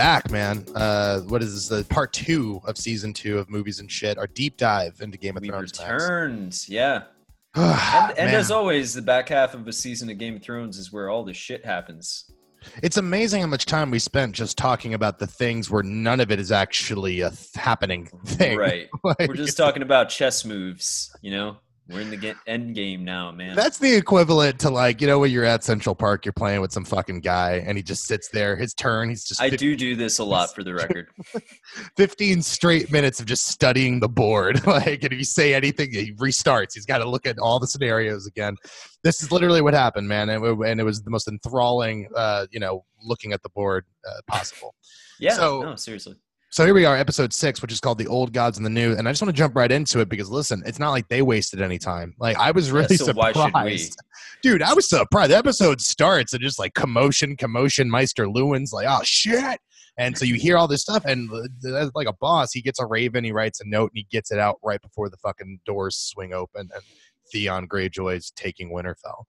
Back, man. Uh, what is this? The part two of season two of movies and shit. Our deep dive into Game of We Thrones. Max. returned, yeah. Ah, And, and as always, the back half of a season of Game of Thrones is where all the shit happens. it's amazing how much time we spent just talking about the things where none of it is actually a th- happening thing. Right. Like, We're just talking about chess moves, you know? We're in the ge- end game now, man. That's the equivalent to like you know when you're at Central Park, you're playing with some fucking guy, and he just sits there. His turn. He's just I do do this a lot for the record. 15 straight minutes of just studying the board. like, and if you say anything, he restarts. He's got to look at all the scenarios again. This is literally what happened, man. And it, and it was the most enthralling, uh, you know, looking at the board uh, possible. Yeah, So- no, seriously. So here we are, episode six, which is called "The Old Gods and the New," and I just want to jump right into it because listen, it's not like they wasted any time. Like I was really so why surprised, dude. I was surprised. The episode starts and just like commotion, commotion. Maester Luwin's like, "Oh shit!" And so you hear all this stuff, and like a boss, he gets a raven, he writes a note, and he gets it out right before the fucking doors swing open, and Theon Greyjoy's taking Winterfell.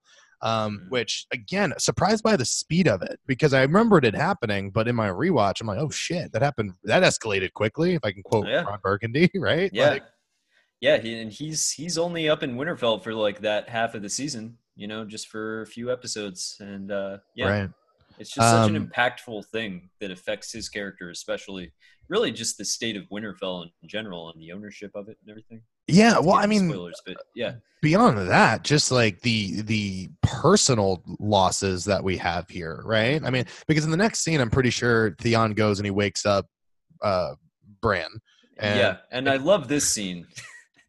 Um, Mhm. which again, surprised by the speed of it because I remembered it happening, but in my rewatch, I'm like, oh shit, that happened. That escalated quickly. If I can quote Yeah. Ron Burgundy, right? Yeah. Like, yeah, he, and he's he's only up in Winterfell for like that half of the season, you know, just for a few episodes. And uh yeah, Right. it's just such Um, an impactful thing that affects his character, especially really just the state of Winterfell in general and the ownership of it and everything. Yeah. Well, I mean, spoilers, but yeah, beyond that, just like the the personal losses that we have here, right? I mean, because in the next scene, I'm pretty sure Theon goes and he wakes up uh Bran. And- yeah, and I love this scene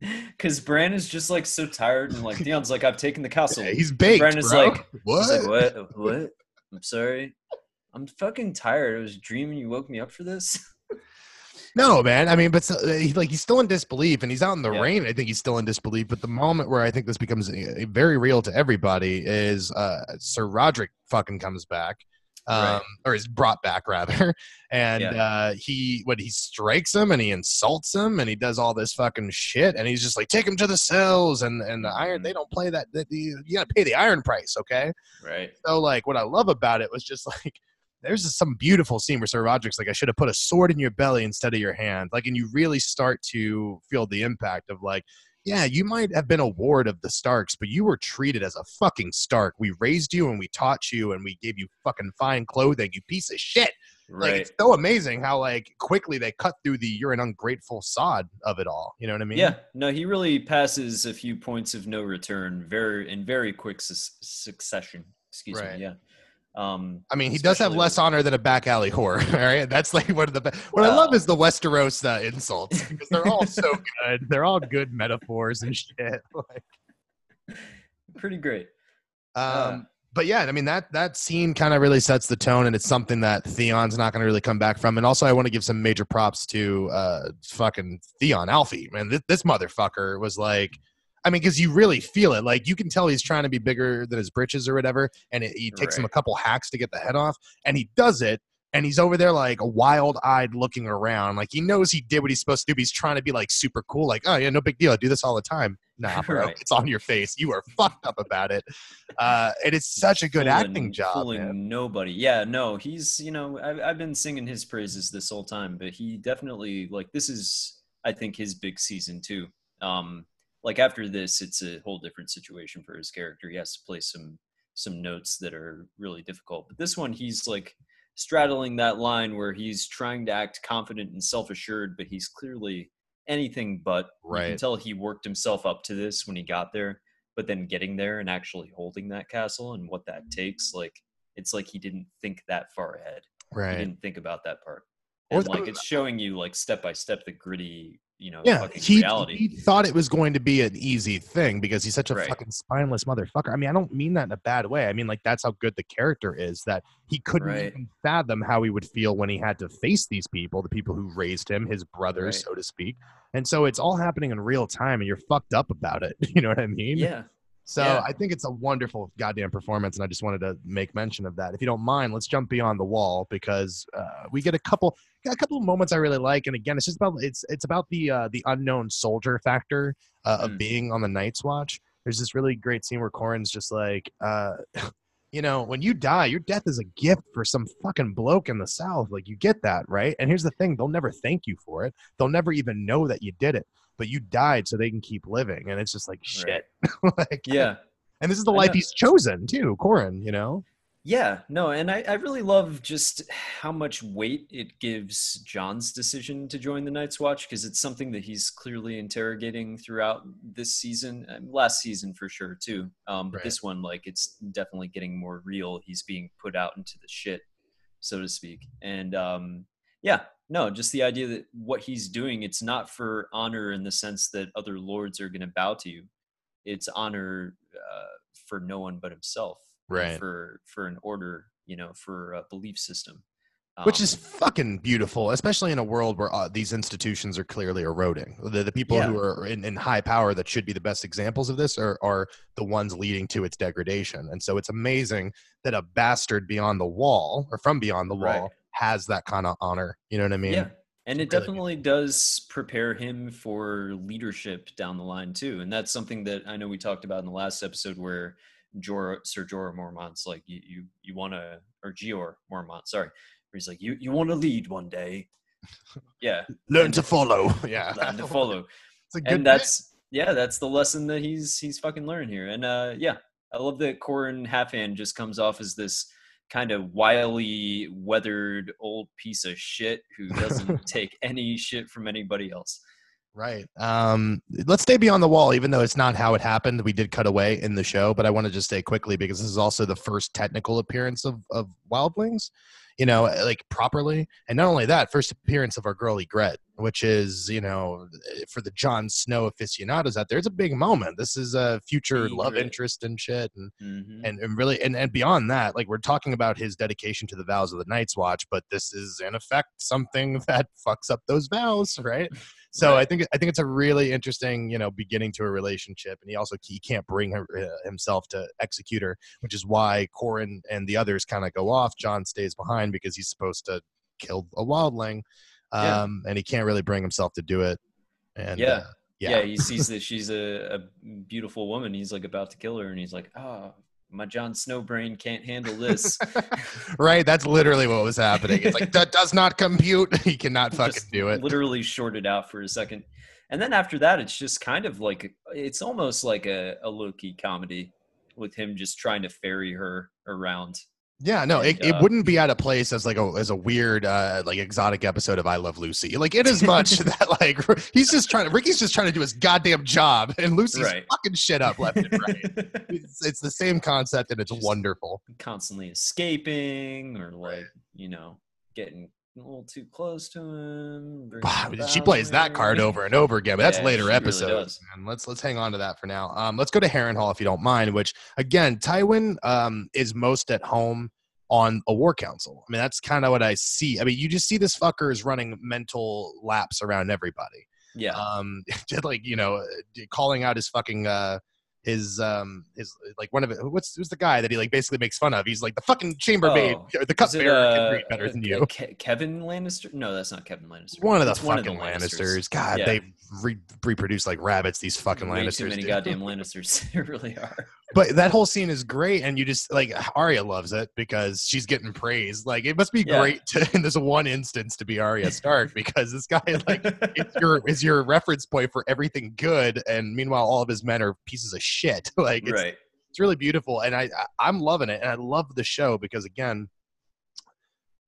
because Bran is just like so tired and like Theon's like, "I've taken the castle." He's baked. Bran is bro. like, what? Like, "What? What? I'm sorry. I'm fucking tired. I was dreaming you woke me up for this." No, man. I mean, but so, like he's still in disbelief, and he's out in the Yeah. rain. I think he's still in disbelief. But the moment where I think this becomes uh, very real to everybody is uh, Sir Rodrik fucking comes back, um, Right. or is brought back rather, and Yeah. uh, he what he strikes him and he insults him and he does all this fucking shit, and he's just like take him to the cells and and the iron. Mhm. They don't play that. that you, you got to pay the iron price, okay? Right. So like what I love about it was just like there's some beautiful scene where Sir Rodrik's like, I should have put a sword in your belly instead of your hand. Like, and you really start to feel the impact of like, yeah, you might have been a ward of the Starks, but you were treated as a fucking Stark. We raised you and we taught you and we gave you fucking fine clothing, you piece of shit. Like Right. it's so amazing how like quickly they cut through the you're an ungrateful sod of it all. You know what I mean? Yeah. No, he really passes a few points of no return very in very quick sus- succession. Excuse Right. me. Yeah. Um. I mean, he does have less honor than a back alley whore. All right, that's like one of the best. What I love is the Westeros uh, insults because they're all so good. They're all good metaphors and shit. Like, Pretty great. um, Uh. but yeah, I mean that that scene kind of really sets the tone, and it's something that Theon's not going to really come back from. And also, I want to give some major props to uh, fucking Theon Alfie. Man, this, this motherfucker was like. I mean, because you really feel it. Like you can tell he's trying to be bigger than his britches or whatever, and it, he takes him a couple hacks to get the head off, and he does it. And he's over there like a wild-eyed, looking around, like he knows he did what he's supposed to do. But he's trying to be like super cool, like, oh yeah, no big deal. I do this all the time. Nah, bro, Right. it's on your face. You are fucked up about it. Uh, and it's such a good Fooling- acting job, fooling man. nobody. Yeah, no, he's you know I've, I've been singing his praises this whole time, but he definitely like this is I think his big season too. Um, like after this, it's a whole different situation for his character. He has to play some some notes that are really difficult, but this one he's like straddling that line where he's trying to act confident and self assured, but he's clearly anything but. You Right. can tell he worked himself up to this when he got there but then getting there and actually holding that castle and what that takes like it's like he didn't think that far ahead Right. he didn't think about that part and like it's showing you like step by step the gritty you know Yeah, fucking he, reality he thought it was going to be an easy thing because he's such a Right. fucking spineless motherfucker. I mean, I don't mean that in a bad way. I mean, like that's how good the character is that he couldn't Right. even fathom how he would feel when he had to face these people, the people who raised him, his brothers, Right. so to speak. And so it's all happening in real time, and you're fucked up about it. You know what I mean? yeah So Yeah. I think it's a wonderful goddamn performance, and I just wanted to make mention of that. If you don't mind, let's jump beyond the wall because uh, we get a couple a couple of moments I really like, and again, it's just about it's it's about the uh, the unknown soldier factor uh, of Mm. being on the Night's Watch. There's this really great scene where Qhorin's just like, uh, you know, when you die, your death is a gift for some fucking bloke in the South. Like, you get that, right? And here's the thing they'll never thank you for it. They'll never even know that you did it, but you died so they can keep living. And it's just like, shit. like, Yeah. And this is the I life know. he's chosen, too, Qhorin, you know? Yeah, no, and I, I really love just how much weight it gives Jon's decision to join the Night's Watch because it's something that he's clearly interrogating throughout this season, last season for sure too. Um, but Right. this one, like, it's definitely getting more real. He's being put out into the shit, so to speak. And um, yeah, no, just the idea that what he's doing, it's not for honor in the sense that other lords are going to bow to you. It's honor uh, for no one but himself Right. for for an order you know for a belief system Which is Um, fucking beautiful, especially in a world where uh, these institutions are clearly eroding. The, the people who are in, in high power that should be the best examples of this are, are the ones leading to its degradation. And so it's amazing that a bastard beyond the wall or from beyond the wall Right. has that kind of honor. You know what I mean? yeah and it really definitely does prepare him for leadership down the line too and that's something that i know we talked about in the last episode where Jorah, sir jorah mormont's like you you, you want to or jeor mormont sorry where he's like you you want to lead one day. Yeah Learn And- to follow. Yeah. learn to follow. It's a good and that's yeah that's the lesson that he's he's fucking learned here. And uh yeah i love that qhorin halfhand just comes off as this kind of wily weathered old piece of shit who doesn't take any shit from anybody else Right. Um, let's stay beyond the wall, even though it's not how it happened. We did cut away in the show, but I want to just stay quickly because this is also the first technical appearance of, of Wildlings, you know, like properly. And not only that, first appearance of our girl Ygritte, which is, you know, for the Jon Snow aficionados out there, it's a big moment. This is a future love interest and shit. And Mhm. and, and really and, and beyond that like we're talking about his dedication to the vows of the night's watch but this is in effect something that fucks up those vows right so i think i think it's a really interesting you know beginning to a relationship and he also he can't bring her, uh, himself to execute her which is why qhorin and the others kind of go off jon stays behind because he's supposed to kill a wildling Yeah. um and he can't really bring himself to do it and Yeah. uh, yeah. yeah he sees that she's a, a beautiful woman he's like about to kill her and he's like oh my Jon Snow brain can't handle this. right that's literally what was happening it's like that does not compute he cannot fucking Just do it Literally shorted out for a second. And then after that, it's just kind of like it's almost like a, a low key comedy with him just trying to ferry her around. Yeah no it, And, it uh, wouldn't be out of place as like a as a weird uh like exotic episode of i love lucy. Like it is much that like he's just trying to ricky's just trying to do his goddamn job and lucy's Right. fucking shit up left and right. It's, it's the same concept and it's Just- wonderful. Constantly escaping or like, you know, getting a little too close to him. bringing Wow, him she plays that card over and over again. But that's Yeah, later really episodes. and let's let's hang on to that for now. Um, let's go to Harrenhal if you don't mind. Which again, Tywin um, is most at home on a war council. I mean, that's kind of what I see. I mean, you just see this fucker is running mental laps around everybody. Yeah. Um, like you know, calling out his fucking uh, his um his like one of it. What's who's the guy that he like basically makes fun of? He's like the fucking chambermaid, Oh, the cupbearer can uh, read better than you. Ke- Kevan Lannister? No, that's not Kevan Lannister. One of the It's fucking Lannisters. God, Yeah. they re- reproduce like rabbits. These fucking Way Lannisters. too many do. goddamn Lannisters. there really are. But that whole scene is great, and you just like Arya loves it because she's getting praised. Like it must be Yeah. great to in this one instance to be Arya Stark because this guy is like it's your is your reference point for everything good, and meanwhile all of his men are pieces of shit. like it's right. it's really beautiful and I, I i'm loving it and i love the show because again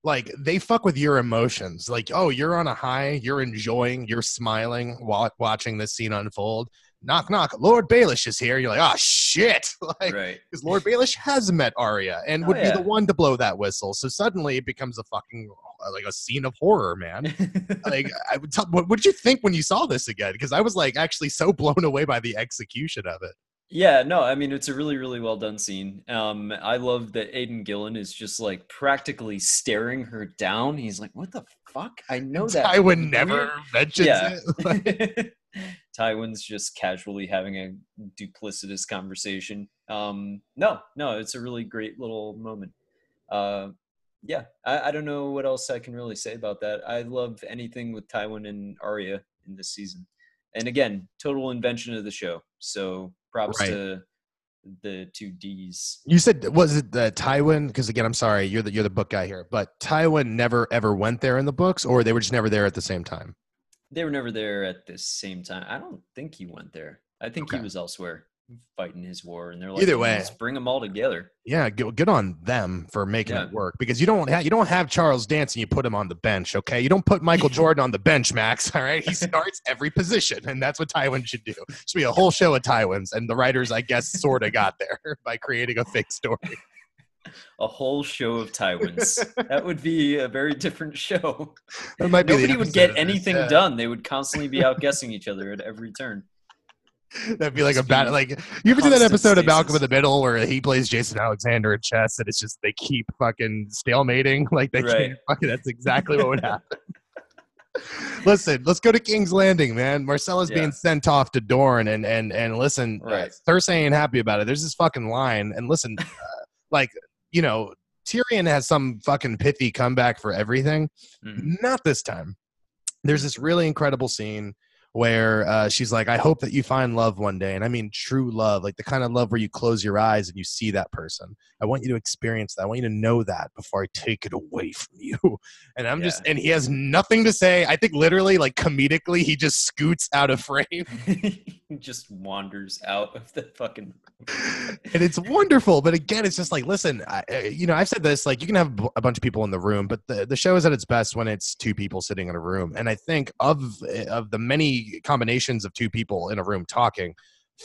like they fuck with your emotions like oh you're on a high you're enjoying you're smiling while watching this scene unfold knock knock lord baelish is here you're like oh shit like right. because lord baelish has met Arya and Oh, would be the one to blow that whistle so suddenly it becomes a fucking like a scene of horror man like i would tell what, what did you think when you saw this again because i was like actually so blown away by the execution of it Yeah, no, I mean it's a really, really well done scene. Um, I love that Aidan Gillen is just like practically staring her down. He's like, "What the fuck? I know that." I would never mentions Yeah. it. Like, Tywin's just casually having a duplicitous conversation. Um, no, no, it's a really great little moment. Uh, yeah, I, I don't know what else I can really say about that. I love anything with Tywin and Arya in this season. And again, total invention of the show. So props Right. to the two D's. You said was it the Tywin? Because again, I'm sorry, you're the you're the book guy here, but Tywin never ever went there in the books, or they were just never there at the same time. They were never there at the same time. I don't think he went there. I think Okay. he was elsewhere fighting his war, and they're like, Either way. let's bring them all together. Yeah, good, good on them for making Yeah. it work because you don't have you don't have Charles Dance and you put him on the bench. Okay, you don't put Michael Jordan on the bench, Max. All right, he starts every position, and that's what Tywin should do. Should be a whole show of Tywins, and the writers, I guess, sort of got there by creating a fake story. A whole show of Tywins. that would be a very different show. That might be Nobody would get anything yeah. done. They would constantly be outguessing each other at every turn. That'd be like a Just bad be like you ever see that episode of Malcolm in the Middle where he plays Jason Alexander at chess and it's just they keep fucking stalemating like they Right. can't fucking that's exactly what would happen. listen, let's go to King's Landing, man. Myrcella's Yeah. being sent off to Dorne and and and listen, uh, Right. Cersei ain't happy about it. There's this fucking line and listen, uh, like you know Tyrion has some fucking pithy comeback for everything. Mhm. Not this time. There's this really incredible scene where uh, she's like, I hope that you find love one day. And I mean true love, like the kind of love where you close your eyes and you see that person. I want you to experience that. I want you to know that before I take it away from you. And I'm just, and he has nothing to say. I think literally, like comedically, he just scoots out of frame. he just wanders out of the fucking. and it's wonderful. But again, it's just like, listen, I, I- you know, I've said this, like, you can have a bunch of people in the room, but the, the show is at its best when it's two people sitting in a room. And I think of of the many combinations of two people in a room talking,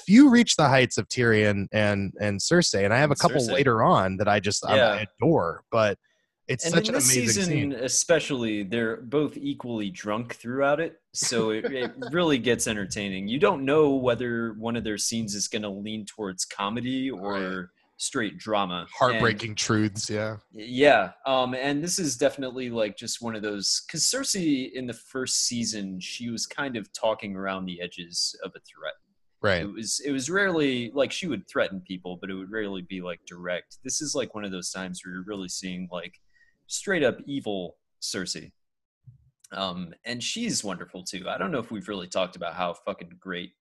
few reach the heights of Tyrion and and Cersei. And I have a couple Cersei. later on that I just I- I adore. But it's and such in an this amazing season, scene. especially, they're both equally drunk throughout it, so it, it really gets entertaining. You don't know whether one of their scenes is going to lean towards comedy or Right. Straight drama. And- Heartbreaking truths, yeah. Yeah, um, and this is definitely like just one of those because Cersei in the first season she was kind of talking around the edges of a threat. Right. It was it was rarely like she would threaten people, but it would rarely be like direct. This is like one of those times where you're really seeing like straight up evil Cersei. Um, and she's wonderful too. I don't know if we've really talked about how fucking great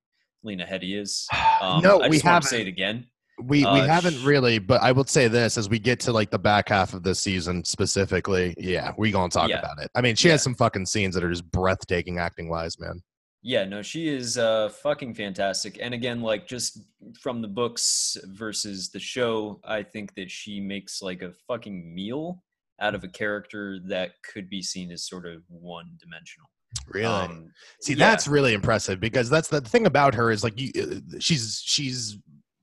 Lena Headey is. Um, no, I we haven't. to say it again. We we Uh, haven't sh- really, but I will say this as we get to like the back half of this season specifically. Yeah, we gonna talk Yeah. about it. I mean, she has some fucking scenes that are just breathtaking acting wise, man. Yeah, no, she is uh, fucking fantastic. And again, like just from the books versus the show, I think that she makes like a fucking meal out of a character that could be seen as sort of one dimensional. Really. Um, See, yeah. that's really impressive because that's the thing about her is like you, uh, she's she's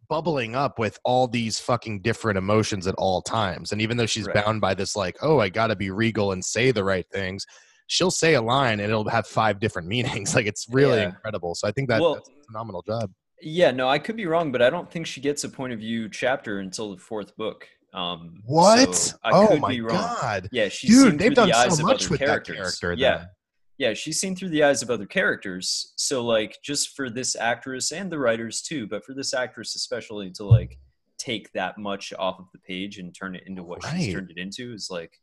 bubbling up with all these fucking different emotions at all times, and even though she's Right. bound by this like, oh, I got to be regal and say the right things. She'll say a line and it'll have five different meanings. Like it's really Yeah. incredible. So I think that, Well- that's a phenomenal job. Yeah, no, I could be wrong, but I don't think she gets a point of view chapter until the fourth book. Um, What? so I oh could my be wrong. god, Yeah, she's dude! They've done the so much with characters. that character. Yeah, then. Yeah, she's seen through the eyes of other characters. So like just for this actress and the writers too, but for this actress especially to like take that much off of the page and turn it into what Right. she's turned it into is like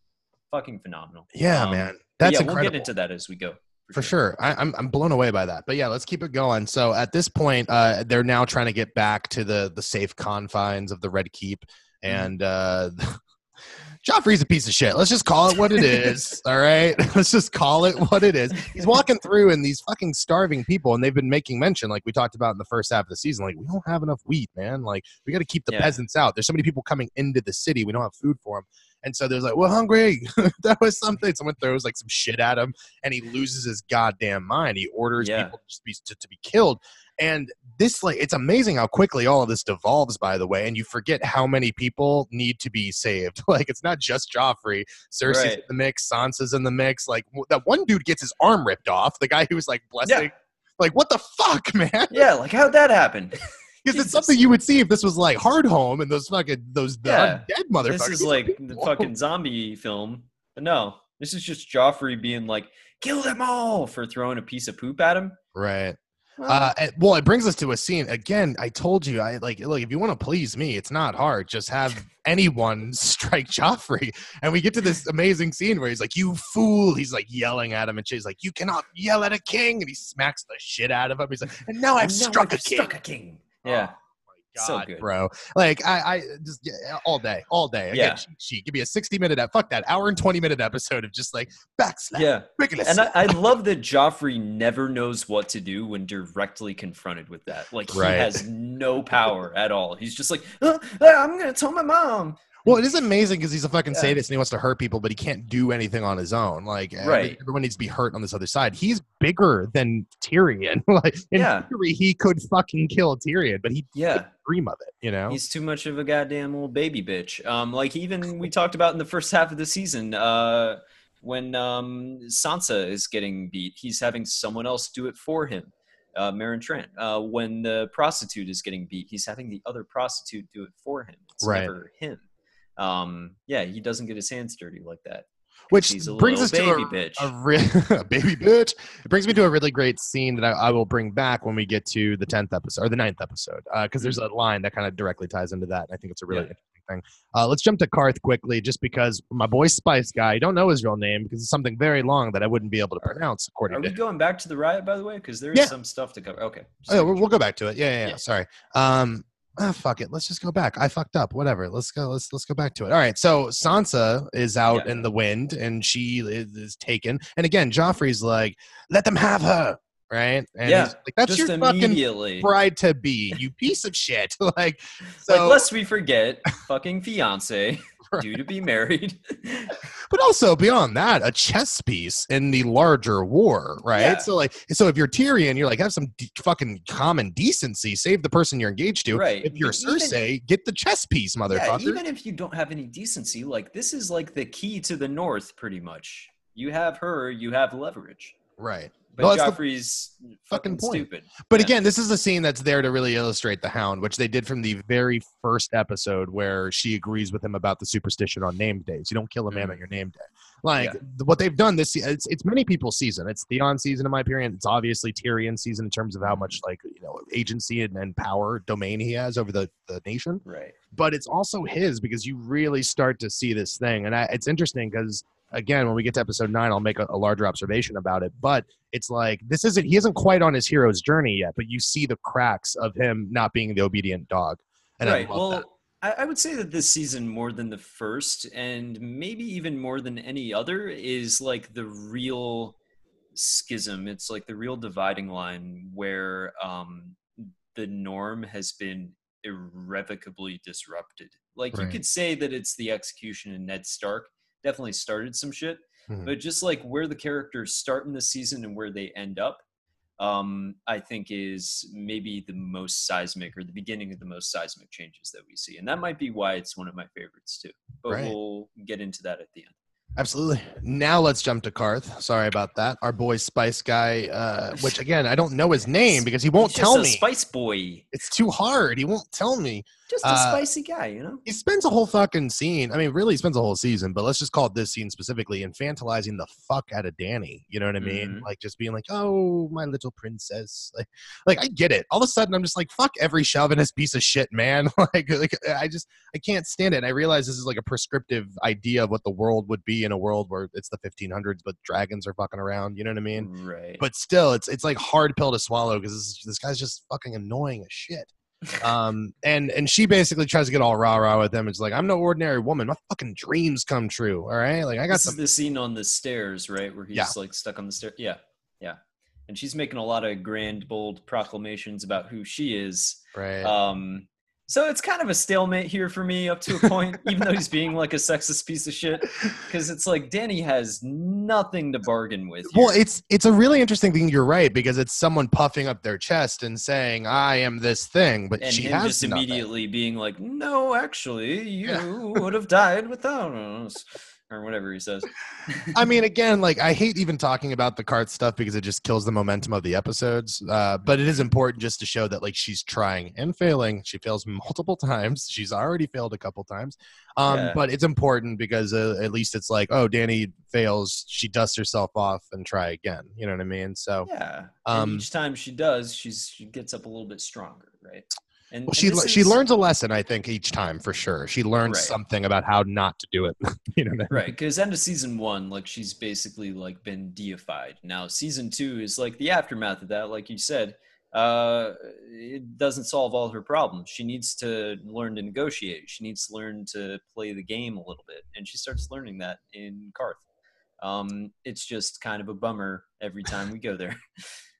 fucking phenomenal. Yeah, Um, man, that's yeah, incredible. we'll get into that as we go. for sure I, I'm, I'm blown away by that but yeah let's keep it going so at this point uh, they're now trying to get back to the the safe confines of the red keep and uh Joffrey's a piece of shit. Let's just call it what it is. all right. Let's just call it what it is. He's walking through and these fucking starving people, and they've been making mention, like we talked about in the first half of the season, like we don't have enough wheat, man. Like we got to keep the Yeah. peasants out. There's so many people coming into the city. We don't have food for them. And so there's like, we're hungry. that was something. Someone throws like some shit at him and he loses his goddamn mind. He orders Yeah. people to be, to, to be killed. And this, like, it's amazing how quickly all of this devolves, by the way. And you forget how many people need to be saved. Like, it's not just Joffrey. Cersei's Right. in the mix. Sansa's in the mix. Like, that one dude gets his arm ripped off. The guy who was like blessing. Like, what the fuck, man? Yeah, like how'd that happen? Because it's something you would see if this was like Hardhome and those fucking those the Yeah. undead motherfuckers. this is like the fucking zombie film. But no, this is just Joffrey being like, kill them all for throwing a piece of poop at him. right. Well, Uh, well, it brings us to a scene again. I told you, I like look. If you want to please me, it's not hard. Just have anyone strike Joffrey, and we get to this amazing scene where he's like, "You fool!" He's like yelling at him, and she's like, "You cannot yell at a king!" And he smacks the shit out of him. He's like, "And now I've and now struck a I've king." Struck a king. Yeah. Oh So God, good. bro. Like I, I just yeah, all day, all day. Again, Yeah. cheat sheet. Give me a sixty minute, ep- fuck that, hour and twenty minute episode of just like backslap, Yeah. And I, I love that Joffrey never knows what to do when directly confronted with that. Like he Right. has no power at all. He's just like, "Uh, uh, I'm gonna tell my mom. Well, it is amazing because he's a fucking Yeah. sadist and he wants to hurt people, but he can't do anything on his own. Like, Right. everyone needs to be hurt on this other side. He's bigger than Tyrion. like, in Yeah. theory, he could fucking kill Tyrion, but he Yeah. dream of it. You know? He's too much of a goddamn little baby bitch. Um, like even we talked about in the first half of the season, uh, when um, Sansa is getting beat, he's having someone else do it for him. Uh, Meryn Trant. Uh, when the prostitute is getting beat, he's having the other prostitute do it for him. It's Right. never him. Um, yeah, he doesn't get his hands dirty like that. Which brings us to baby a, bitch. a re- a baby bitch. It brings me to a really great scene that I, I will bring back when we get to the tenth episode or the ninth episode, because there's a line that kind of directly ties into that. And I think it's a really. Yeah. interesting thing. Uh, let's jump to Qarth quickly, just because my boy Spice guy, I don't know his real name because it's something very long that I wouldn't be able to pronounce according Are to we going back to the riot, by the way? Because there is Yeah. some stuff to cover. Okay. Oh, yeah, we'll, we'll go back to it. Yeah, yeah, yeah. Yeah. Sorry. Um, ah, fuck it. Let's just go back. I fucked up. Whatever. Let's go. Let's let's go back to it. All right. So Sansa is out Yeah. in the wind, and she is, is taken. And again, Joffrey's like, "Let them have her." Right. And Yeah, like that's Just your fucking bride to be. You piece of shit. like, like, lest we forget, fucking fiance due to be married. but also beyond that, a chess piece in the larger war, right? Yeah. So like, so if you're Tyrion, you're like, have some de- fucking common decency. Save the person you're engaged to. Right. If you're Even- Cersei, get the chess piece, motherfucker. yeah, even if you don't have any decency, like this is like the key to the North, pretty much. You have her, you have leverage. Right. But Well, Joffrey's fucking fucking point. stupid. But Yeah. again, this is a scene that's there to really illustrate the Hound, which they did from the very first episode where she agrees with him about the superstition on name days. You don't kill a man Mm. on your name day. Like Yeah. what they've done this it's it's many people's season. It's Theon season, in my opinion. It's obviously Tyrion season in terms of how much like you know agency and, and power domain he has over the the nation. right. But it's also his because you really start to see this thing, and I, it's interesting because again, when we get to episode nine, I'll make a, a larger observation about it. But it's like this isn't he isn't quite on his hero's journey yet, but you see the cracks of him not being the obedient dog. And right. I love well, that. I, I would say that this season, more than the first, and maybe even more than any other, is like the real schism. It's like the real dividing line where um, the norm has been irrevocably disrupted. Like you could say that it's the execution in Ned Stark definitely started some shit, Mhm. but just like where the characters start in the season and where they end up, um, I think is maybe the most seismic or the beginning of the most seismic changes that we see, and that might be why it's one of my favorites too. But Right. we'll get into that at the end. Absolutely. Now let's jump to Qarth. Sorry about that. Our boy Spice Guy, uh, which again I don't know his name because he won't tell me. Spice boy, It's too hard. He won't tell me. Just a Uh, spicy guy, you know. he spends a whole fucking scene. I mean, really, he spends a whole season, but let's just call it this scene specifically, infantilizing the fuck out of Dany. You know what I mean? Mhm. Like just being like, "Oh, my little princess." Like, like I get it. All of a sudden, I'm just like, "Fuck every chauvinist piece of shit, man." like, like I just I can't stand it. And I realize this is like a prescriptive idea of what the world would be in a world where it's the 1500s, but dragons are fucking around. You know what I mean? Right. But still, it's it's like hard pill to swallow because this, this guy's just fucking annoying as shit um and and she basically tries to get all rah rah with him it's like i'm no ordinary woman my fucking dreams come true all right like i got this some is the scene on the stairs, right, where he's Yeah. like stuck on the stair. Yeah, yeah. And she's making a lot of grand, bold proclamations about who she is. right Um, so it's kind of a stalemate here for me up to a point, even though he's being like a sexist piece of shit. Because it's like Dany has nothing to bargain with. well it's it's a really interesting thing you're right because it's someone puffing up their chest and saying i am this thing but and she him has just nothing. immediately being like, "No, actually, you Yeah. would have died without us," or whatever he says. I mean, again, like I hate even talking about the Qarth stuff because it just kills the momentum of the episodes. Uh, but it is important just to show that like she's trying and failing. She fails multiple times. She's already failed a couple times. Um, Yeah. But it's important because uh, at least it's like, oh, Dany fails. She dusts herself off and try again. You know what I mean? So Yeah. Um, and each time she does, she's she gets up a little bit stronger, right? And, well, and she she is- learns a lesson, I think, each time for sure. She learns Right. something about how not to do it. you know I mean? right because end of season one, like she's basically like been deified. Now season two is like the aftermath of that, like you said. uh, it doesn't solve all her problems. She needs to learn to negotiate. She needs to learn to play the game a little bit, and she starts learning that in Qarth. Um, it's just kind of a bummer every time we go there.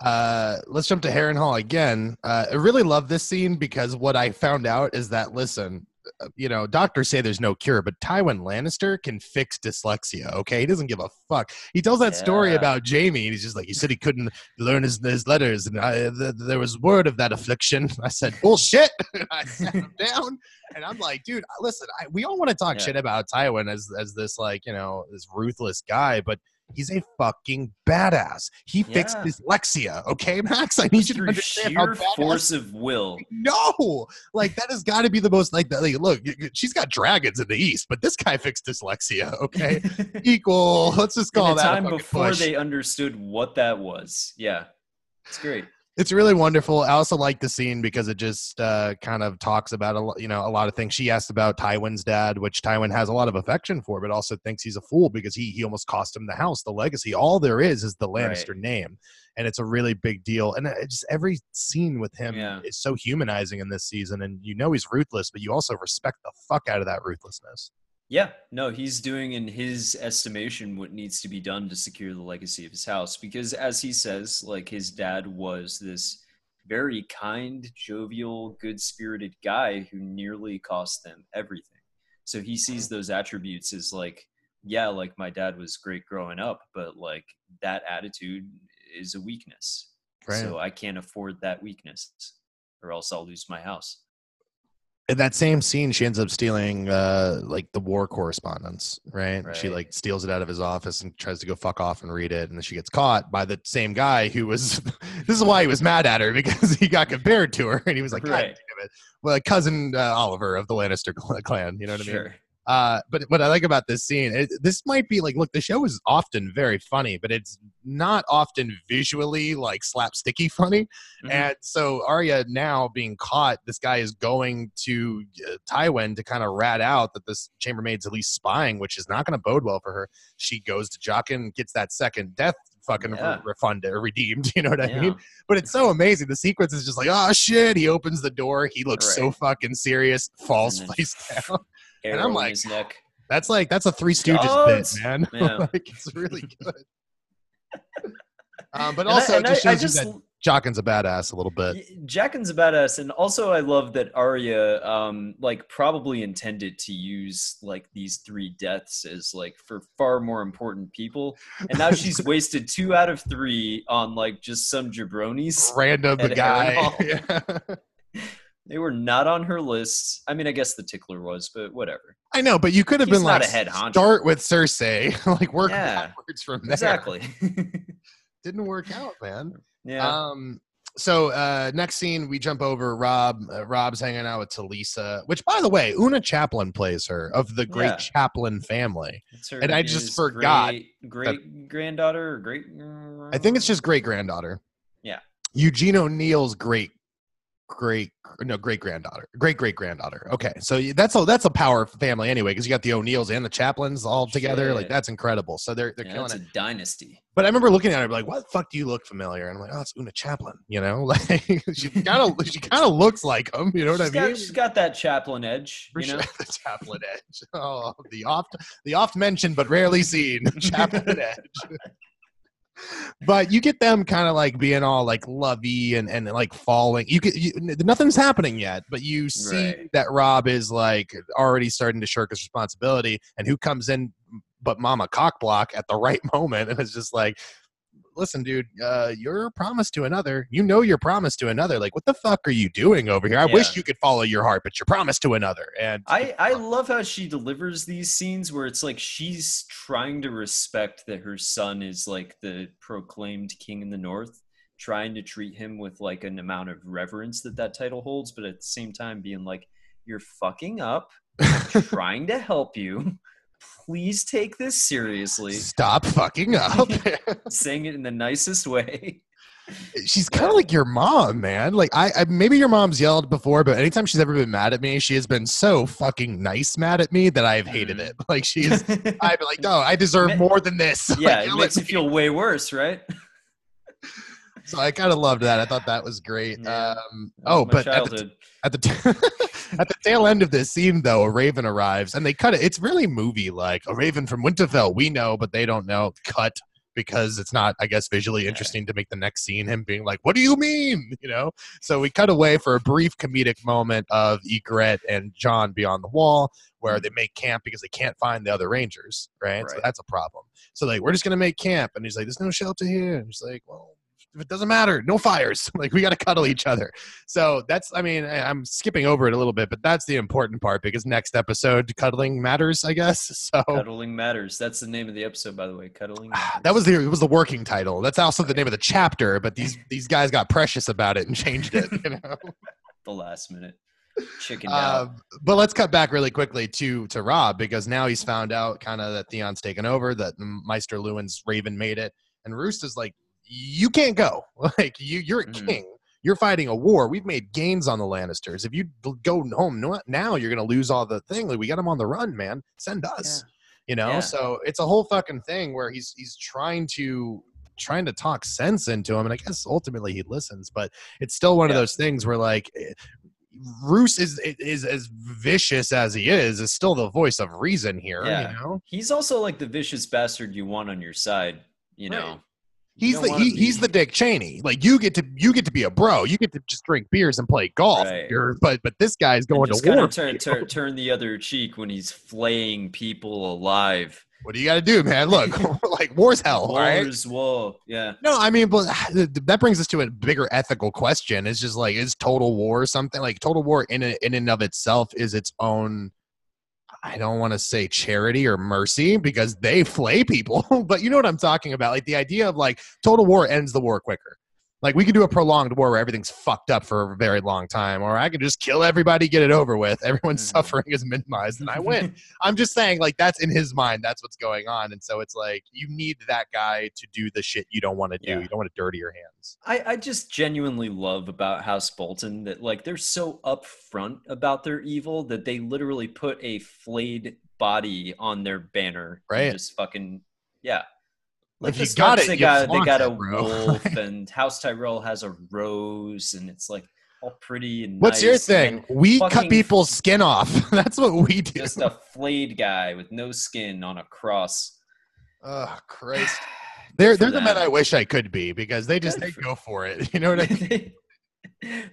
Uh, let's jump to Harrenhal again. Uh, I really love this scene because what I found out is that listen, uh, you know, doctors say there's no cure, but Tywin Lannister can fix dyslexia. Okay, he doesn't give a fuck. He tells that story about Jamie, and he's just like, he said he couldn't learn his, his letters, and I, th- there was word of that affliction. I said, bullshit. I sat him down, and I'm like, dude, listen, I, we all want to talk Yeah. shit about Tywin as as this like you know this ruthless guy, but. He's a fucking badass. He fixed Yeah. dyslexia. Okay, Max. I need you to understand how sheer badass force of will. no, like that has got to be the most like. like look, she's got dragons in the east, but this guy fixed dyslexia. Okay, equal. Let's just in call a that time before push. they understood what that was. Yeah, it's great. It's really wonderful. I also like the scene because it just uh, kind of talks about a you know a lot of things. She asked about Tywin's dad, which Tywin has a lot of affection for, but also thinks he's a fool because he he almost cost him the house, the legacy. All there is is the Lannister Right. name, and it's a really big deal. And it just every scene with him Yeah. is so humanizing in this season, and you know he's ruthless, but you also respect the fuck out of that ruthlessness. Yeah, no, he's doing in his estimation what needs to be done to secure the legacy of his house because as he says, like his dad was this very kind, jovial, good-spirited guy who nearly cost them everything. So he sees mm-hmm. those attributes as like yeah, like my dad was great growing up, but like that attitude is a weakness. Right. So I can't afford that weakness or else I'll lose my house. In that same scene she ends up stealing uh like the war correspondence right? she like steals it out of his office and tries to go fuck off and read it and then she gets caught by the same guy who was this is why he was mad at her because he got compared to her and he was like God Right. damn it well cousin uh, oliver of the lannister clan you know what i mean sure. Uh, but what I like about this scene, it, this might be like, look, the show is often very funny, but it's not often visually like slapsticky funny. Mhm. And so Arya now being caught, this guy is going to uh, Tywin to kind of rat out that this chambermaid's at least spying, which is not going to bode well for her. She goes to Jaqen, gets that second death fucking Yeah. refunded or redeemed. You know what I Yeah. mean? But it's so amazing. The sequence is just like, oh shit. He opens the door. He looks so fucking serious, falls face down. And I'm Arrow in like, his neck. That's like that's a Three Stooges Gods. bit, man. Yeah. like it's really good. um, but And also, it just I- I shows just you that Jaqen's a badass a little bit. Jaqen's a badass, and also I love that Arya, um, like probably intended to use like these three deaths as like for far more important people, and now she's wasted two out of three on like just some jabronis. Random guy. Yeah. They were not on her list. I mean, I guess the tickler was, but whatever. I know, but you could have He's been like a head honcho. start with Cersei, like work Yeah. backwards from there. Exactly. Didn't work out, man. yeah. Um, so uh, next scene, we jump over Robb. Uh, Robb's hanging out with Talisa, which, by the way, Oona Chaplin plays her of the great Yeah. Chaplin family. Her- and I just forgot Great, great granddaughter or great. I think it's just great granddaughter. Yeah. Eugene O'Neill's great great no great granddaughter great great granddaughter okay so that's a that's a power family anyway because you got the o'neills and the chaplins all together like that's incredible so they're they're Yeah, killing it's it. a dynasty. but i remember looking at her like what the fuck do you look familiar? And i'm like oh it's oona chaplin you know like she kind of she kind of looks like him you know what She's i mean? got, she's got that chaplin edge, you know. the chaplin edge oh the oft the oft mentioned but rarely seen chaplin edge but you get them kind of like being all like lovey and, and like falling you get you, nothing's happening yet but you see Right. that robb is like already starting to shirk his responsibility and who comes in but mama cockblock at the right moment and it's just like listen dude uh you're promised to another you know you're promised to another like what the fuck are you doing over here? I wish you could follow your heart but you're promised to another and I, I love how she delivers these scenes where it's like she's trying to respect that her son is like the proclaimed king in the north, trying to treat him with like an amount of reverence that that title holds, but at the same time being like, you're fucking up, trying to help you. Please take this seriously. stop fucking up Saying it in the nicest way. she's kind of like your mom, man. Like I, I, maybe your mom's yelled before, but anytime she's ever been mad at me, she has been so fucking nice mad at me that I've hated Mhm. it. Like she's, I've been like, no, I deserve more than this. Like, yeah, it makes it feel way worse, right? So I kind of loved that. I thought that was great. Yeah. Um, That was oh, but at the, at the at the tail end of this scene, though, a raven arrives, and they cut it. It's really movie like. A raven from Winterfell, we know, but they don't know. Cut because it's not, I guess, visually Yeah. interesting to make the next scene him being like, "What do you mean?" You know. So we cut away for a brief comedic moment of Ygritte and Jon beyond the wall, where they make camp because they can't find the other rangers, right? So Right. that's a problem. So like, we're just gonna make camp, and he's like, "There's no shelter here," and he's like, "Well." It doesn't matter. No fires. Like we got to cuddle each other. So that's, I mean, I'm skipping over it a little bit, but that's the important part because next episode, cuddling matters, I guess. So Cuddling matters. That's the name of the episode, by the way. Cuddling. Matters. that was the it was the working title. That's also the name of the chapter. But these these guys got precious about it and changed it. You know. the last minute. Chicken. Um, but let's cut back really quickly to to Robb because now he's found out kind of that Theon's taken over, that Maester Luwin's Raven made it, and Roose is like, "You can't go. Like you, you're a Mhm. king. You're fighting a war. We've made gains on the Lannisters. If you go home now, you're gonna lose all the thing. Like we got them on the run, man. Send us. You know. Yeah. So it's a whole fucking thing where he's he's trying to trying to talk sense into him and i guess ultimately he listens but it's still one of those things where like eh, Roose is is as vicious as he is is still the voice of reason here Yeah. you know He's also like the vicious bastard you want on your side. You Right. know. He's the he, he's the dick cheney like you get to you get to be a bro you get to just drink beers and play golf Right. But but this guy's going to war turn, turn turn the other cheek when he's flaying people alive. what do you got to do man look like war's hell all right Wars, war. Yeah. No, I mean, but ah, that brings us to a bigger ethical question. It's just like, is total war something like total war in a, in and of itself is its own? I don't want to say charity or mercy because they flay people, but you know what I'm talking about. Like the idea of like total war ends the war quicker. Like we could do a prolonged war where everything's fucked up for a very long time, or I could just kill everybody, get it over with. Everyone's Mhm. suffering is minimized, and I win. I'm just saying, like that's in his mind. That's what's going on, and so it's like you need that guy to do the shit you don't want to do. Yeah. You don't want to dirty your hands. I, I just genuinely love about House Bolton that like they're so upfront about their evil that they literally put a flayed body on their banner. and Right. Just fucking yeah. If the you got Starks, it, they you got they got a it, bro. wolf, and House Tyrell has a rose, and it's like all pretty and What's your nice, and thing? We cut people's skin off. That's what we do. Just a flayed guy with no skin on a cross. Oh Christ! They're they're the men. I wish I could be because they just Good they for- go for it. You know what I mean?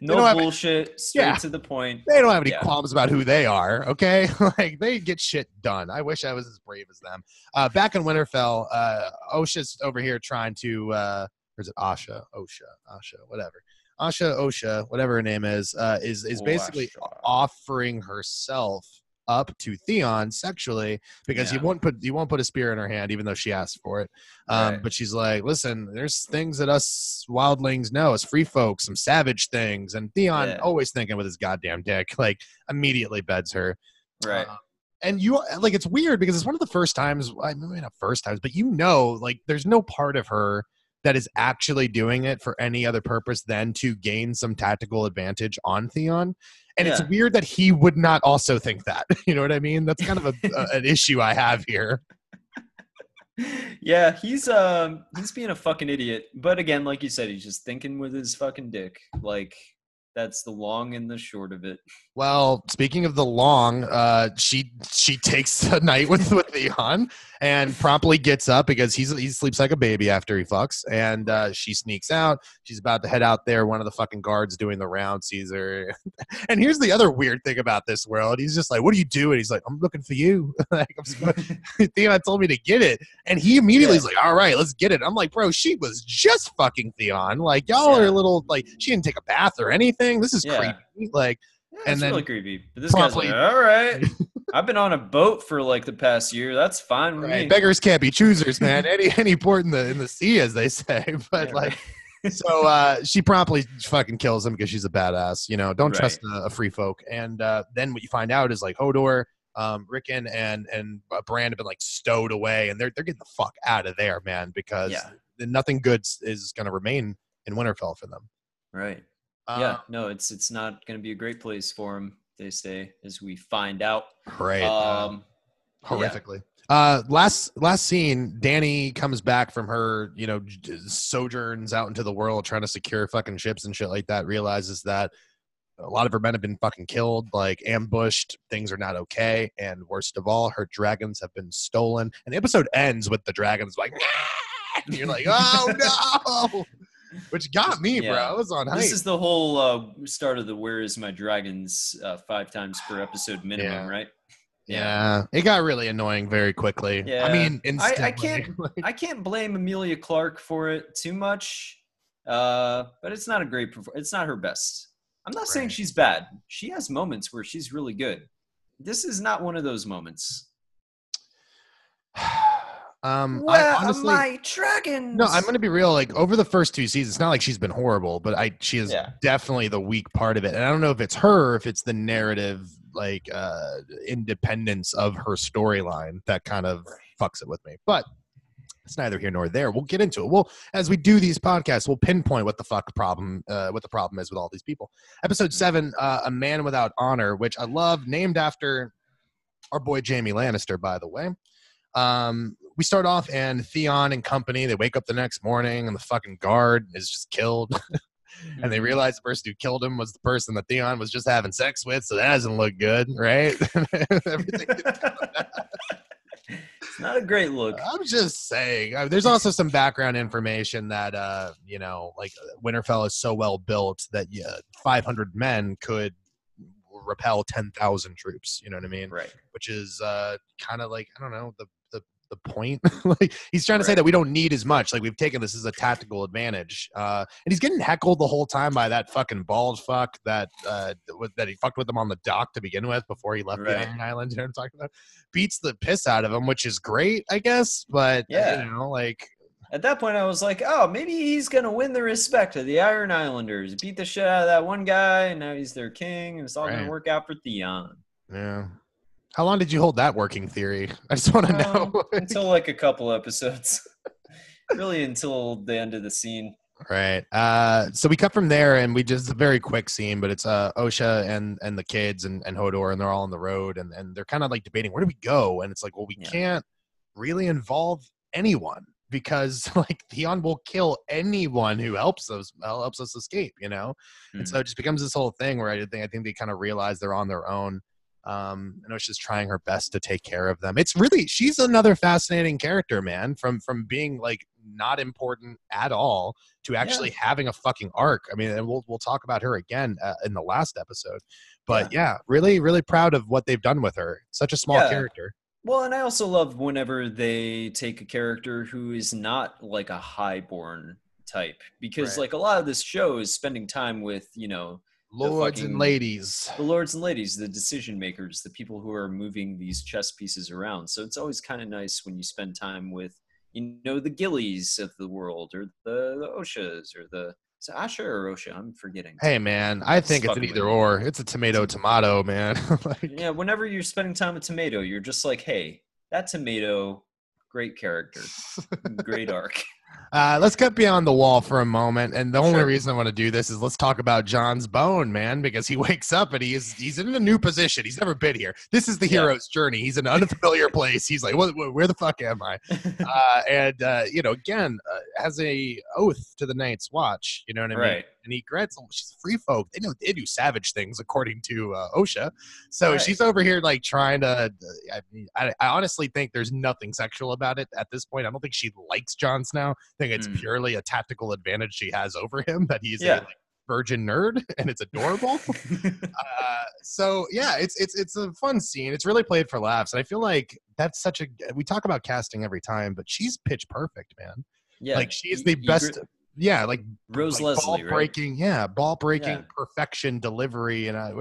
No have- bullshit, straight Yeah. to the point. They don't have any Yeah. qualms about who they are. Okay, like they get shit done. I wish I was as brave as them. Uh, back in Winterfell, uh, Osha's over here trying to. Uh, or is it Asha? Osha, Asha, whatever. Asha, Osha, whatever her name is, uh, is is basically offering herself up to Theon sexually because he won't put he won't put a spear in her hand even though she asked for it. Um, Right. But she's like, listen, there's things that us wildlings know as free folks, some savage things, and Theon Yeah. always thinking with his goddamn dick, like immediately beds her. Right. Uh, and you like it's weird because it's one of the first times I mean not first times, but you know, like there's no part of her that is actually doing it for any other purpose than to gain some tactical advantage on Theon. And it's weird that he would not also think that. You know what I mean? That's kind of a, a, an issue I have here. yeah, he's um he's being a fucking idiot. But again, like you said, he's just thinking with his fucking dick. Like that's the long and the short of it. Well, speaking of the long, uh, she she takes a night with with Theon and promptly gets up because he's he sleeps like a baby after he fucks, and uh, she sneaks out. She's about to head out there. One of the fucking guards doing the round sees her, and here's the other weird thing about this world. He's just like, "What are you doing?" He's like, "I'm looking for you." like, Theon told me to get it, and he immediately is like, "All right, let's get it." I'm like, "Bro, she was just fucking Theon. Like, y'all are a little like she didn't take a bath or anything. This is Yeah. creepy." Like. Yeah, And it's then really creepy. But this promptly- guy's like, all right. I've been on a boat for like the past year. That's fine with Right. me. Beggars can't be choosers, man. any any port in the in the sea, as they say. But Yeah, like, right. so uh, she promptly fucking kills him because she's a badass. You know, don't Right. trust a, a free folk. And uh, then what you find out is like Hodor, um, Rickon, and and uh, Bran have been like stowed away, and they're they're getting the fuck out of there, man, because Yeah. nothing good is going to remain in Winterfell for them. right. Yeah. No, it's it's not going to be a great place for him. They say, as we find out. right. Um, yeah. horrifically. Uh, last last scene, Dany comes back from her, you know, sojourns out into the world trying to secure fucking ships and shit like that. Realizes that a lot of her men have been fucking killed, like ambushed. Things are not okay, and worst of all, her dragons have been stolen. And the episode ends with the dragons like, and you're like, oh no, which got me, bro. I was on hype. This is the whole uh, start of the "Where Is My Dragons" uh, five times per episode minimum, Yeah. right? yeah, it got really annoying very quickly. Yeah. I mean, I instantly. can't- Like, I can't blame Emilia Clarke for it too much, uh, but it's not a great. It's not her best. I'm not saying she's bad. She has moments where she's really good. This is not one of those moments. um, I honestly, my dragons? No, I'm going to be real. Like over the first two seasons, it's not like she's been horrible, but I she is Yeah. definitely the weak part of it. And I don't know if it's her, if it's the narrative, like uh independence of her storyline that kind of fucks it with me. But it's neither here nor there. We'll get into it. We'll as we do these podcasts, we'll pinpoint what the fuck problem, uh, what the problem is with all these people. Episode seven, uh, a man without honor, which I love, named after our boy Jaime Lannister, by the way. Um, we start off and Theon and company, they wake up the next morning and the fucking guard is just killed. and they Mhm. realize the person who killed him was the person that Theon was just having sex with, so that doesn't look good, right? It's not a great look. I'm just saying. There's also some background information that, uh, you know, like uh, Winterfell is so well built that yeah, 500 men could repel 10,000 troops. You know what I mean? Right. which is uh, kind of like I don't know the the the point. like he's trying to say that we don't need as much. Like we've taken this as a tactical advantage. Uh, and he's getting heckled the whole time by that fucking bald fuck that uh, that he fucked with him on the dock to begin with before he left the Right. Iron Island. You know what I'm talking about? Beats the piss out of him, which is great, I guess. But Yeah. you know, like At that point, I was like, oh, maybe he's going to win the respect of the Iron Islanders. Beat the shit out of that one guy, and now he's their king, and it's all going to work out for Theon. yeah. How long did you hold that working theory? I just want to Um, know. until like a couple episodes. really until the end of the scene. Right. Uh, so we cut from there, and we just a very quick scene, but it's uh, Osha and and the kids and, and Hodor, and they're all on the road, and, and they're kind of like debating where do we go, and it's like, well, we Yeah. can't really involve anyone because like Theon will kill anyone who helps us helps us escape, you know. And so it just becomes this whole thing where I think I think they kind of realize they're on their own. Um, know she's trying her best to take care of them. It's really she's another fascinating character, man. From from being like not important at all to actually having a fucking arc. I mean, and we'll we'll talk about her again uh, in the last episode. But yeah. really, really proud of what they've done with her. Such a small Yeah. character. Well, and I also love whenever they take a character who is not like a highborn type, because Right. like a lot of this show is spending time with you know Lords and fucking- ladies. the lords and ladies, the decision makers, the people who are moving these chess pieces around. So it's always kind of nice when you spend time with you know the Gillies of the world, or the, the Oshas, or the is it Asha or Osha. I'm forgetting. Hey man, I think it's an either or. It's a tomato tomato, man. like, Yeah, whenever you're spending time with Tomato, you're just like, hey, that Tomato, great character, great arc. Uh, let's cut beyond the wall for a moment, and the only Sure. reason I want to do this is let's talk about Jon's bone, man, because he wakes up and he is he's in a new position. He's never been here. This is the Yeah. hero's journey. He's in an unfamiliar place. He's like, what, what, where the fuck am I? Uh, and uh, you know, again, uh, has a oath to the Night's Watch. You know what I mean? Right. And he grants she's free folk. They know they do savage things according to uh, Osha. So Right. she's over here like trying to. I, I, I honestly think there's nothing sexual about it at this point. I don't think she likes Jon Snow. I think it's Mm. purely a tactical advantage she has over him that he's Yeah. a like, virgin nerd and it's adorable. uh, so yeah, it's it's it's a fun scene. It's really played for laughs, and I feel like that's such a. We talk about casting every time, but she's pitch perfect, man. yeah, like she's the you best. Yeah, like Rose like ball Leslie, right? breaking. Yeah, ball breaking Yeah. perfection delivery, and I,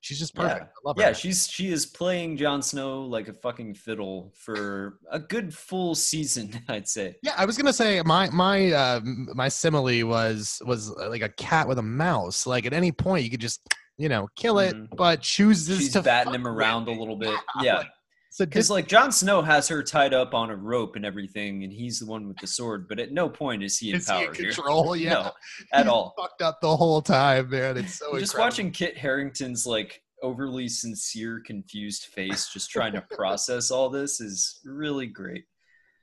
she's just Yeah. perfect. I love Yeah, she's she is playing Jon Snow like a fucking fiddle for a good full season, I'd say. Yeah, I was gonna say my my uh, my simile was was uh, like a cat with a mouse. Like at any point you could just you know kill it, Mhm. but chooses She's to batting him around a little bit. Yeah, Yeah. like, Because like Jon Snow has her tied up on a rope and everything, and he's the one with the sword. But at no point is he in is he power in here. control? Yeah, No, at He's all. Fucked up the whole time, man. It's so Just watching Kit Harington's like overly sincere, confused face, just trying to process all this, is really great.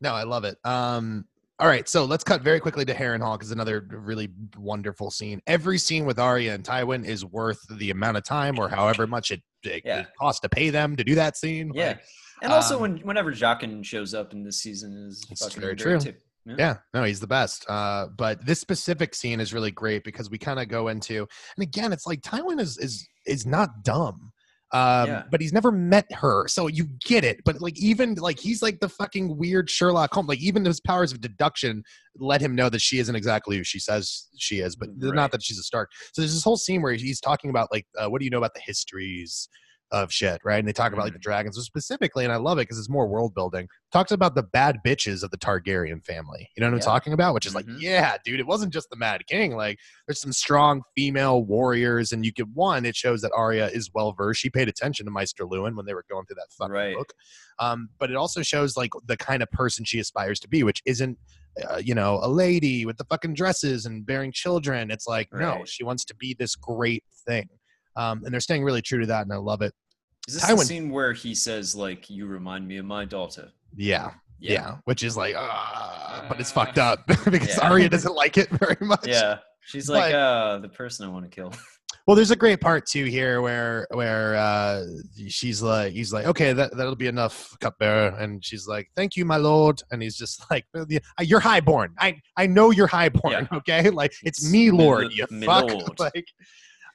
No, I love it. Um, all right, so let's cut very quickly to Harrenhal because another really wonderful scene. Every scene with Arya and Tywin is worth the amount of time or however much it, it, Yeah. it costs to pay them to do that scene. Yeah. Like, And also, Um, when whenever Jaqen shows up in this season is fucking very true. too. Yeah. yeah, no, he's the best. Uh, but this specific scene is really great because we kind of go into, and again, it's like Tywin is is is not dumb. Um, Yeah. but he's never met her, so you get it. But like, even like he's like the fucking weird Sherlock Holmes. Like, even his powers of deduction let him know that she isn't exactly who she says she is, but Right. not that she's a Stark. So there's this whole scene where he's talking about like, uh, what do you know about the histories of shit, right? And they talk about like the dragons, so specifically, and I love it because it's more world building. Talks about the bad bitches of the Targaryen family. You know what I'm talking about? Which is like, Mhm. yeah, dude, it wasn't just the Mad King. Like, there's some strong female warriors, and you could one, it shows that Arya is well versed. She paid attention to Maester Luwin when they were going through that fucking Right. book. Um, but it also shows like the kind of person she aspires to be, which isn't. Uh, you know, a lady with the fucking dresses and bearing children. It's like, no, she wants to be this great thing. Um, and they're staying really true to that, and I love it. Is this Tywin- the scene where he says like, "You remind me of my daughter"? Yeah, yeah, which is like, ah, but it's Uh, fucked up because yeah. Arya doesn't like it very much. Yeah. She's like, But- uh, the person I want to kill. Well, there's a great part too here where where uh, she's like, he's like, okay, that that'll be enough, cupbearer, and she's like, thank you, my lord, and he's just like, you're highborn. I I know you're highborn. Okay, like it's, It's me, lord. lo- you me fuck. Like,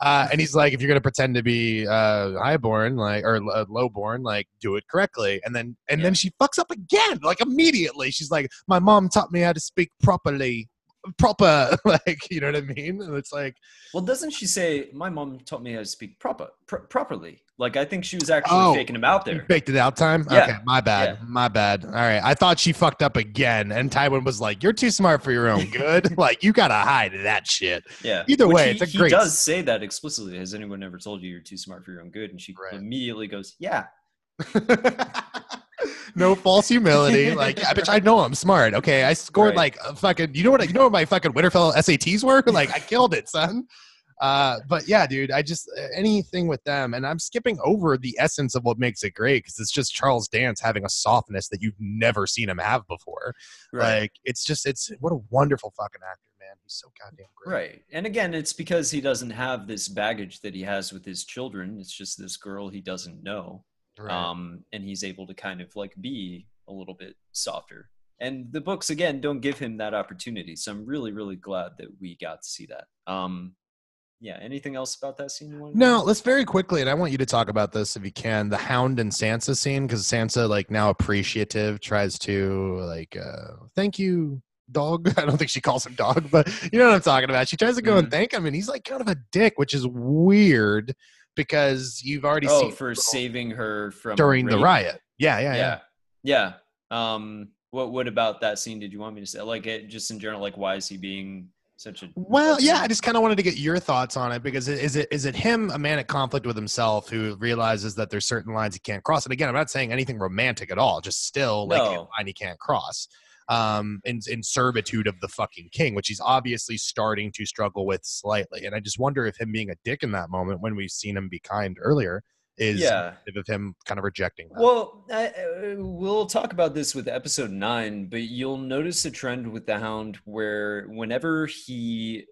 uh, and he's like, if you're gonna pretend to be uh, highborn, like or uh, lowborn, like do it correctly. And then and Yeah. then she fucks up again, like immediately. She's like, my mom taught me how to speak properly. Proper, like you know what I mean? And it's like, Well, doesn't she say, "My mom taught me how to speak proper, pr- properly"? Like, I think she was actually Oh, faking him out there. Faked it out time? Yeah. Okay, my bad. Yeah. My bad. All right. I thought she fucked up again. And Tywin was like, You're too smart for your own good. like, you gotta hide that shit. Yeah. Either Which way, he, it's a he great does say that explicitly. Has anyone ever told you you're too smart for your own good? And she Right. immediately goes, "Yeah." no false humility. Like, yeah, bitch, I know I'm smart. Okay. I scored Right. like a fucking you know what you know what my fucking Winterfell SATs were? Like I killed it, son. Uh, but yeah, dude, I just anything with them, and I'm skipping over the essence of what makes it great because it's just Charles Dance having a softness that you've never seen him have before. Like it's just it's what a wonderful fucking actor, man. He's so goddamn great. Right. And again, it's because he doesn't have this baggage that he has with his children. It's just this girl he doesn't know. Right. Um, and he's able to kind of like be a little bit softer. And the books again don't give him that opportunity. So I'm really, really glad that we got to see that. Um, yeah. Anything else about that scene you want? no, let's very quickly, and I want you to talk about this if you can. The Hound and Sansa scene, because Sansa, like now appreciative, tries to like, uh, thank you, dog. I don't think she calls him dog, but you know what I'm talking about. She tries to go and Mhm. thank him, and he's like kind of a dick, which is weird because you've already Oh, seen for saving her from during the riot. Yeah, yeah, yeah. yeah, yeah. Um, what what about that scene? Did you want me to say like it just in general? Like, why is he being such a Well, yeah, I just kind of wanted to get your thoughts on it because is it is it him a man at conflict with himself who realizes that there's certain lines he can't cross? And again, I'm not saying anything romantic at all, just still like a line he can't cross. Um, in in servitude of the fucking king, which he's obviously starting to struggle with slightly. And I just wonder if him being a dick in that moment, when we've seen him be kind earlier, is Yeah. of him kind of rejecting that. Well, I, uh, we'll talk about this with episode nine, but you'll notice a trend with the Hound where whenever he,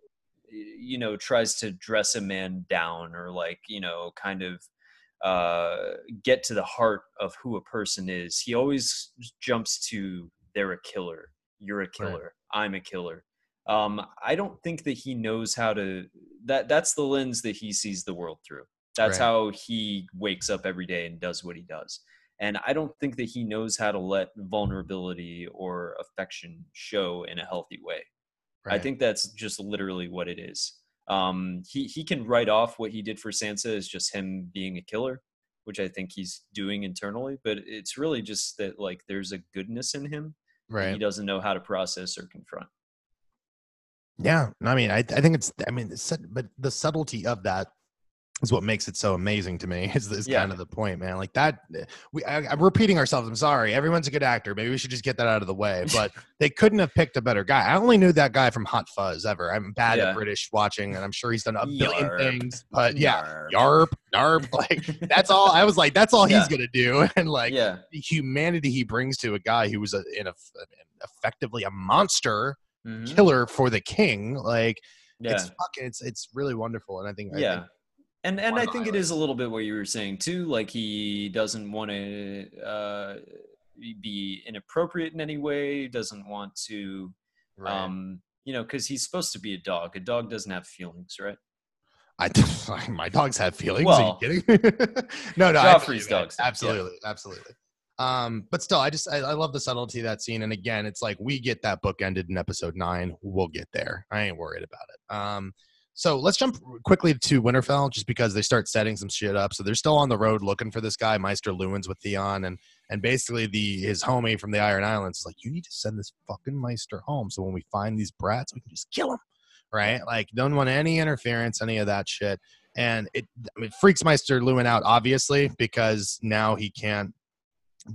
you know, tries to dress a man down or like, you know, kind of uh, get to the heart of who a person is, he always jumps to they're a killer, you're a killer, I'm a killer. Um, I don't think that he knows how to. That that's the lens that he sees the world through. That's Right. how he wakes up every day and does what he does. And I don't think that he knows how to let vulnerability or affection show in a healthy way. I think that's just literally what it is. Um, he he can write off what he did for Sansa as just him being a killer, which I think he's doing internally. But it's really just that like there's a goodness in him that he doesn't know how to process or confront. Yeah, I mean, I, I think it's, I mean, but the subtlety of that is what makes it so amazing to me. Is, is Yeah. kind of the point, man. Like that, we I, I'm repeating ourselves. I'm sorry. Everyone's a good actor. Maybe we should just get that out of the way. But they couldn't have picked a better guy. I only knew that guy from Hot Fuzz ever. I'm bad Yeah. at British watching, and I'm sure he's done a billion Yarp. things. But yeah, Yarp. yarp, yarp. Like that's all. I was like, that's all he's gonna do. And like yeah. the humanity he brings to a guy who was a, in a, effectively a monster Mhm. killer for the king. Like Yeah. it's fucking, it's it's really wonderful. And I think I yeah. think and and I think it is a little bit what you were saying too. Like he doesn't want to uh, be inappropriate in any way. Doesn't want to, Right. um, you know, because he's supposed to be a dog. A dog doesn't have feelings, right? I my dogs have feelings. Well, Are you kidding? no, no, Joffrey's dogs do, yeah. Absolutely, absolutely. Um, but still, I just I, I love the subtlety of that scene. And again, it's like we get that book ended in episode nine. We'll get there. I ain't worried about it. Um, so let's jump quickly to Winterfell, just because they start setting some shit up. So they're still on the road looking for this guy, Maester Luwins with Theon, and and basically the his homie from the Iron Islands is like, you need to send this fucking Maester home. So when we find these brats, we can just kill them. right? Like, don't want any interference, any of that shit. And it, it freaks Maester Luwin out, obviously, because now he can't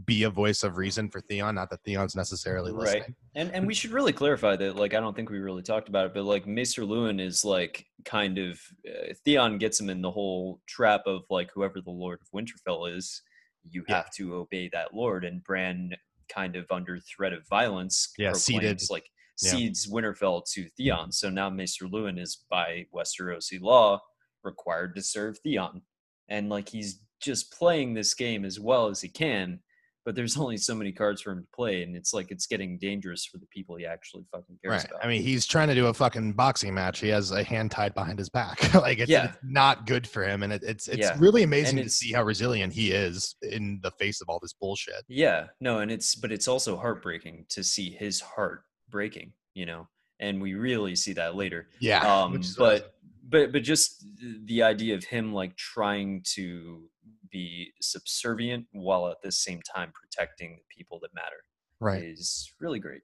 be a voice of reason for Theon. Not that Theon's necessarily listening. Right. And and we should really clarify that. Like, I don't think we really talked about it, but like Maester Luwin is like kind of uh, Theon gets him in the whole trap of like whoever the Lord of Winterfell is, you Yeah. have to obey that Lord. And Bran, kind of under threat of violence, Yeah, proclaims, like Yeah. cedes Winterfell to Theon. So now Maester Luwin is by Westerosi law required to serve Theon, and like he's just playing this game as well as he can but there's only so many cards for him to play, and it's like it's getting dangerous for the people he actually fucking cares Right. about. I mean, he's trying to do a fucking boxing match. He has a hand tied behind his back. like, it's, Yeah. it's not good for him. And it, it's it's Yeah. really amazing to see how resilient he is in the face of all this bullshit. yeah, no, and it's but it's also heartbreaking to see his heart breaking, you know, and we really see that later. Yeah. Um, which is what I was- but but but just the idea of him like trying to be subservient while at the same time protecting the people that matter right. is really great.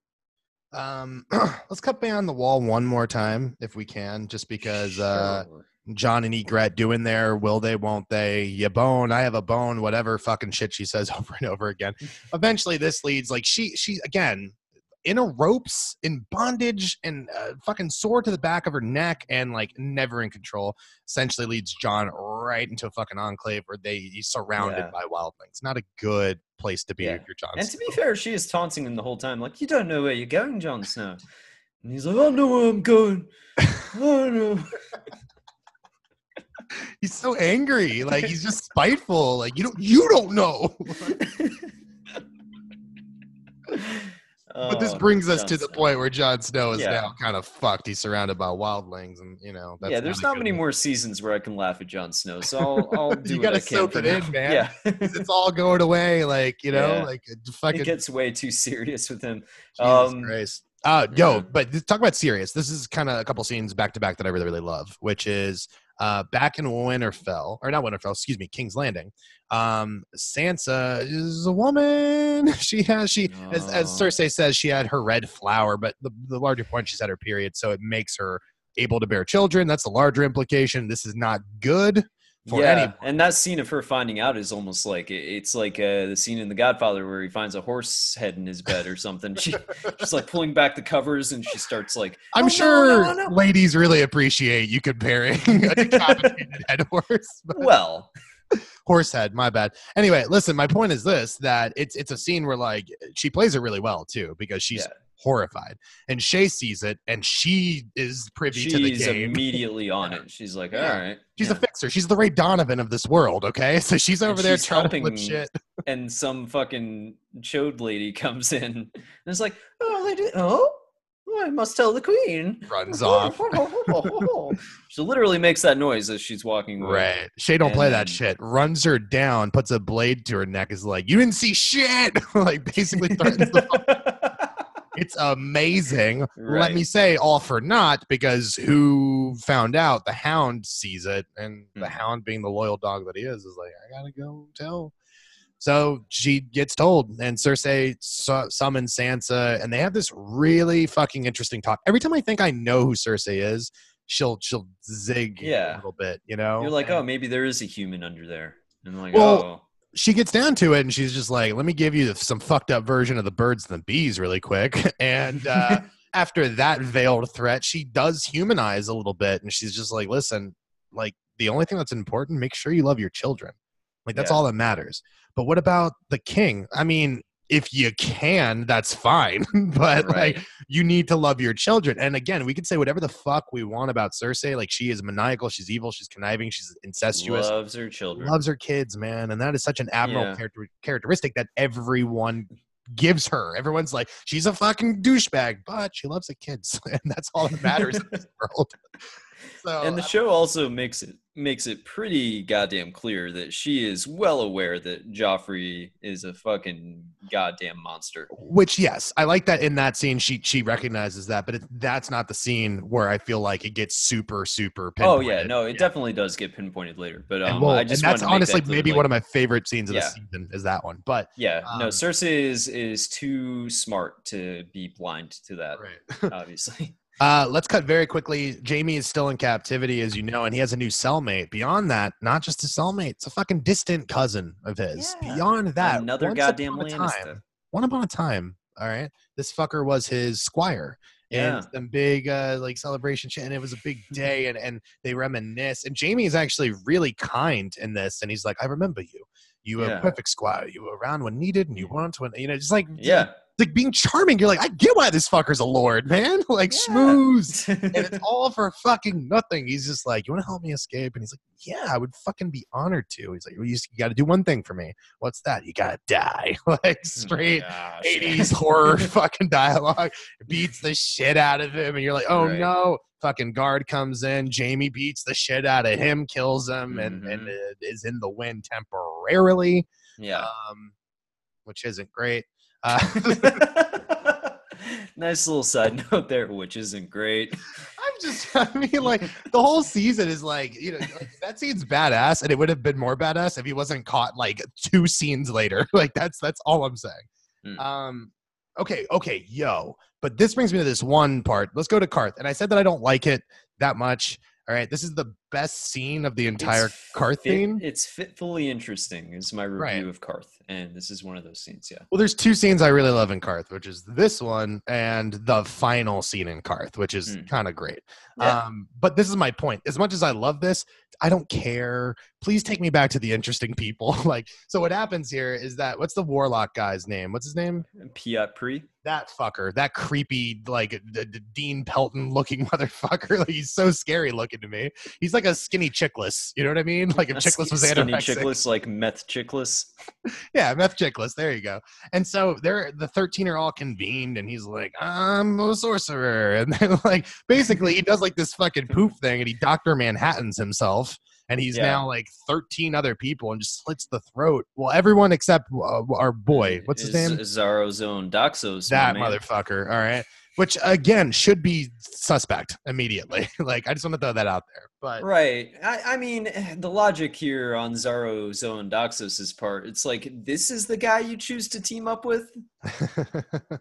Um, let's cut beyond the wall one more time if we can, just because uh, Jon and Ygritte doing their will they, won't they, you bone, I have a bone, whatever fucking shit she says over and over again. Eventually, this leads like she she again in a ropes, in bondage, and uh, fucking sword to the back of her neck, and like never in control. Essentially, leads Jon right into a fucking enclave where they he's surrounded Yeah. by wildlings. Not a good place to be Yeah. if you're Jon. And to be fair, she is taunting him the whole time, like, you don't know where you're going, Jon Snow. And he's like, I know where I'm going. I don't know. he's so angry, like he's just spiteful. Like you don't you don't know. But this Oh, brings us Jon to the Snow. point where Jon Snow is Yeah. now kind of fucked. He's surrounded by wildlings, and you know. That's yeah, there's not many more seasons where I can laugh at Jon Snow, so I'll, I'll do You gotta soak it in, man. Yeah, It's all going away, like you know, Yeah. like uh, it fucking gets way too serious with him. Jesus um, Christ. Uh, yo, but talk about serious. This is kind of a couple scenes back to back that I really, really love, which is uh, back in Winterfell, or not Winterfell, excuse me, King's Landing. Um, Sansa is a woman. She has she, as, as. Cersei says, she had her red flower, but the, the larger point, she's had her period, so it makes her able to bear children. That's the larger implication. This is not good yeah, anyone. and that scene of her finding out is almost like it's like uh, the scene in The Godfather where he finds a horse head in his bed or something. She, she's like pulling back the covers and she starts like, I'm "Oh, no, sure no, no." ladies really appreciate you comparing a decapitated head horse. but- well, horse head my bad anyway listen my point is this that it's it's a scene where like she plays it really well too because she's Yeah. Horrified and shae sees it and she is privy to the she's game immediately on it. She's like, all Yeah. right. she's yeah." a fixer she's the ray donovan of this world okay so she's over And there she's trying to flip shit and some fucking chode lady comes in and it's like, oh, they did. Oh, oh, I must tell the queen. runs oh, off oh, oh, she literally makes that noise as she's walking away. right shae don't And play that shit runs her down puts a blade to her neck is like you didn't see shit like basically threatens the It's amazing. Let me say, all for naught, because who found out? The hound sees it, and the Mhm. hound, being the loyal dog that he is, is like, I gotta go tell. So she gets told, and Cersei su- summons Sansa, and they have this really fucking interesting talk. Every time I think I know who Cersei is, she'll she'll zig Yeah. a little bit, you know. You're like, And oh, maybe there is a human under there, and I'm like, Well, oh, she gets down to it and she's just like, let me give you some fucked up version of the birds and the bees really quick. And uh, after that veiled threat, she does humanize a little bit and she's just like, listen, like the only thing that's important, make sure you love your children. Like that's Yeah. all that matters. But what about the king? I mean, if you can, that's fine. but right. like you need to love your children. And again, we can say whatever the fuck we want about Cersei. Like she is maniacal, she's evil, she's conniving, she's incestuous loves her children. loves her kids, man, and that is such an admirable Yeah. character- characteristic that everyone gives her. Everyone's like, she's a fucking douchebag, but she loves the kids, and that's all that matters in this world. So, and the uh, show also makes it makes it pretty goddamn clear that she is well aware that Joffrey is a fucking goddamn monster. which yes, I like that in that scene. She she recognizes that, but it, that's not the scene where I feel like it gets super super. Oh yeah, no, it Yeah. definitely does get pinpointed later. But And, um, well, I and just that's honestly that maybe like- one of my favorite scenes of Yeah. the season is that one. But Yeah, no, um, Cersei is is too smart to be blind to that. right. Obviously. Uh, let's cut very quickly. Jaime is still in captivity, as you know, and he has a new cellmate. Beyond that, not just a cellmate, it's a fucking distant cousin of his. Yeah. Beyond that, Another goddamn Lannister. time, one upon a time, all right, this fucker was his squire. Yeah. And some big uh, like celebration shit, and it was a big day, and, and they reminisce. And Jaime is actually really kind in this, and he's like, "I remember you. You were Yeah. a perfect squire. You were around when needed, and you weren't when you know, just like Yeah. Like being charming. You're like, I get why this fucker's a lord, man. Like Yeah. smooth and it's all for fucking nothing. He's just like, you want to help me escape? And he's like, yeah, I would fucking be honored to. He's like, well, you, you got to do one thing for me. What's that? You got to die. like straight Gosh. 80s horror fucking dialogue. Beats the shit out of him. And you're like, oh Right. no. Fucking guard comes in. Jaime beats the shit out of him, kills him, and, and Mhm. uh, is in the win temporarily, Yeah. um, which isn't great. Uh, nice little side note there, which isn't great. I'm just, I mean, like the whole season is like, you know, like, that scene's badass, and it would have been more badass if he wasn't caught like two scenes later. Like that's that's all I'm saying. Mm. Um, okay, okay, yo, but this brings me to this one part. Let's go to Qarth, and I said that I don't like it that much. All right, this is the best scene of the entire It's Qarth scene. It's fitfully interesting. Is my review Right. of Qarth, and this is one of those scenes. Yeah. Well, there's two scenes I really love in Qarth, which is this one and the final scene in Qarth, which is Mm. kind of great. Yeah. Um, but this is my point. As much as I love this, I don't care. Please take me back to the interesting people. like, so what happens here is that what's the warlock guy's name? What's his name? Pyat Pree. That fucker, that creepy, like d- d- Dean Pelton looking motherfucker. Like, he's so scary looking to me. He's like a skinny Chiklis. You know what I mean? Like if Chiklis was skinny anorexic. Chiklis, like meth Chiklis. Yeah, meth Chiklis. There you go. And so they're the 13 are all convened, and he's like, I'm a sorcerer. And then like basically he does like this fucking poof thing and he Dr. Manhattan's himself. And he's Yeah. now like 13 other people and just slits the throat. Well, everyone except uh, our boy. What's his Is- name? Xaro Xhoan Daxos. that motherfucker. All right. Which again should be suspect immediately. like I just want to throw that out there. But Right. I, I mean, the logic here on Xaro Xhoan Daxos' part, it's like, this is the guy you choose to team up with?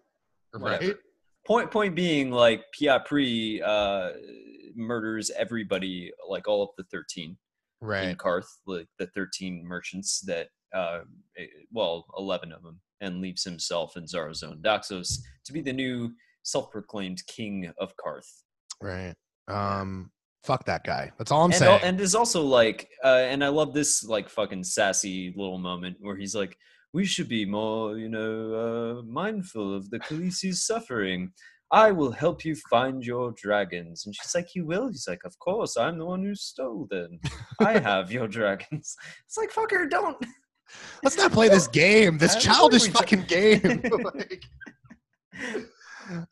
right. Point point being, like, Pyat Pree uh, murders everybody, like all of the 13 Right. in. Qarth, like the 13 merchants that, uh, eh, well, 11 of them, and leaves himself and Xaro Xhoan Daxos to be the new self proclaimed king of Qarth. Right. Um fuck that guy. That's all I'm and, saying. and there's also like uh, and i love this like fucking sassy little moment where he's like we should be more you know uh, mindful of the Khaleesi's suffering i will help you find your dragons and she's like you will he's like of course i'm the one who stole them i have your dragons it's like fucker don't Let's not play this game. This childish fucking game. Like,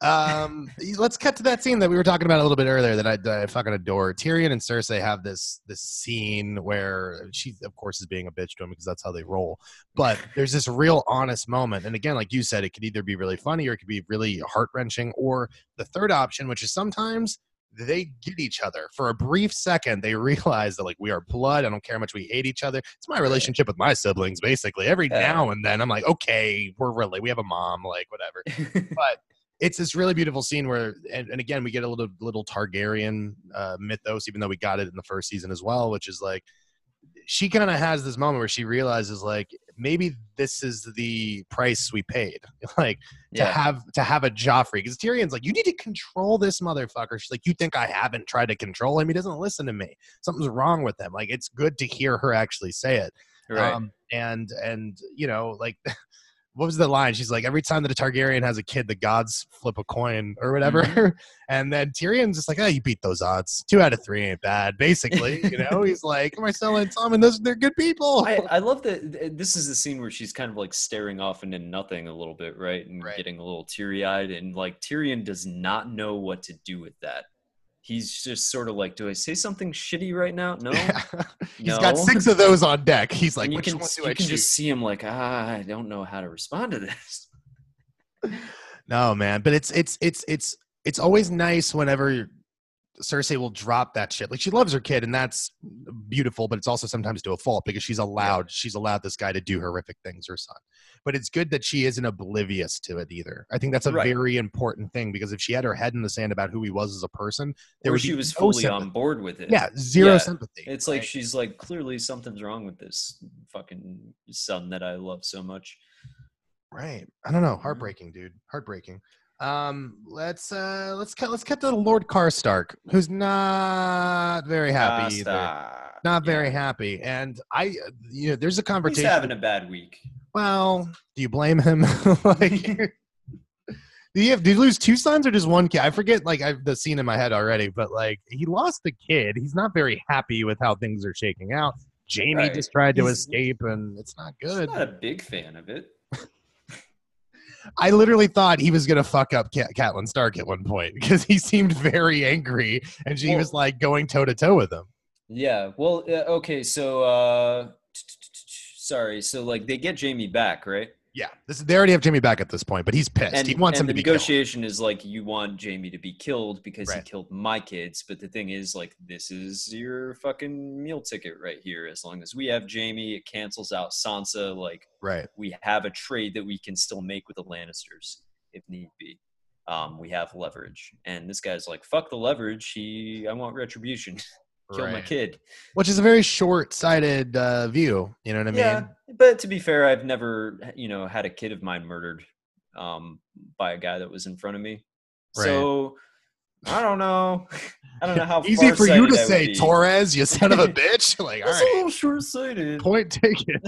um, let's cut to that scene that we were talking about a little bit earlier that I, that I fucking adore. Tyrion and Cersei have this this scene where she, of course, is being a bitch to him because that's how they roll. But there's this real honest moment, and again, like you said, it could either be really funny or it could be really heart wrenching, or the third option, which is sometimes they get each other for a brief second. They realize that like we are blood. I don't care how much we hate each other. It's my relationship with my siblings, basically. Every now and then, I'm like, okay, we're really we have a mom, like whatever but it's this really beautiful scene where, and, and again, we get a little little Targaryen uh, mythos, even though we got it in the first season as well, which is like she kind of has this moment where she realizes like maybe this is the price we paid like to Yeah. have to have a joffrey. Because tyrion's like you need to control this motherfucker. She's like you think i haven't tried to control him? He doesn't listen to me. Something's wrong with him. Like it's good to hear her actually say it. Right. um, and and you know like what was the line she's like every time that a targaryen has a kid the gods flip a coin or whatever Mm-hmm. and then tyrion's just like oh you beat those odds two out of three ain't bad basically you know he's like myrcella and tom and those they're good people I, I love that this is the scene where she's kind of like staring off into nothing a little bit, right? And Right. getting a little teary eyed. And like Tyrion does not know what to do with that. He's just sort of like, do I say something shitty right now? No. he's got six of those on deck he's like and you which can, one do you i can just see him like, ah, I don't know how to respond to this. No, man, but it's it's it's it's it's always nice whenever Cersei will drop that shit. Like she loves her kid, and that's beautiful. But it's also sometimes to a fault because she's allowed she's allowed this guy to do horrific things, her son. But it's good that she isn't oblivious to it either. I think that's a Right. very important thing because if she had her head in the sand about who he was as a person, there Or would she was no fully on board with it. Yeah, zero Yeah. sympathy. It's like right? she's like, clearly something's wrong with this fucking son that I love so much. Right. I don't know. Mhm. Heartbreaking, dude. Heartbreaking. Um, let's uh let's cut let's cut to Lord Karstark, who's not very happy either. Not very Yeah. happy. And I you know, there's a conversation. He's having a bad week. well, do you blame him? like do you have did you lose two sons or just one kid? I forget like I've the scene in my head already, but like he lost the kid. He's not very happy with how things are shaking out. Jaime Right. just tried to He's- escape and it's not He's good. not a big fan of it. I literally thought he was gonna fuck up Cat- Catelyn Stark at one point because he seemed very angry, and she Well- was like going toe to toe with him. Yeah. Well, uh, okay. So, uh, sorry. So, like, they get Jaime back, right? Yeah, this, they already have Jimmy back at this point, but he's pissed. And, he wants him the to be killed. negotiation is like, you want Jaime to be killed because Right. he killed my kids. But the thing is, like, this is your fucking meal ticket right here. As long as we have Jaime, it cancels out Sansa. Like, Right. we have a trade that we can still make with the Lannisters if need be. Um, we have leverage, and this guy's like, "Fuck the leverage. He, I want retribution. Kill my kid." Which is a very short-sighted uh, view. You know what I mean? yeah, but to be fair, I've never, you know, had a kid of mine murdered um, by a guy that was in front of me. Right. So I don't know. I don't know how Easy for you to say. Torres, you son of a bitch. Like, all That's a little short-sighted. point taken.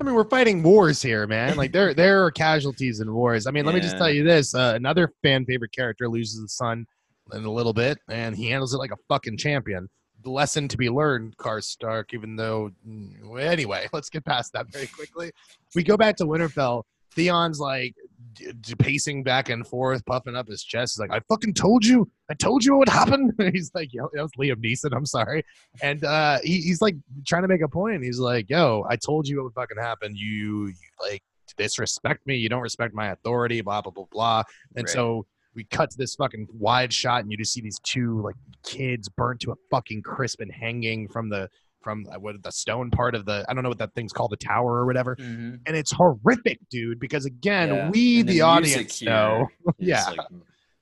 I mean, we're fighting wars here, man. Like there, there are casualties in wars. I mean, let me just tell you this: uh, another fan favorite character loses a son in a little bit, and he handles it like a fucking champion. The lesson to be learned, Karstark, Even though, mm, anyway, let's get past that very quickly. We go back to Winterfell. Theon's like d- d- pacing back and forth, puffing up his chest. He's like, "I fucking told you. I told you what would happen." he's like, "Yo, that was Liam Neeson. I'm sorry." And uh, he, he's like trying to make a point. He's like, "Yo, I told you what would fucking happen. You, you like disrespect me. You don't respect my authority. Blah blah blah blah." And Right. so we cut to this fucking wide shot, and you just see these two like kids burnt to a fucking crisp and hanging from the from uh, what the stone part of the I don't know what that thing's called, the tower or whatever. Mhm. And it's horrific, dude. Because again, Yeah. we And the, music audience know. Yeah. like,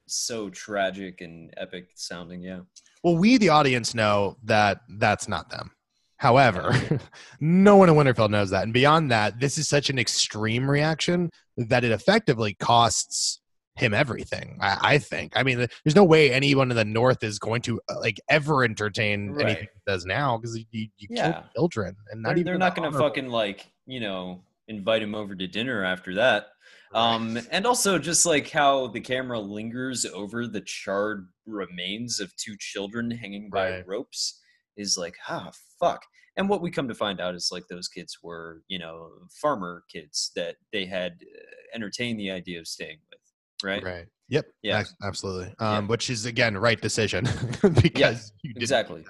so tragic and epic sounding. Yeah. Well, we the audience know that that's not them. However, no one in Winterfell knows that. And beyond that, this is such an extreme reaction that it effectively costs him everything. I, I think. I mean, there's no way anyone in the North is going to uh, like ever entertain Right. anything he does now because you, you kill Yeah. children and not They're, even they're not going to fucking like you know invite him over to dinner after that. Um, and also just like how the camera lingers over the charred remains of two children hanging by Right. ropes is like, ah, fuck. And what we come to find out is like those kids were, you know, farmer kids that they had uh, entertained the idea of staying with, right? Right. Yep. Yeah. Absolutely. Yeah. Um, which is again right decision because you didn't Exactly.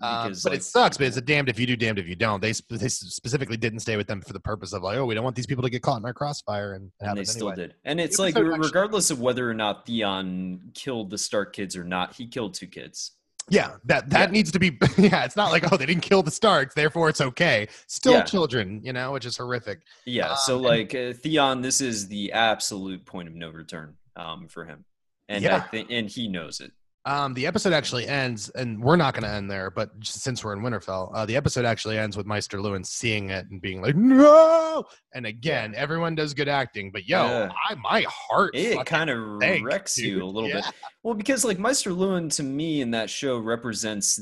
Um, Because, but like, it sucks. But it's a damned if you do, damned if you don't. They, sp- they specifically didn't stay with them for the purpose of like, oh, we don't want these people to get caught in our crossfire, and, and they still anyway. did. And it's The like, actually- regardless of whether or not Theon killed the Stark kids or not, he killed two kids. Yeah, that that Yeah. needs to be. Yeah, it's not like oh they didn't kill the Starks, therefore it's okay. Still Yeah. children, you know, which is horrific. Yeah. So Um, and- like uh, Theon, this is the absolute point of no return um, for him, and I Yeah. think and he knows it. Um, the episode actually ends, and we're not going to end there, but since we're in Winterfell, uh, the episode actually ends with Maester Luwin seeing it and being like, "No!" And again, everyone does good acting, but yo, Yeah. I my heart, It kind of wrecks you a little Yeah. bit. Well, because like Maester Luwin to me in that show represents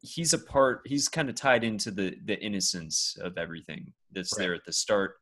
he's a part he's kind of tied into the the innocence of everything that's Right. there at the start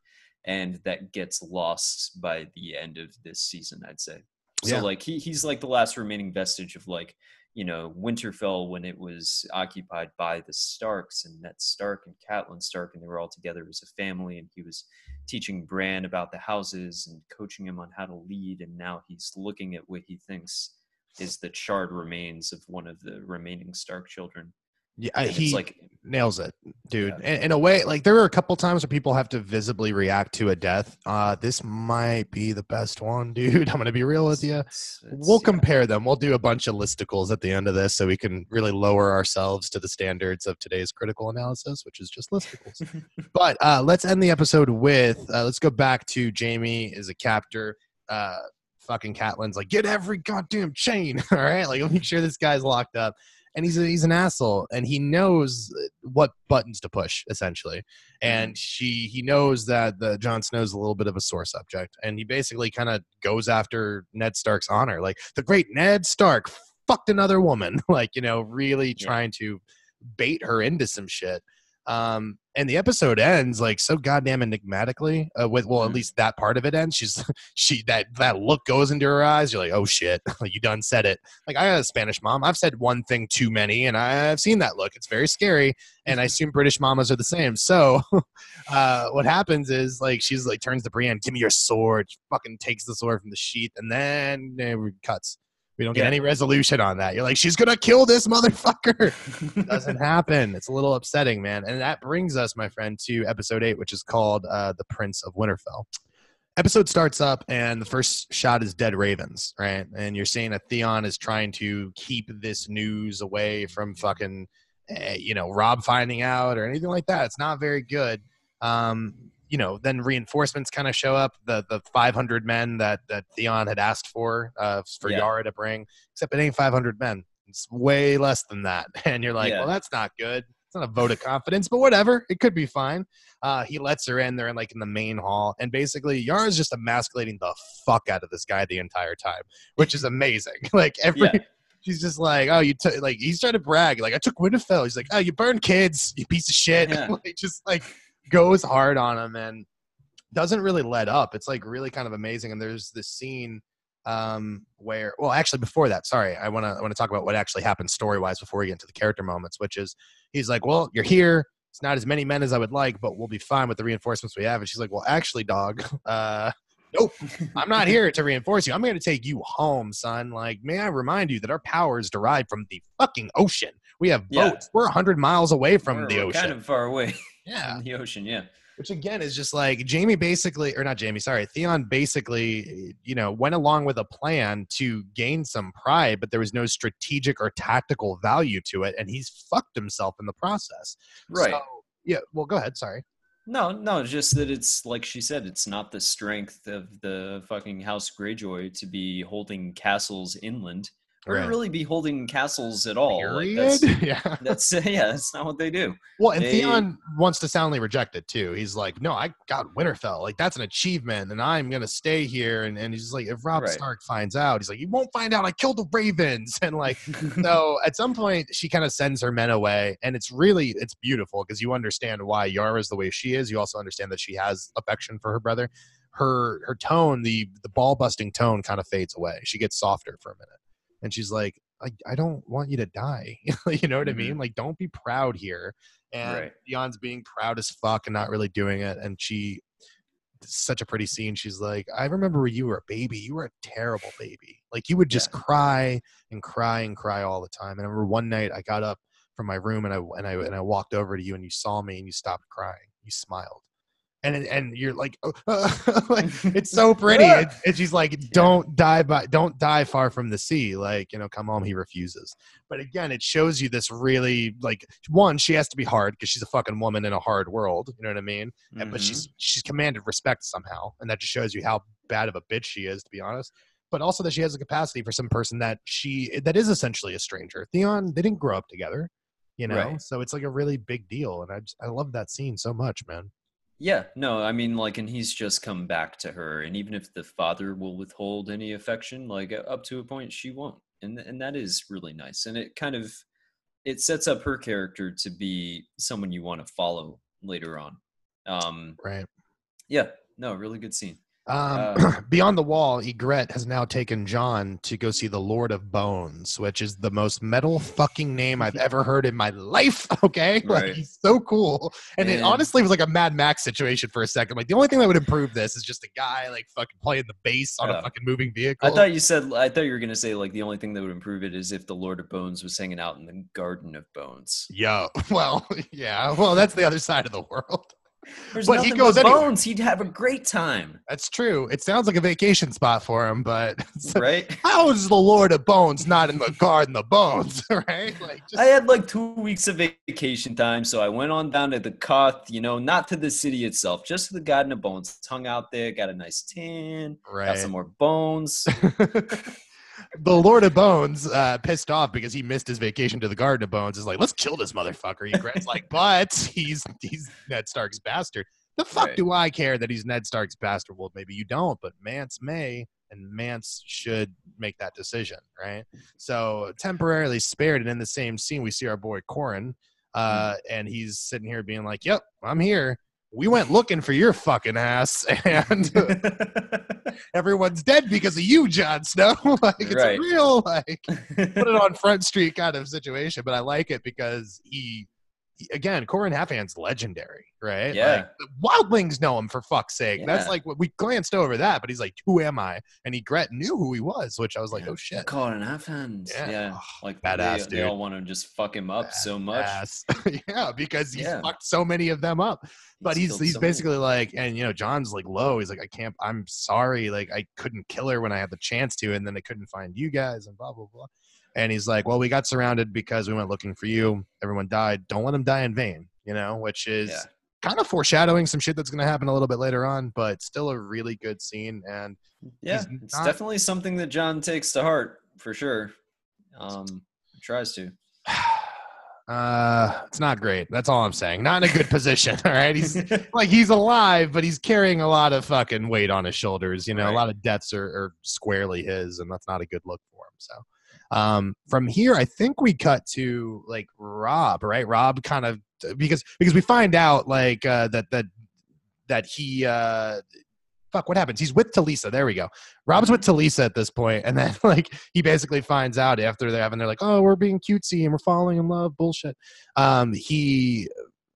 and that gets lost by the end of this season, I'd say. So Yeah. like he he's like the last remaining vestige of like, you know, Winterfell when it was occupied by the Starks and Ned Stark and Catelyn Stark and they were all together as a family and he was teaching Bran about the houses and coaching him on how to lead. And now he's looking at what he thinks is the charred remains of one of the remaining Stark children. Yeah, he it's like, nails it, dude. Yeah. In, in a way, like there are a couple times where people have to visibly react to a death. Uh, this might be the best one, dude. I'm gonna be real with you. it's- it's- We'll yeah. compare them. We'll do a bunch of listicles at the end of this so we can really lower ourselves to the standards of today's critical analysis, which is just listicles. but uh, let's end the episode with uh, let's go back to Jaime as a captor. Uh, fucking Catelyn's like, get every goddamn chain. All right. Like, make sure this guy's locked up. And he's a, he's an asshole, and he knows what buttons to push essentially. Mm-hmm. And she he knows that the Jon Snow's a little bit of a sore subject, and he basically kind of goes after Ned Stark's honor, like the great Ned Stark fucked another woman, like you know, really Yeah. trying to bait her into some shit. Um, and the episode ends like so goddamn enigmatically. Uh, with well, at Mhm. least that part of it ends. She's she that that look goes into her eyes. You're like, oh shit, you done said it. Like I got a Spanish mom. I've said one thing too many, and I've seen that look. It's very scary, and I assume British mamas are the same. So, uh, what happens is like she's like turns to Brienne, give me your sword. She fucking takes the sword from the sheath, and then we cuts. We don't get Yeah. any resolution on that. You're like, she's gonna kill this motherfucker doesn't happen. It's a little upsetting, man. And that brings us, my friend, to episode eight, which is called uh, "The Prince of Winterfell." Episode starts up, and the first shot is dead ravens, right? And you're seeing that Theon is trying to keep this news away from fucking, eh, you know, Robb finding out or anything like that. It's not very good. Um, you know, then reinforcements kind of show up. The the 500 men that that Theon had asked for uh, for Yeah. Yara to bring, except it ain't 500 men. It's way less than that. And you're like, Yeah. well, that's not good. It's not a vote of confidence, but whatever. It could be fine. Uh, he lets her in. They're in like in the main hall, and basically Yara's just emasculating the fuck out of this guy the entire time, which is amazing. like every. Yeah. She's just like, oh, you took like he's trying to brag, like I took Winterfell. He's like, oh, you burned kids, you piece of shit. Yeah. like just like goes hard on him and doesn't really let up. It's like really kind of amazing. And there's this scene um where well actually before that sorry i want to i want to talk about what actually happened story wise before we get into the character moments which is he's like well you're here it's not as many men as i would like but we'll be fine with the reinforcements we have and she's like well actually dog uh nope i'm not here to reinforce you i'm here to take you home son like may i remind you that our power is derived from the fucking ocean we have Yeah. boats we're 100 miles away from We're- the we're ocean kind of far away yeah from the ocean. Yeah. which again is just like Jaime basically, or not Jaime, sorry, Theon basically, you know, went along with a plan to gain some pride, but there was no strategic or tactical value to it, and he's fucked himself in the process. Right. So, yeah. Well, go ahead. Sorry. No, no, just that it's like she said, it's not the strength of the fucking House Greyjoy to be holding castles inland Right. really be holding castles at all. Like that's, yeah. that's yeah, that's not what they do. Well, and They- Theon wants to soundly reject it too. He's like, "No, I got Winterfell. Like that's an achievement, and I'm gonna stay here." And, and he's like, "If Robb Right. Stark finds out, he's like, you won't find out. I killed the Ravens." And like, so at some point she kind of sends her men away and it's really it's beautiful because you understand why Yara's the way she is you also understand that she has affection for her brother her her tone the the ball busting tone kind of fades away she gets softer for a minute and she's like I, I don't want you to die you know what i mean mm-hmm. like don't be proud here and Right. Theon's being proud as fuck and not really doing it and she such a pretty scene she's like i remember when you were a baby you were a terrible baby like you would just Yeah. cry and cry and cry all the time. And I remember one night I got up from my room and I and I and I walked over to you and you saw me and you stopped crying. You smiled. And and you're like, oh, like it's so pretty. and, and she's like, "Don't die by, don't die far from the sea." Like you know, come home. He refuses. But again, it shows you this really like one. She has to be hard because she's a fucking woman in a hard world. You know what I mean? And but she's mm-hmm. she's commanded respect somehow, and that just shows you how bad of a bitch she is, to be honest. But also that she has a capacity for some person that she that is essentially a stranger. Theon, they didn't grow up together, you know, Right. so it's like a really big deal, and I just, I love that scene so much, man. Yeah, no, I mean, like, and he's just come back to her, and even if the father will withhold any affection, like uh, up to a point, she won't, and and that is really nice, and it kind of it sets up her character to be someone you want to follow later on. Um, Right. yeah, no, really good scene. Um, Uh, beyond the wall, Ygritte has now taken Jon to go see the Lord of Bones, which is the most metal fucking name I've ever heard in my life. Okay, like he's so cool, and it honestly was like a Mad Max situation for a second. Like the only thing that would improve this is just a guy like fucking playing the bass on a fucking moving vehicle. I thought you said I thought you were gonna say like the only thing that would improve it is if the Lord of Bones was hanging out in the Garden of Bones. Yo, well, yeah, well, that's the other side of the world. There's But he goes. Bones. He'd have a great time, That's true. It sounds like a vacation spot for him, but right? how is the Lord of Bones not in the Garden of Bones? Right? Like, just I had like two weeks of vacation time, so I went on down to the Qarth, you know, not to the city itself, just to the Garden of Bones. Hung out there, got a nice tan, right. got some more bones. the Lord of Bones, uh, pissed off because he missed his vacation to the Garden of Bones, is like, let's kill this motherfucker. Ygritte's like, but he's he's Ned Stark's bastard. The fuck Right. do I care that he's Ned Stark's bastard? Well, maybe you don't, but Mance may, and Mance should make that decision, right? So temporarily spared, and in the same scene, we see our boy Qhorin, uh, and he's sitting here being like, "Yep, I'm here." We went looking for your fucking ass, and everyone's dead because of you, Jon Snow. like it's Right. a real like put it on Front Street kind of situation, but I like it because he, he- again, Qhorin Halfhand's legendary, right? Yeah. Like, the Wildlings know him for fuck's sake. Yeah. That's like what we glanced over that, but he's like, "Who am I?" And Ygritte knew who he was, which I was like, "Oh shit." Qhorin in half hands. Yeah. Yeah. Oh, Like badass, they, they all want to just fuck him up so much. Yeah, because he's Yeah. fucked so many of them up. But he's killed he's so many. basically like, and you know, Jon's like low. He's like, I can't. I'm sorry. Like I couldn't kill her when I had the chance to, and then I couldn't find you guys, and blah blah blah. And he's like, well, we got surrounded because we went looking for you. Everyone died. Don't let them die in vain. You know, which is Yeah. kind of foreshadowing some shit that's going to happen a little bit later on, but still a really good scene. And Yeah, he's it's not- definitely something that Jon takes to heart for sure. Um, tries to. uh, it's not great. That's all I'm saying. Not in a good position. All right, he's like he's alive, but he's carrying a lot of fucking weight on his shoulders. You know, a lot of deaths are, are squarely his, and that's not a good look for him. So, um, from here, I think we cut to like Robb, right? Robb kind of because because we find out like uh, that that that he uh, fuck what happens? He's with Talisa. There we go. Robb's with Talisa at this point, and then like he basically finds out after they're having they're like, oh, we're being cutesy and we're falling in love, bullshit. Um, he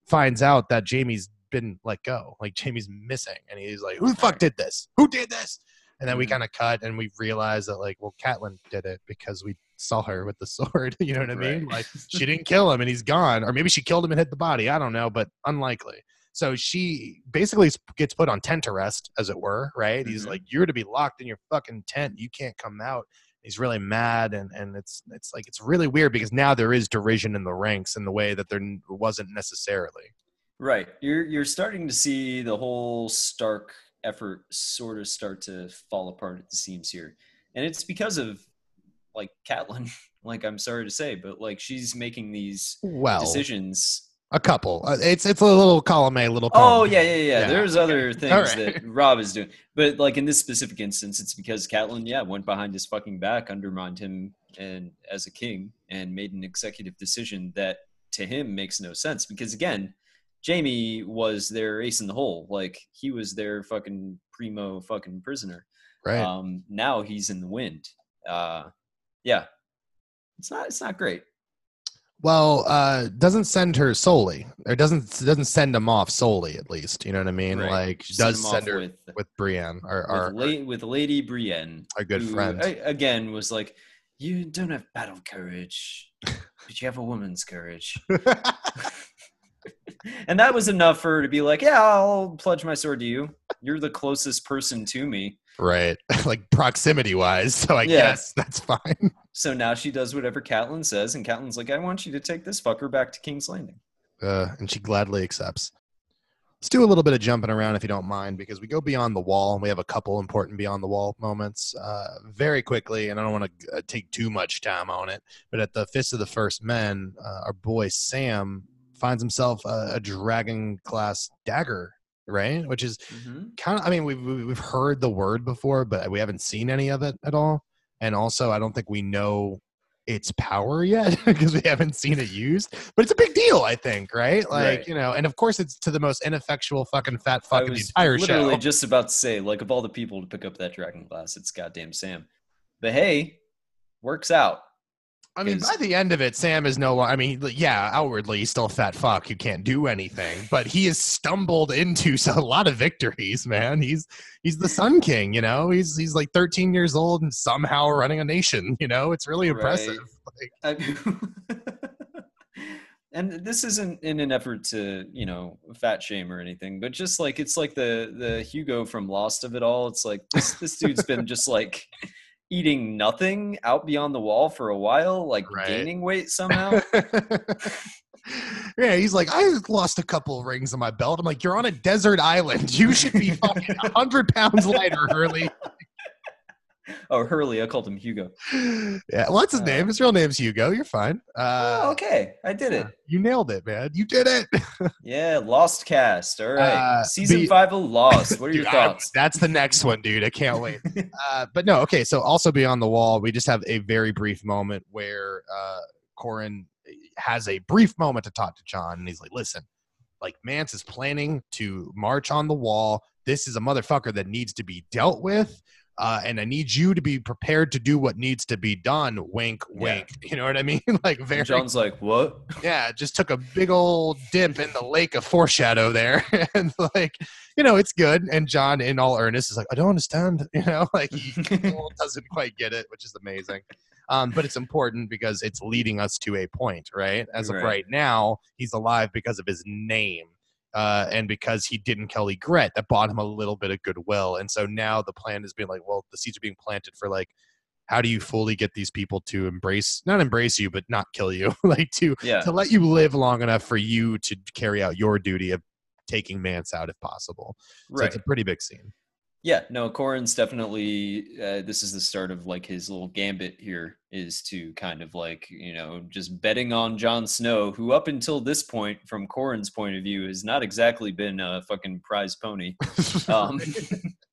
finds out that Jaime's been let go, like Jaime's missing, and he's like, who the fuck did this? Who did this? And then we Mhm. kind of cut and we realize that like, well, Catelyn did it because we saw her with the sword. You know what I mean? Right. Like she didn't kill him and he's gone, or maybe she killed him and hit the body. I don't know, but unlikely. So she basically gets put on tent arrest, as it were, right? He's Mhm. like, "You're to be locked in your fucking tent. You can't come out." He's really mad, and and it's it's like it's really weird because now there is derision in the ranks in the way that there wasn't necessarily. Right. You're you're starting to see the whole Stark effort sort of start to fall apart at the seams here. And it's because of like Catelyn, like I'm sorry to say, but like she's making these Well, decisions. a couple. Uh, It's it's a little column A, little. Oh yeah, yeah, yeah. Yeah, There's other things right. that Robb is doing. But like in this specific instance, it's because Catelyn, yeah, went behind his fucking back, undermined him and as a king and made an executive decision that to him makes no sense. Because again, Jaime was their ace in the hole. Like he was their fucking primo fucking prisoner. right. Um, now he's in the wind. Uh, yeah, it's not. It's not great. well, uh, doesn't send her solely, or doesn't doesn't send him off solely. At least, you know what I mean. Right. Like Send does off send her with, with Brienne, our with, our, la- with Lady Brienne, our good who, friend. a- again was like, "You don't have battle courage, but you have a woman's courage." and that was enough for her to be like, "Yeah, I'll pledge my sword to you. You're the closest person to me." Right, like proximity wise. So I Yeah. guess that's fine. So now she does whatever Catelyn says, and Catelyn's like, "I want you to take this fucker back to King's Landing." uh, and she gladly accepts. Let's do a little bit of jumping around if you don't mind, because we go beyond the wall and we have a couple important beyond the wall moments uh, very quickly. And I don't want to uh, take too much time on it, but at the Fist of the First Men, uh, our boy Sam finds himself a, a dragon glass dagger, right? Which is Mm-hmm. kind of, I mean, we've, we've heard the word before, but we haven't seen any of it at all. And also, I don't think we know its power yet because we haven't seen it used. But it's a big deal, I think, right? Like, Right. you know, and of course, it's to the most ineffectual fucking fat fucking fuck in the entire literally show. just about to say, like, of all the people to pick up that dragon glass, it's goddamn Sam. But hey, works out. I mean, by the end of it, Sam is no longer, I mean, yeah, outwardly, he's still a fat fuck who can't do anything, but he has stumbled into a lot of victories, man. He's he's the Sun King, you know? He's he's like 13 years old and somehow running a nation, you know? It's really impressive. Like, and this isn't in an effort to, you know, fat shame or anything, but just like it's like the the Hugo from Lost of it all. It's like this this dude's been just like eating nothing out beyond the wall for a while, like Right. gaining weight somehow. yeah, he's like, I lost a couple of rings on my belt. I'm like, you're on a desert island. You should be fucking 100 pounds lighter, Hurley. oh, Hurley, I called him Hugo. Yeah, what's his Uh, name? His real name's Hugo. You're fine. Uh, oh, okay, I did it. You nailed it, man. You did it. Yeah, Lost cast. All right, Uh, season be- five of Lost. What are your Dude, I- thoughts? that's the next one, dude. I can't wait. uh, but no, okay. So also beyond the wall, we just have a very brief moment where uh, Qhorin has a brief moment to talk to Jon, and he's like, "Listen, like Mance is planning to march on the wall. This is a motherfucker that needs to be dealt with." Uh, and I need you to be prepared to do what needs to be done. Wink, Yeah. wink. You know what I mean? like very Jon's like, what? yeah, just took a big old dip in the lake of foreshadow there. and like, you know, it's good. And Jon, in all earnest, is like, I don't understand. You know, like he doesn't quite get it, which is amazing. Um, but it's important because it's leading us to a point, right? As of Right. right now, he's alive because of his name. Uh, and because he didn't kill Ygritte, that bought him a little bit of goodwill. And so now the plan has been like, well, the seeds are being planted for like, how do you fully get these people to embrace, not embrace you, but not kill you, like to Yeah. to let you live long enough for you to carry out your duty of taking Mance out if possible. So Right. it's a pretty big scene. Yeah, no, Qhorin's definitely. Uh, this is the start of like his little gambit here is to kind of like you know just betting on Jon Snow, who up until this point, from Qhorin's point of view, has not exactly been a fucking prize pony. Um,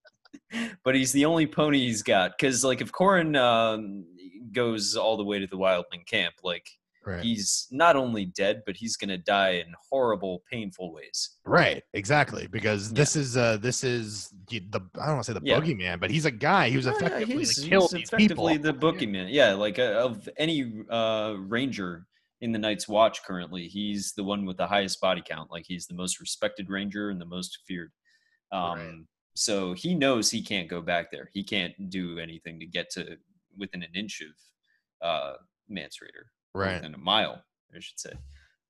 but he's the only pony he's got because like if Qhorin um, goes all the way to the Wildling camp, like right. he's not only dead, but he's gonna die in horrible, painful ways. Right, exactly. Because this is uh this is the the- I don't want to say the Yeah. boogeyman, but he's a guy who's yeah, effectively he's- like, killed he's these people. effectively the boogeyman. Yeah, like uh, of any uh, ranger in the Night's Watch currently, he's the one with the highest body count. Like he's the most respected ranger and the most feared. Um, Right. So he knows he can't go back there. He can't do anything to get to within an inch of uh, Mance Rayder, Right. Within a mile, I should say.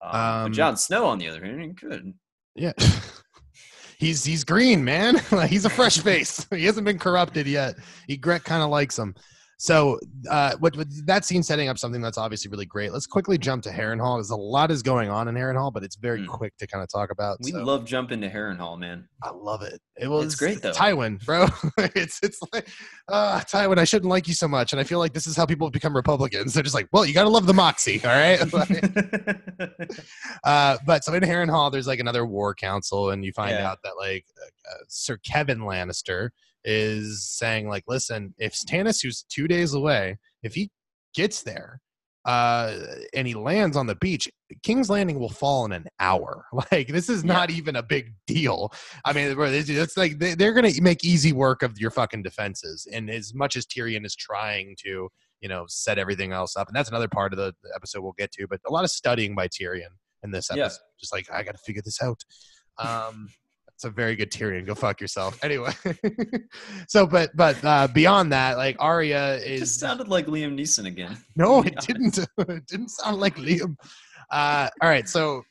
Um, Um, but Jon Snow, on the other hand, he could. Yeah. he's he's green, man. He's a fresh face. he hasn't been corrupted yet. Ygritte kind of likes him. So uh, what, what that scene setting up something that's obviously really great. Let's quickly jump to Harrenhal. There's a lot is going on in Harrenhal, but it's very Mm. quick to kind of talk about. We so love jumping to Harrenhal, man. I love it. It was it's great, though. Tywin, bro. it's it's like uh Tywin, I shouldn't like you so much. And I feel like this is how people become Republicans. They're just like, well, you gotta love the moxie, all right? uh, but so in Harrenhal, there's like another war council, and you find Yeah. out that like uh, Sir Kevan Lannister is saying like, listen, if Stannis, who's two days away, if he gets there, uh, and he lands on the beach, King's Landing will fall in an hour. Like this is not even a big deal. I mean, it's- like they, they're gonna make easy work of your fucking defenses. And as much as Tyrion is trying to, you know, set everything else up, and that's another part of the, episode we'll get to. But a lot of studying by Tyrion in this Yeah. episode, just like I got to figure this out. Um, it's a very good Tyrion. Go fuck yourself. Anyway, so but but uh, beyond that, like Arya It is just sounded like Liam Neeson again. no, it didn't. it didn't sound like Liam. Uh, all right, so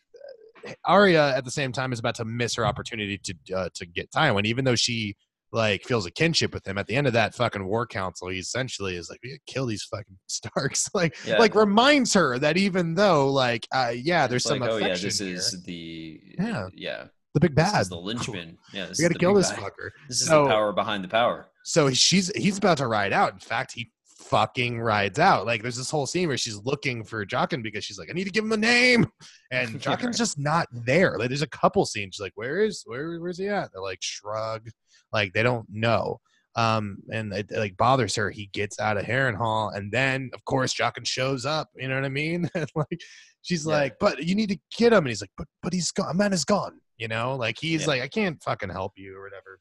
uh, Arya at the same time is about to miss her opportunity to uh, to get Tywin, even though she like feels a kinship with him. At the end of that fucking war council, he essentially is like, "We kill these fucking Starks." like, Yeah. like reminds her that even though, like, uh, yeah, there's It's some like, oh yeah, this here. is the Yeah. yeah. The big This bad. is the linchpin. Yeah, we gotta kill this bad. fucker. This is So- the power behind the power. So she's he's about to ride out. In fact, he fucking rides out. Like there's this whole scene where she's looking for Jaqen because she's like, I need to give him a name, and Jaqen's right. just not there. Like there's a couple scenes. She's like, Where is where where's he at? They're like shrug, like they don't know. Um, and it, like bothers her. He gets out of Harrenhal, and then of course Jaqen shows up. You know what I mean? Like she's Yeah. like, But you need to get him, and he's like, But but he's gone. Man is gone. You know, like he's Yeah. like, I can't fucking help you or whatever.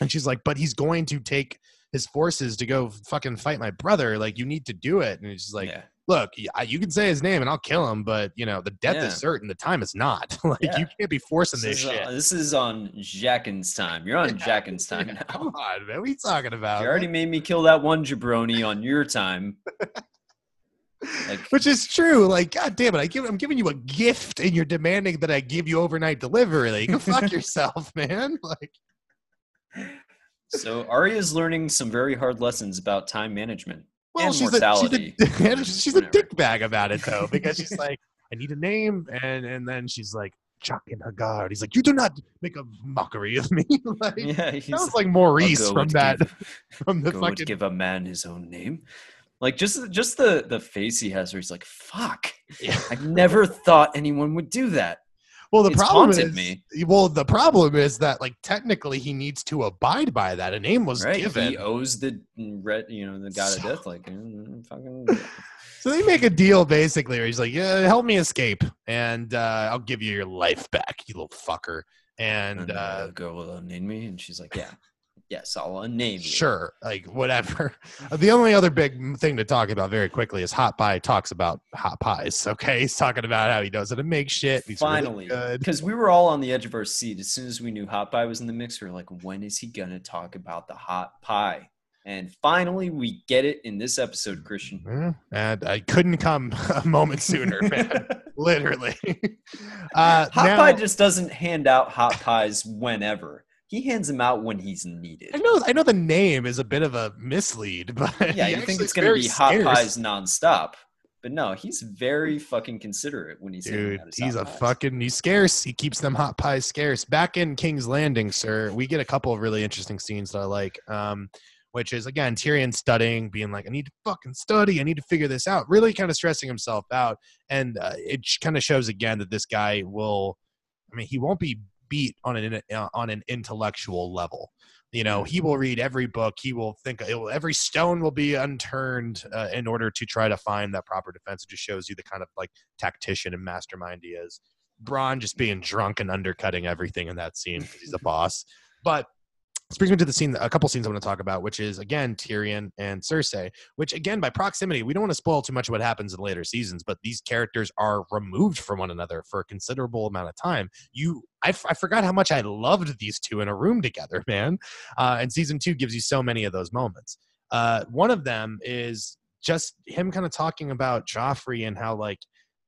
And she's like, but he's going to take his forces to go fucking fight my brother. Like, you need to do it. And he's like, yeah. look, you can say his name and I'll kill him, but you know, the death Yeah. is certain. The time is not. like, you can't be forcing This this, is, shit. on, this is on Jaqen's time. You're on Jaqen's time now. Come on, man. What are you talking about? You already made me kill that one jabroni on your time. Like, Which is true. Like, god damn it, I give, I'm giving you a gift, and you're demanding that I give you overnight delivery. Like, go fuck yourself, man. Like, so Arya's learning some very hard lessons about time management. well, And she's mortality. a she's a, she's a Whatever. dick bag about it though, because she's like, I need a name, and and then she's like, Jaqen H'ghar. He's like, you do not make a mockery of me. like, Yeah, he's sounds like Maurice from that give- from the and fucking give a man his own name. Like just just the the face he has where he's like, "Fuck, Yeah. I never thought anyone would do that." Well, the It's problem is, me. well, the problem is that like technically he needs to abide by that. A name was Right? given, He owes the red, you know, the god So- of death. Like, mm, fucking. so they make a deal basically where he's like, "Yeah, help me escape, and uh, I'll give you your life back, you little fucker." And And uh, the girl will unname me, and she's like, "Yeah, yes, I'll unname you." sure, like whatever. the only other big thing to talk about very quickly is Hot Pie talks about hot pies. Okay, he's talking about how he knows how to make shit. He's Finally, because we were all on the edge of our seat as soon as we knew hot pie was in the mix. We are like, "When is he gonna talk about the hot pie?" And finally, we get it in this episode, Christian. Yeah, and I couldn't come a moment sooner, man. Literally. Uh, Hot now- Pie just doesn't hand out hot pies whenever. He hands them out when he's needed. I know. I know the name is a bit of a mislead, but Yeah, you think it's gonna be hot scarce. pies nonstop, but no, he's very fucking considerate when he's Dude, he's a pies. fucking he's scarce. He keeps them hot pies scarce. Back in King's Landing, sir, we get a couple of really interesting scenes that I like. Um, which is again Tyrion studying, being like, I need to fucking study, I need to figure this out, really kind of stressing himself out. And uh, it kind of shows again that this guy will, I mean, he won't be beat on an uh, on an intellectual level. You know, he will read every book. He will think will, every stone will be unturned uh, in order to try to find that proper defense. It just shows you the kind of like tactician and mastermind he is. Bronn just being drunk and undercutting everything in that scene because he's a boss. But this brings me to the scene, a couple scenes I want to talk about, which is again Tyrion and Cersei. Which again, by proximity, we don't want to spoil too much of what happens in later seasons, but these characters are removed from one another for a considerable amount of time. You, I, f- I forgot how much I loved these two in a room together, man. Uh, and season two gives you so many of those moments. Uh, one of them is just him kind of talking about Joffrey and how like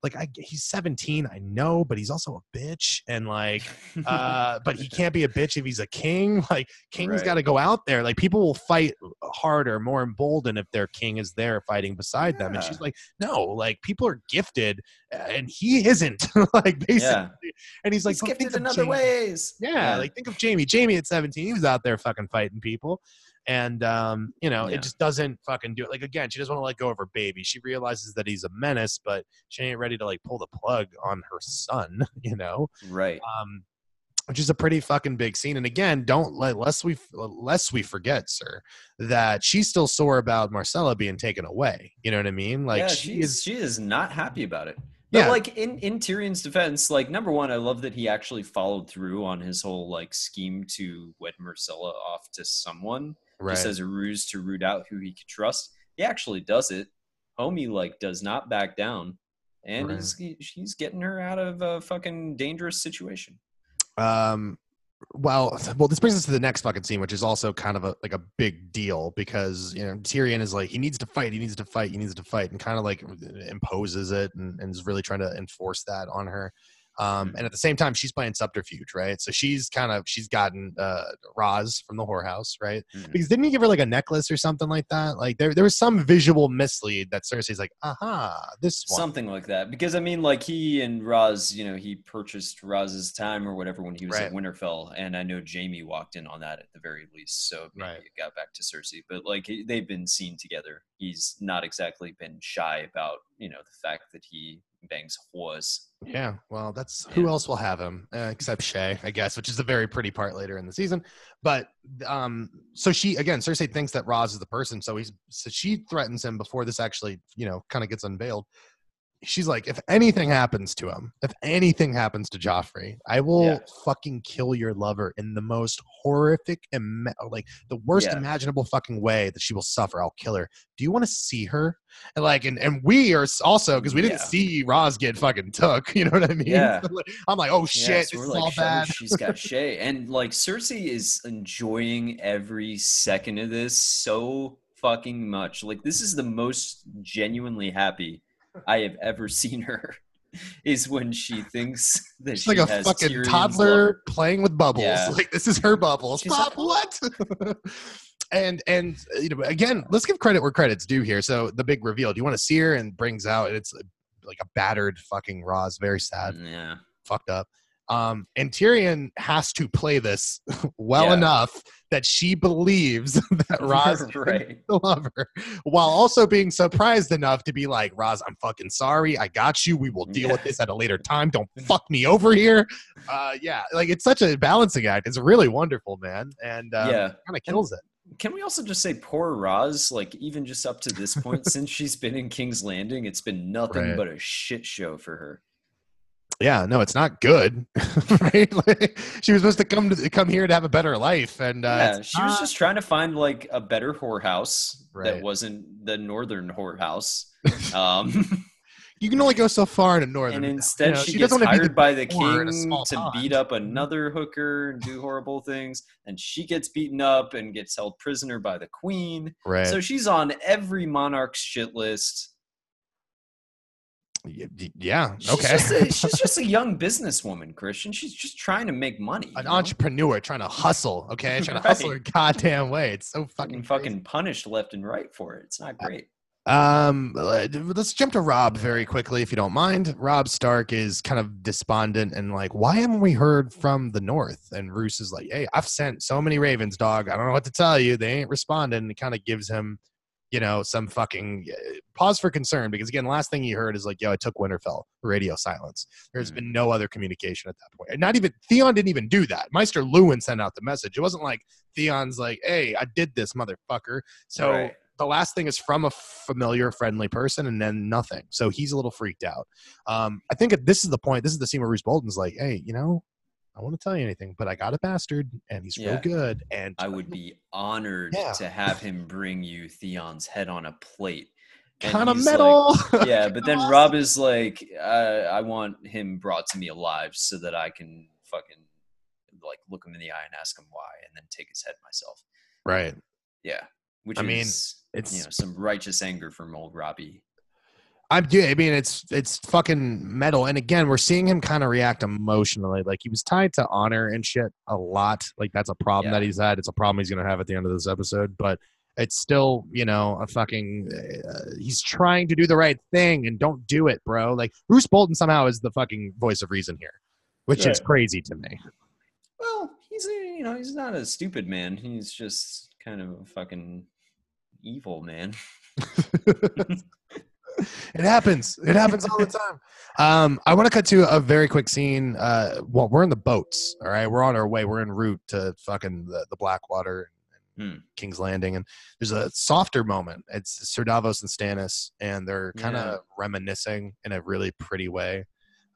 like I, he's 17 i know but he's also a bitch and like uh but he can't be a bitch if he's a king like king's Right. got to go out there like people will fight harder more emboldened if their king is there fighting beside them and she's like no like people are gifted uh, and he isn't like basically Yeah. and he's like he's gifted in other Jaime." ways. Yeah, like think of Jaime. Jaime at 17, he was out there fucking fighting people. And um, you know, Yeah. it just doesn't fucking do it. Like again, she doesn't want to let go of her baby. She realizes that he's a menace, but she ain't ready to like pull the plug on her son, you know? right. Um which is a pretty fucking big scene. And again, don't let lest we lest we forget, sir, that she's still sore about Myrcella being taken away. You know what I mean? Like yeah, she is she is not happy about it. But Yeah. like in in Tyrion's defense, like number one, I love that he actually followed through on his whole like scheme to wed Myrcella off to someone right. just as a ruse to root out who he could trust. He actually does it. Homie like does not back down, and Right. he's he, he's getting her out of a fucking dangerous situation. um well well this brings us to the next fucking scene which is also kind of a like a big deal because you know tyrion is like he needs to fight he needs to fight he needs to fight and kind of like imposes it and, and is really trying to enforce that on her Um, Mhm. and at the same time, she's playing subterfuge, right? So she's kind of she's gotten uh, Ros from the whorehouse, right? Mhm. Because didn't he give her like a necklace or something like that? Like there there was some visual mislead that Cersei's like, aha, this one. Something like that. Because I mean, like he and Ros, you know, he purchased Ros's time or whatever when he was at Winterfell, and I know Jaime walked in on that at the very least. So maybe Right. it got back to Cersei, but like they've been seen together. He's not exactly been shy about you know the fact that he bangs whores. Yeah, well, that's who Yeah. else will have him uh, except Shae, I guess, which is a very pretty part later in the season. But um, so she again, Cersei thinks that Ros is the person, so he's so she threatens him before this actually, you know, kind of gets unveiled. She's like, if anything happens to him, if anything happens to Joffrey, I will Yeah. fucking kill your lover in the most horrific, ima- like the worst Yeah. imaginable fucking way that she will suffer. I'll kill her. Do you want to see her? And like, and, and we are also because we didn't Yeah. see Ros get fucking took. You know what I mean? Yeah. I'm like, oh shit, so this is all like, "Shae, bad. she's got Shae, and like Cersei is enjoying every second of this so fucking much. Like this is the most genuinely happy I have ever seen her. Is when she thinks that She's she like a fucking Tyrion's toddler lover. playing with bubbles. Yeah. Like this is her bubbles. She's Pop, what? and and you know, again, let's give credit where credit's due here. So the big reveal. Do you want to see her? And brings out it's like a battered fucking Ros, very sad, Yeah, fucked up. Um, and Tyrion has to play this well Yeah. enough that she believes that Ros is right. the lover, while also being surprised enough to be like, Ros, I'm fucking sorry. I got you. We will deal with this at a later time. Don't fuck me over here. Uh, yeah, like it's such a balancing act. It's really wonderful, man. And um, yeah. kind of kills it. Can we also just say poor Ros? Like even just up to this point, since she's been in King's Landing, it's been nothing Right. but a shit show for her. Yeah, no, it's not good, right? Like, she was supposed to come to come here to have a better life, and uh, yeah, she was just trying to find like a better whorehouse Right. that wasn't the northern whorehouse. Um, you can only go so far in a northern. and instead, you know, she, she gets doesn't hired the by the whore in a king to pond. beat up another hooker and do horrible things, and she gets beaten up and gets held prisoner by the queen. right? So she's on every monarch's shit list. Yeah, She's okay. just a, she's just a young businesswoman, Christian. She's just trying to make money. An know? entrepreneur trying to hustle, okay, trying to hustle her goddamn way. It's so fucking fucking punished left and right for it. It's not great. Um, let's jump to Robb very quickly, if you don't mind. Robb Stark is kind of despondent and like, why haven't we heard from the North? And Roose is like, hey, I've sent so many Ravens, dog. I don't know what to tell you. They ain't responding. And it kind of gives him, you know, some fucking uh, pause for concern because again, last thing he heard is like, yo, I took Winterfell. Radio silence. There's Mhm. been no other communication at that point. And not even Theon didn't even do that. Maester Luwin sent out the message. It wasn't like Theon's like, hey, I did this, motherfucker. So Right. the last thing is from a familiar, friendly person, and then nothing. So he's a little freaked out. Um, I think this is the point. This is the scene where Roose Bolton's like, "Hey, you know, I want to tell you anything, but I got a bastard, and he's real good." And I would be honored Yeah. to have him bring you Theon's head on a plate. Kind of he's like- metal. yeah, but then Robb is like, uh, I want him brought to me alive so that I can fucking like look him in the eye and ask him why, and then take his head myself. right. Yeah, which I mean, it's- you know some righteous anger from old Robbie. I'm. Yeah, I mean, it's it's fucking metal. And again, we're seeing him kind of react emotionally. Like he was tied to honor and shit a lot. Like that's a problem Yeah. that he's had. It's a problem he's gonna have at the end of this episode. But it's still, you know, a fucking. Uh, he's trying to do the right thing and don't do it, bro. Like Roose Bolton somehow is the fucking voice of reason here, which is crazy to me. Well, he's a, you know he's not a stupid man. He's just kind of a fucking evil man. it happens. It happens all the time. Um, I want to cut to a very quick scene. Uh, well, we're in the boats. All right, we're on our way. We're en route to fucking the, the Blackwater and, Hmm. King's Landing, and there's a softer moment. It's Sir Davos and Stannis, and they're kind of Yeah. reminiscing in a really pretty way.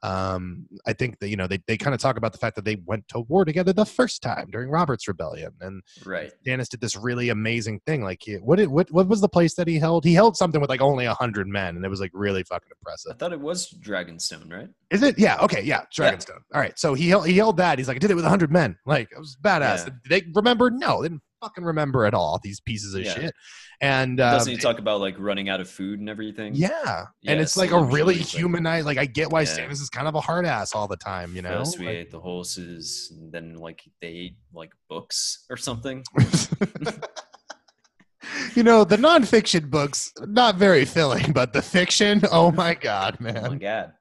Um, I think that you know they, they kind of talk about the fact that they went to war together the first time during Robert's Rebellion, and Right. Stannis did this really amazing thing. Like, he, what did what what was the place that he held? He held something with like only a hundred men, and it was like really fucking impressive. I thought it was Dragonstone, right? Is it? Yeah. Okay. Yeah. Dragonstone. All right. So he held he held that. He's like, I did it with a hundred men. Like, it was badass. Yeah. Did they remember? No, they didn't fucking remember at all. These pieces of Yeah. shit. And um, Doesn't he talk about like running out of food and everything? yeah, and Yeah, it's like a really humanized. Like I get why Yeah. Stannis is kind of a hard ass all the time. You know, First we Like- ate the horses, and then like they ate like books or something. you know, the nonfiction books not very filling, but the fiction, oh my god, man Oh my god!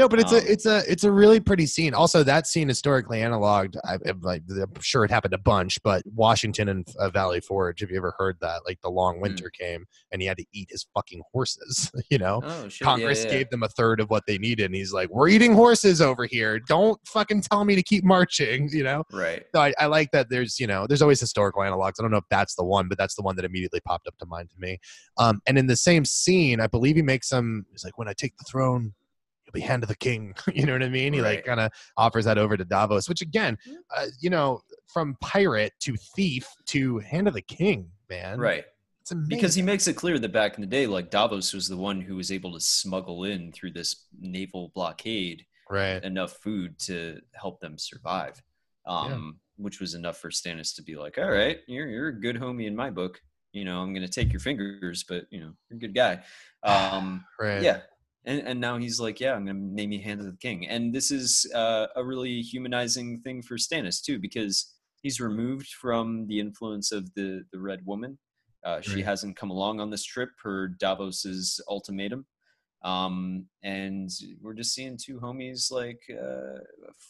No, but it's Um, a it's a it's a really pretty scene. Also, that scene historically analoged. I, I'm like I'm sure it happened a bunch, but Washington and uh, Valley Forge. Have you ever heard that? Like the Hmm. long winter came, and he had to eat his fucking horses. You know, Oh shit! Congress yeah, yeah. gave them a third of what they needed, and he's like, "We're eating horses over here. Don't fucking tell me to keep marching." You know. right. So I, I like that there's you know there's always historical analogs. I don't know if that's the one, but that's the one that immediately popped up to mind to me. Um, and in the same scene, I believe he makes some. He's like, "When I take the throne, be hand of the king." you know what I mean? He like kind of offers that over to Davos, which again, uh, you know, from pirate to thief to hand of the king, man. Right. It's amazing. Because he makes it clear that back in the day, like Davos was the one who was able to smuggle in through this naval blockade right. enough food to help them survive. Um, which was enough for Stannis to be like, All right, you're you're a good homie in my book. You know, I'm gonna take your fingers, but you know, you're a good guy. Um Right. yeah. And and now he's like, Yeah, I'm gonna name you Hand of the King. And this is uh, a really humanizing thing for Stannis too, because he's removed from the influence of the the red woman. Uh, she hasn't come along on this trip. Per Davos's ultimatum. Um and we're just seeing two homies like uh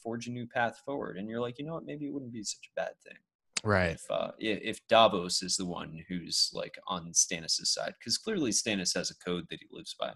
forge a new path forward. And you're like you know what? Maybe it wouldn't be such a bad thing Right. if uh if davos is the one who's like on stannis's side. Because clearly stannis has a code that he lives by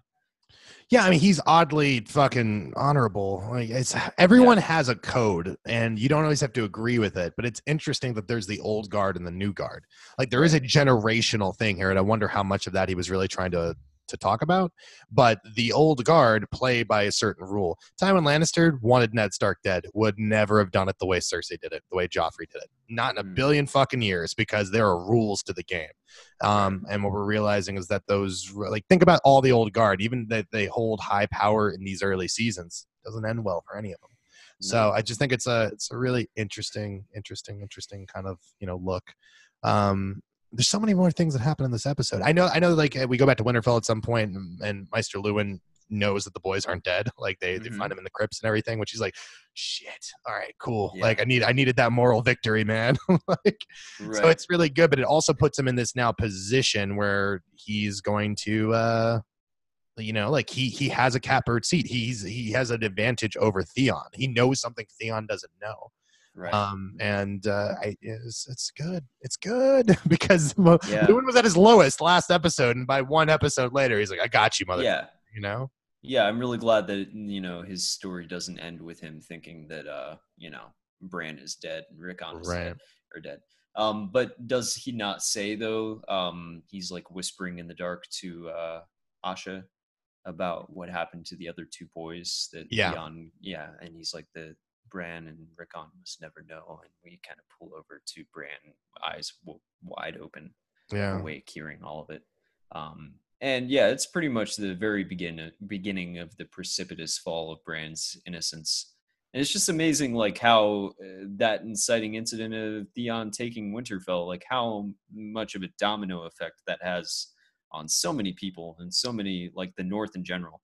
Yeah, I mean he's oddly fucking honorable. Like it's everyone has a code, and you don't always have to agree with it. But it's interesting that there's the old guard and the new guard. Like there is a generational thing here, and I wonder how much of that he was really trying to to talk about. But the old guard play by a certain rule. Tywin Lannister wanted Ned Stark dead. Would never have done it the way Cersei did it, the way Joffrey did it. Not in a Mm. billion fucking years, because there are rules to the game. Um, and what we're realizing is that those like think about all the old guard, even that they hold high power in these early seasons, doesn't end well for any of them. So I just think it's a it's a really interesting, interesting, interesting kind of you know look. Um, there's so many more things that happen in this episode. I know, I know, like uh, we go back to Winterfell at some point, and, and Maester Luwin knows that the boys aren't dead. Like they, they Mhm. find him in the crypts and everything, which he's like, shit. All right, cool. Yeah. Like I need, I needed that moral victory, man. like right. so it's really good, but it also puts him in this now position where he's going to, uh, you know, like he he has a catbird seat. He's he has an advantage over Theon. He knows something Theon doesn't know. right Um, and uh, I, it's it's good. It's good because Yeah. Luwin was at his lowest last episode, and by one episode later, he's like, "I got you, mother." yeah You know. yeah i'm really glad that you know his story doesn't end with him thinking that uh you know bran is dead and rickon is Right. dead or dead um but does he not say though um he's like whispering in the dark to uh Osha about what happened to the other two boys that Yeah. Theon- yeah and he's like the bran and rickon must never know and we kind of pull over to bran eyes w- wide open Yeah. awake hearing all of it. Um, and yeah, it's pretty much the very begin beginning of the precipitous fall of Bran's innocence. And it's just amazing, like how uh, that inciting incident of Theon taking Winterfell, like how much of a domino effect that has on so many people and so many, like the North in general.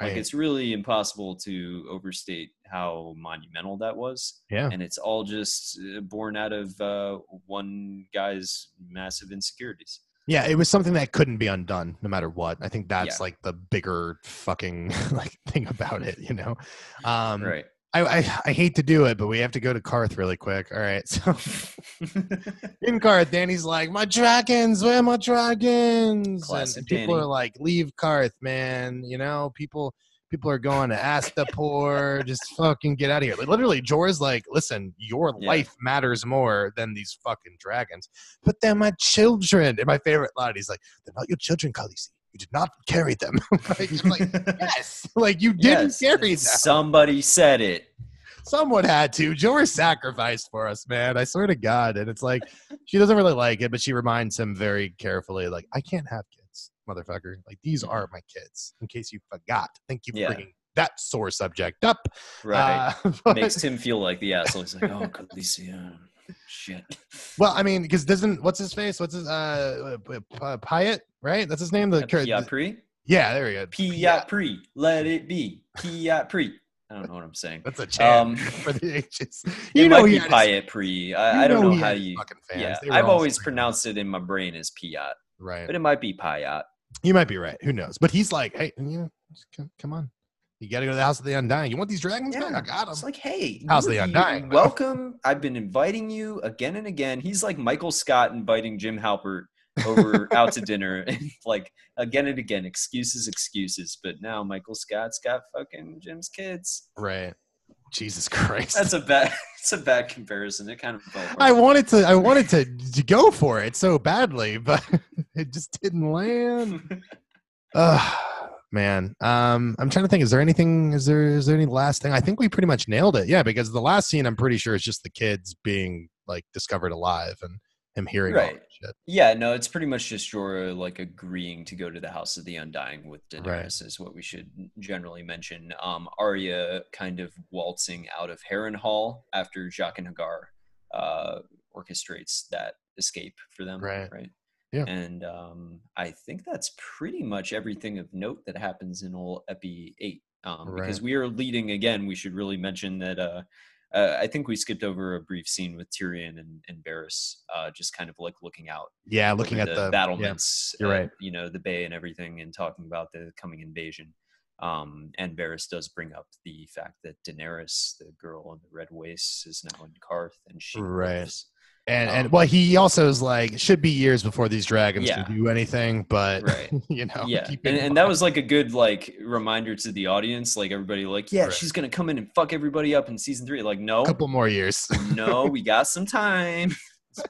Like it's really impossible to overstate how monumental that was Yeah. and it's all just uh, born out of uh, one guy's massive insecurities. Yeah, it was something that couldn't be undone no matter what. I think that's Yeah. like the bigger fucking like thing about it, you know. Um right. I, I I hate to do it, but we have to go to Qarth really quick. All right. So in Qarth, Dany's like, My dragons, where are my dragons? And, Classic and people Dany. are like, Leave Qarth, man. You know, people people are going to ask the poor, just fucking get out of here. Like, literally, Jorah's like, listen, your Yeah. life matters more than these fucking dragons. But they're my children. And my favorite line, he's like, They're not your children, Khaleesi. You did not carry them. like, yes. Like you didn't Yes, carry them. Somebody said it. Someone had to. Jorah sacrificed for us, man. I swear to God. And it's like she doesn't really like it, but she reminds him very carefully, like, I can't have kids, motherfucker. Like these are my kids. In case you forgot. Thank you for Yeah. bringing that sore subject up. Right. Uh, but- Makes him feel like the asshole. He's like, oh, Khaleesi, uh, Shit. Well, I mean, because doesn't what's his face? What's his uh, uh, uh Pyat, right? That's his name. The cur- Pyat Pree? yeah, there we go. Pyat Pree. Let it be. Pyat Pree. I don't know what I'm saying. That's a chant Um, for the H's. it know might he be Pyat Pree. I, I don't know, he how you. Yeah, I've always pronounced it in my brain as Piat, right. but it might be Piat. You might be right. Who knows? But he's like, hey, you know, come, come on. You got to go to the House of the Undying. You want these dragons back? I got them. It's like, hey, House of the Undying? Welcome. I've been inviting you again and again. He's like Michael Scott inviting Jim Halpert over out to dinner, and like again and again, excuses, excuses. But now Michael Scott's got fucking Jim's kids. right. Jesus Christ. That's a bad. It's a bad comparison. It kind of. I wanted to. I wanted to, to go for it so badly, but it just didn't land. Ugh, man. Um, I'm trying to think. Is there anything? Is there? Is there any last thing? I think we pretty much nailed it. Yeah, because the last scene, I'm pretty sure, is just the kids being like discovered alive and him hearing all Right. that shit. Yeah, no, it's pretty much just Jorah like agreeing to go to the House of the Undying with Daenerys Right. is what we should generally mention. Um, Arya kind of waltzing out of Harrenhal after Jaqen H'ghar uh, orchestrates that escape for them. Right. Right. Yeah. And um, I think that's pretty much everything of note that happens in old Epi 8. Um, Because we are leading again, we should really mention that uh, uh, I think we skipped over a brief scene with Tyrion and, and Varys, uh, just kind of like looking out Yeah, looking at the, yeah, battlements, you're uh, right. You know, the bay and everything, and talking about the coming invasion. Um, and Varys does bring up the fact that Daenerys, the girl in the red waste, is now in Qarth, and she Right. lives. And and Um, well, he also is like, should be years before these dragons Yeah. can do anything, but Right. you know, yeah, and, and that was like a good like reminder to the audience, like everybody, like, yeah, Right. she's gonna come in and fuck everybody up in season three. Like, no, a couple more years, no, we got some time.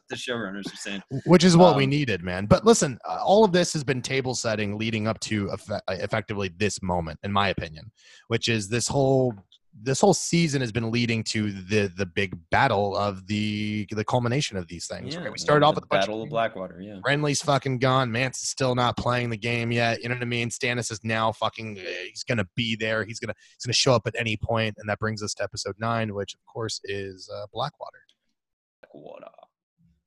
The showrunners are saying. which is what we Um, needed, man. But listen, uh, all of this has been table setting leading up to effe- effectively this moment, in my opinion, which is this whole this whole season has been leading to the the big battle of the the culmination of these things. right? We started the off with bunch Battle of Blackwater. Yeah, Renly's fucking gone. Mance is still not playing the game yet. You know what I mean? Stannis is now fucking. uh, He's gonna be there. He's gonna. He's gonna show up at any point, and that brings us to episode nine, which of course is uh, Blackwater. Blackwater.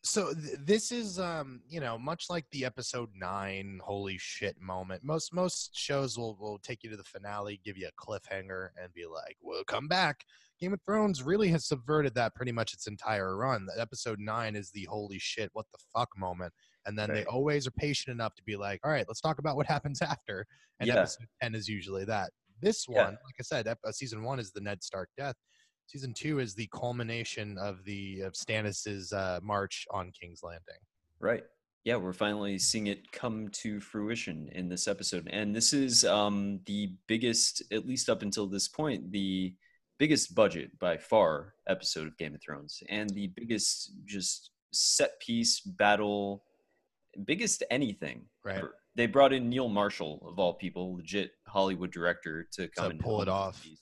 So th- this is, um, you know, much like the episode nine holy shit moment. Most most shows will will take you to the finale, give you a cliffhanger, and be like, "Well, come back." Game of Thrones really has subverted that pretty much its entire run. That episode nine is the holy shit, what the fuck moment, and then they always are patient enough to be like, "All right, let's talk about what happens after." And Yeah. episode ten is usually that. This Yeah. one, like I said, ep- uh, season one is the Ned Stark death. Season two is the culmination of the of Stannis's uh, march on King's Landing. Right. Yeah, we're finally seeing it come to fruition in this episode. And this is um, the biggest, at least up until this point, the biggest budget by far episode of Game of Thrones. And the biggest just set piece battle, biggest anything. Right. They brought in Neil Marshall, of all people, legit Hollywood director, to come to and pull it off. these.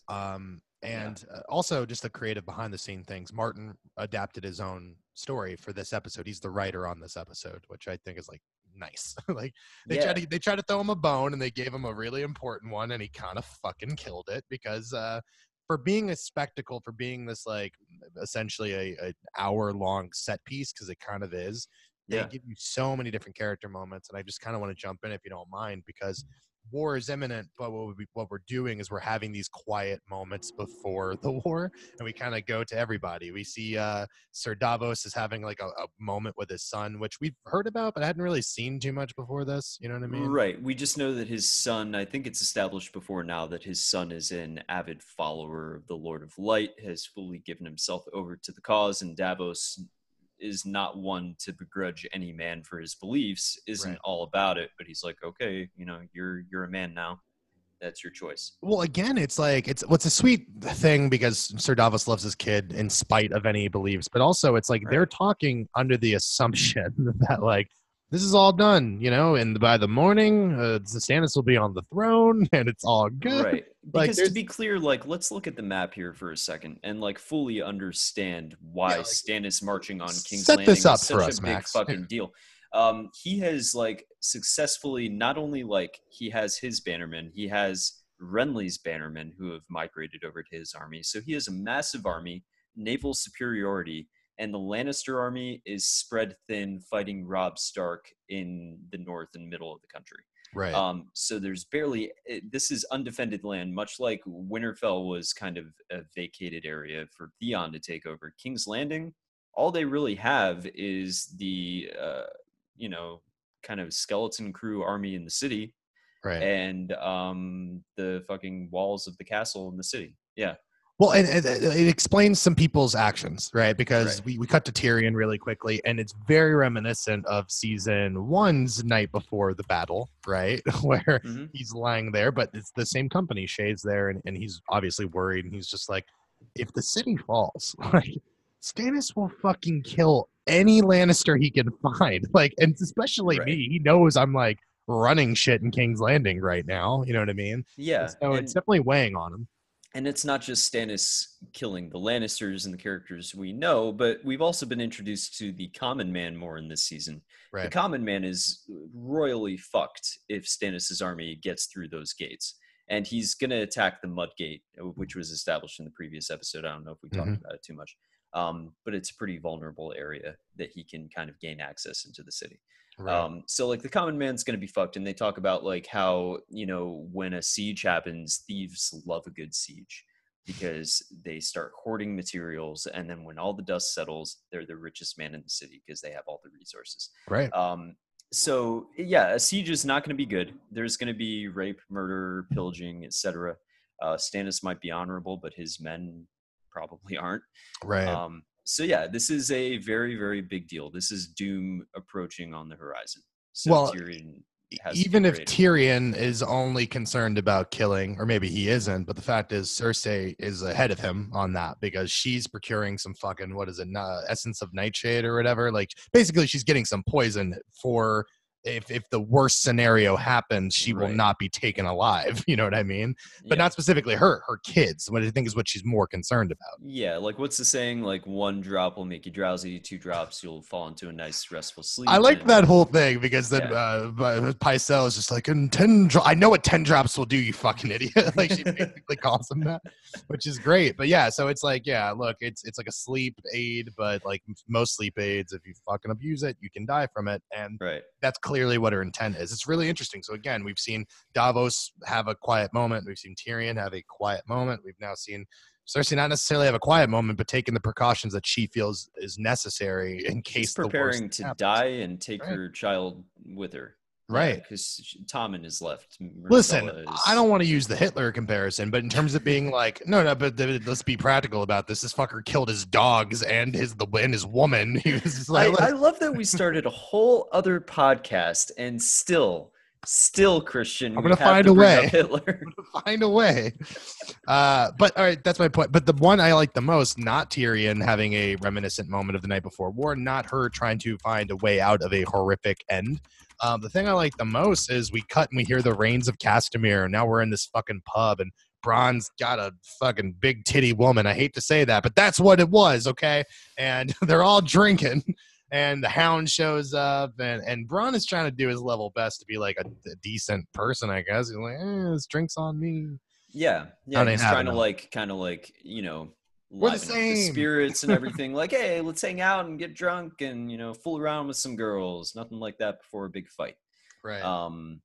Um, Yeah. and uh, also just the creative behind the scene things. Martin adapted his own story for this episode. He's the writer on this episode, which I think is like nice. like they Yeah. tried to they tried to throw him a bone and they gave him a really important one and he kind of fucking killed it because uh for being a spectacle, for being this like essentially a, a hour long set piece, because it kind of is, they Yeah. give you so many different character moments, and I just kind of want to jump in if you don't mind, because war is imminent, but what, we, what we're doing is we're having these quiet moments before the war, and we kind of go to everybody. We see uh, Sir Davos is having like a, a moment with his son, which we've heard about, but I hadn't really seen too much before this. You know what I mean? Right. We just know that his son, I think it's established before now that his son is an avid follower of the Lord of Light, has fully given himself over to the cause, and Davos is not one to begrudge any man for his beliefs, isn't Right. all about it, but he's like, okay, you know, you're you're a man now. That's your choice. Well, again, it's like it's what's a sweet thing because Sir Davos loves his kid in spite of any beliefs, but also it's like they're talking under the assumption that like this is all done, you know, and by the morning, uh, Stannis will be on the throne, and it's all good. Right. Like, Because to be clear, like let's look at the map here for a second and like fully understand why like, Stannis marching on King's set Landing this up is for such us, a big Max. fucking Yeah. deal. Um, he has like successfully not only like he has his bannermen, he has Renly's bannermen who have migrated over to his army. So he has a massive army, naval superiority, and the Lannister army is spread thin, fighting Robb Stark in the north and middle of the country. Right. Um, so there's barely this is undefended land, much like Winterfell was kind of a vacated area for Theon to take over. King's Landing, all they really have is the uh, you know kind of skeleton crew army in the city, right. and um, the fucking walls of the castle in the city. Yeah. Well, and, and it explains some people's actions, right? Because Right. we, we cut to Tyrion really quickly, and it's very reminiscent of season one's night before the battle, right? Where Mhm. he's lying there, but it's the same company. Shae's there, and, and he's obviously worried, and he's just like, if the city falls, like, Stannis will fucking kill any Lannister he can find. Like, and especially Right. me. He knows I'm like running shit in King's Landing right now. You know what I mean? Yeah. So and- it's definitely weighing on him. And it's not just Stannis killing the Lannisters and the characters we know, but we've also been introduced to the common man more in this season. The common man is royally fucked if Stannis' army gets through those gates. And he's going to attack the Mudgate, which was established in the previous episode. I don't know if we talked Mhm. about it too much. Um, but it's a pretty vulnerable area that he can kind of gain access into the city. Right. Um, so like the common man's gonna be fucked, and they talk about like how you know when a siege happens, thieves love a good siege because they start hoarding materials, and then when all the dust settles, they're the richest man in the city because they have all the resources. right. Um, so yeah, a siege is not going to be good. There's going to be rape, murder, pillaging, etc. Uh, Stannis might be honorable, but his men probably aren't. Right. Um, so yeah, this is a very, very big deal. This is doom approaching on the horizon. So Well, Tyrion has even if. Tyrion is only concerned about killing, or maybe he isn't, but the fact is Cersei is ahead of him on that because she's procuring some fucking what is it, uh, essence of nightshade or whatever. Like basically, she's getting some poison for if if the worst scenario happens, she will not be taken alive. You know what I mean? But Yeah. not specifically her, her kids. What I think is what she's more concerned about. Yeah, like what's the saying? Like one drop will make you drowsy, two drops you'll fall into a nice restful sleep. I like that whole thing because then Yeah. uh, is just like, and 10 dro- I know what 10 drops will do, you fucking idiot. like she basically calls him that, which is great. But yeah, so it's like, yeah, look, it's it's like a sleep aid, but like most sleep aids, if you fucking abuse it, you can die from it. And Right. That's clearly what her intent is. It's really interesting. So again, we've seen Davos have a quiet moment. We've seen Tyrion have a quiet moment. We've now seen Cersei not necessarily have a quiet moment, but taking the precautions that she feels is necessary in case She's the worst preparing to happens. die and take Right. her child with her. Right. Because Tommen is left. Listen, is- I don't want to use the Hitler comparison, but in terms of being like, no, no, but th- let's be practical about this. This fucker killed his dogs and his the and his woman. He was just I, like, I love that we started a whole other podcast and still, still Christian. I'm gonna find to a way. Hitler. find a way. Uh, but all right, that's my point. But the one I like the most, not Tyrion having a reminiscent moment of the night before war, not her trying to find a way out of a horrific end. Um, the thing I like the most is we cut and we hear the rains of Castamere. And now we're in this fucking pub and Bronn's got a fucking big titty woman. I hate to say that, but that's what it was, okay? And they're all drinking. And the hound shows up, and, and Bronn is trying to do his level best to be like a, a decent person, I guess. He's like, eh, this drink's on me. Yeah, yeah. He's trying to none. like, kind of like, you know, We're the up the same. spirits and everything. like, hey, let's hang out and get drunk and you know, fool around with some girls. Nothing like that before a big fight. Right. Um,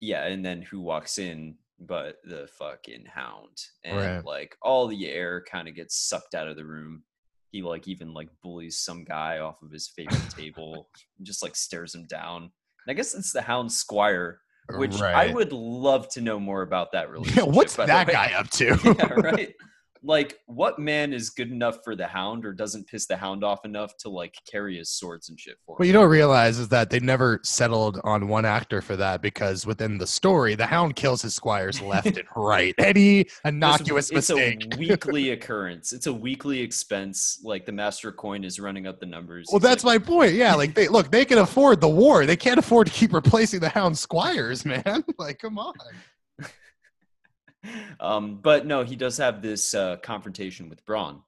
yeah, and then who walks in? But the fucking hound, and Right. like all the air kind of gets sucked out of the room. He like even like bullies some guy off of his favorite table, and just like stares him down. And I guess it's the hound squire, which I would love to know more about that Yeah, relationship. what's that guy up to? yeah, right. Like, what man is good enough for the hound, or doesn't piss the hound off enough to like carry his swords and shit for What him? you don't realize is that they never settled on one actor for that because within the story, the hound kills his squires left and right. Any innocuous it's mistake. a weekly occurrence. It's a weekly expense. Like the master coin is running up the numbers. well, He's that's like, my point. Yeah, like they look, they can afford the war. They can't afford to keep replacing the hound squires, man. Like, come on. Um, but no, he does have this uh, confrontation with Bronn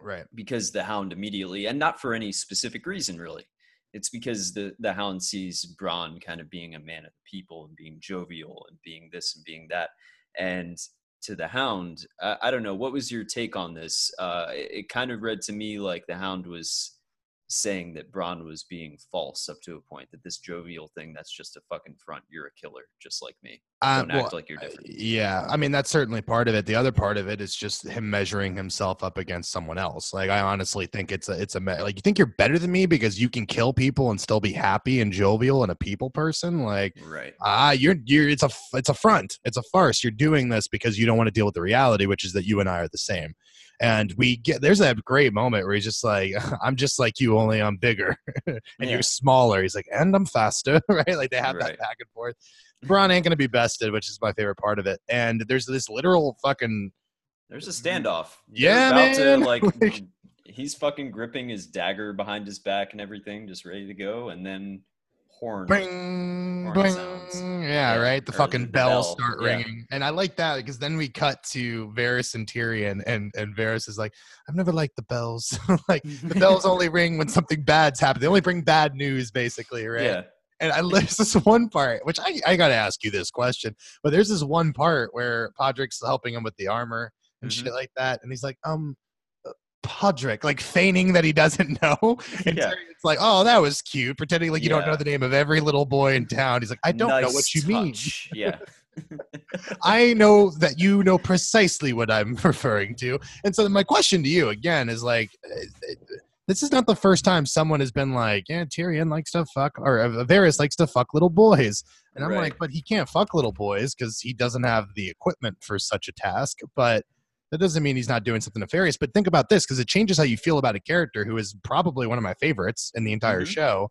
Right. because the hound immediately, and not for any specific reason really. It's because the the hound sees Bronn kind of being a man of the people and being jovial and being this and being that, and to the Hound, I, I, don't know. What was your take on this? Uh, it, it, kind of read to me like the Hound was saying that Bronn was being false up to a point. That this jovial thing, that's just a fucking front. You're a killer, just like me. Uh, don't uh, well, act like you're different. Yeah, I mean that's certainly part of it. The other part of it is just him measuring himself up against someone else. Like I honestly think it's a it's a like you think you're better than me because you can kill people and still be happy and jovial and a people person. Like right, ah, uh, you're you're it's a it's a front. It's a farce. You're doing this because you don't want to deal with the reality, which is that you and I are the same and we get there's a great moment where he's just like i'm just like you only i'm bigger. And yeah. you're smaller. He's like and i'm faster right? Like they have right. that back and forth. Bronn ain't gonna be bested which is my favorite part of it. And there's this literal fucking there's a standoff. Yeah man. To, like he's fucking gripping his dagger behind his back and everything just ready to go. And then horn, bing, horn bing. sounds. Yeah, yeah, right. The fucking the bells bell. start yeah. ringing, and I like that because then we cut to Varys and Tyrion, and and Varys is like, "I've never liked the bells. like the bells only ring when something bad's happened. They only bring bad news, basically, right?" Yeah. And I there's this one part, which I I got to ask you this question, but there's this one part where Podrick's helping him with the armor and mm-hmm. shit like that, and he's like, um Podrick, like feigning that he doesn't know. And yeah. it's like, oh, that was cute, pretending like you yeah. don't know the name of every little boy in town. He's like, I don't nice know what you touch. mean. Yeah. I know that you know precisely what I'm referring to. And so my question to you again is like, uh, this is not the first time someone has been like, yeah, Tyrion likes to fuck, or uh, Varys likes to fuck little boys. And I'm right. like, but he can't fuck little boys because he doesn't have the equipment for such a task. But that doesn't mean he's not doing something nefarious. But think about this because it changes how you feel about a character who is probably one of my favorites in the entire mm-hmm. show.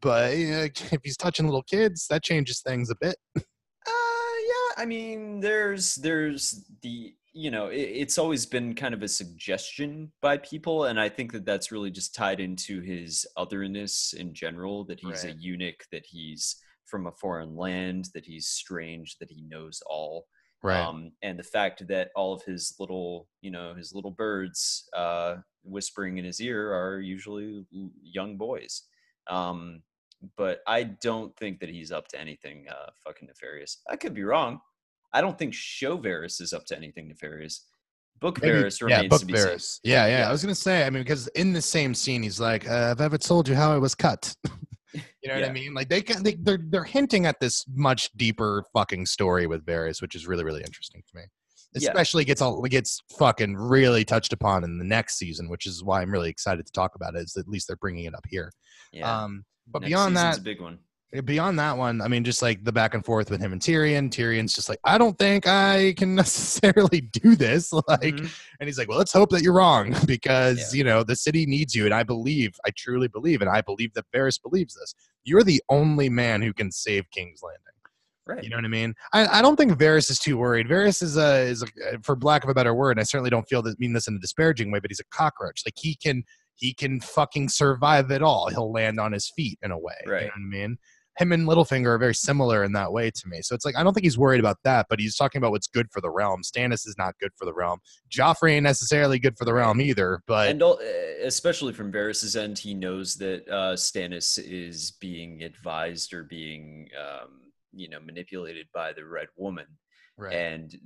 But uh, if he's touching little kids, that changes things a bit. uh, yeah, I mean, there's there's the you know it, it's always been kind of a suggestion by people, and I think that that's really just tied into his otherness in general. That he's right. a eunuch, that he's from a foreign land, that he's strange, that he knows all right um, and the fact that all of his little you know his little birds uh, whispering in his ear are usually young boys um, but i don't think that he's up to anything uh, fucking nefarious i could be wrong i don't think show Varys is up to anything nefarious Book Maybe, Varys remains yeah, Book to be Varys. Yeah, yeah, yeah, I was gonna say. I mean, because in the same scene, he's like, uh, "I've ever told you how I was cut." You know yeah. what I mean? Like they can, they, they're they're hinting at this much deeper fucking story with Varys, which is really really interesting to me. Especially yeah. gets all gets fucking really touched upon in the next season, which is why I'm really excited to talk about it. Is at least they're bringing it up here. Yeah. Um, but next beyond that, a big one beyond that one, I mean, just like the back and forth with him and Tyrion. Tyrion's just like, I don't think I can necessarily do this. Like, mm-hmm. and he's like, well, let's hope that you're wrong because yeah. you know the city needs you, and I believe, I truly believe, and I believe that Varys believes this. You're the only man who can save King's Landing. Right. You know what I mean? I, I don't think Varys is too worried. Varys is a is a, for lack of a better word. I certainly don't feel that mean this in a disparaging way, but he's a cockroach. Like he can he can fucking survive it all. He'll land on his feet in a way. Right. You know what I mean? Him and Littlefinger are very similar in that way to me. So it's like I don't think he's worried about that, but he's talking about what's good for the realm. Stannis is not good for the realm. Joffrey ain't necessarily good for the realm either. But and all, especially from Varys's end, he knows that uh, Stannis is being advised or being um, you know manipulated by the Red Woman, right. and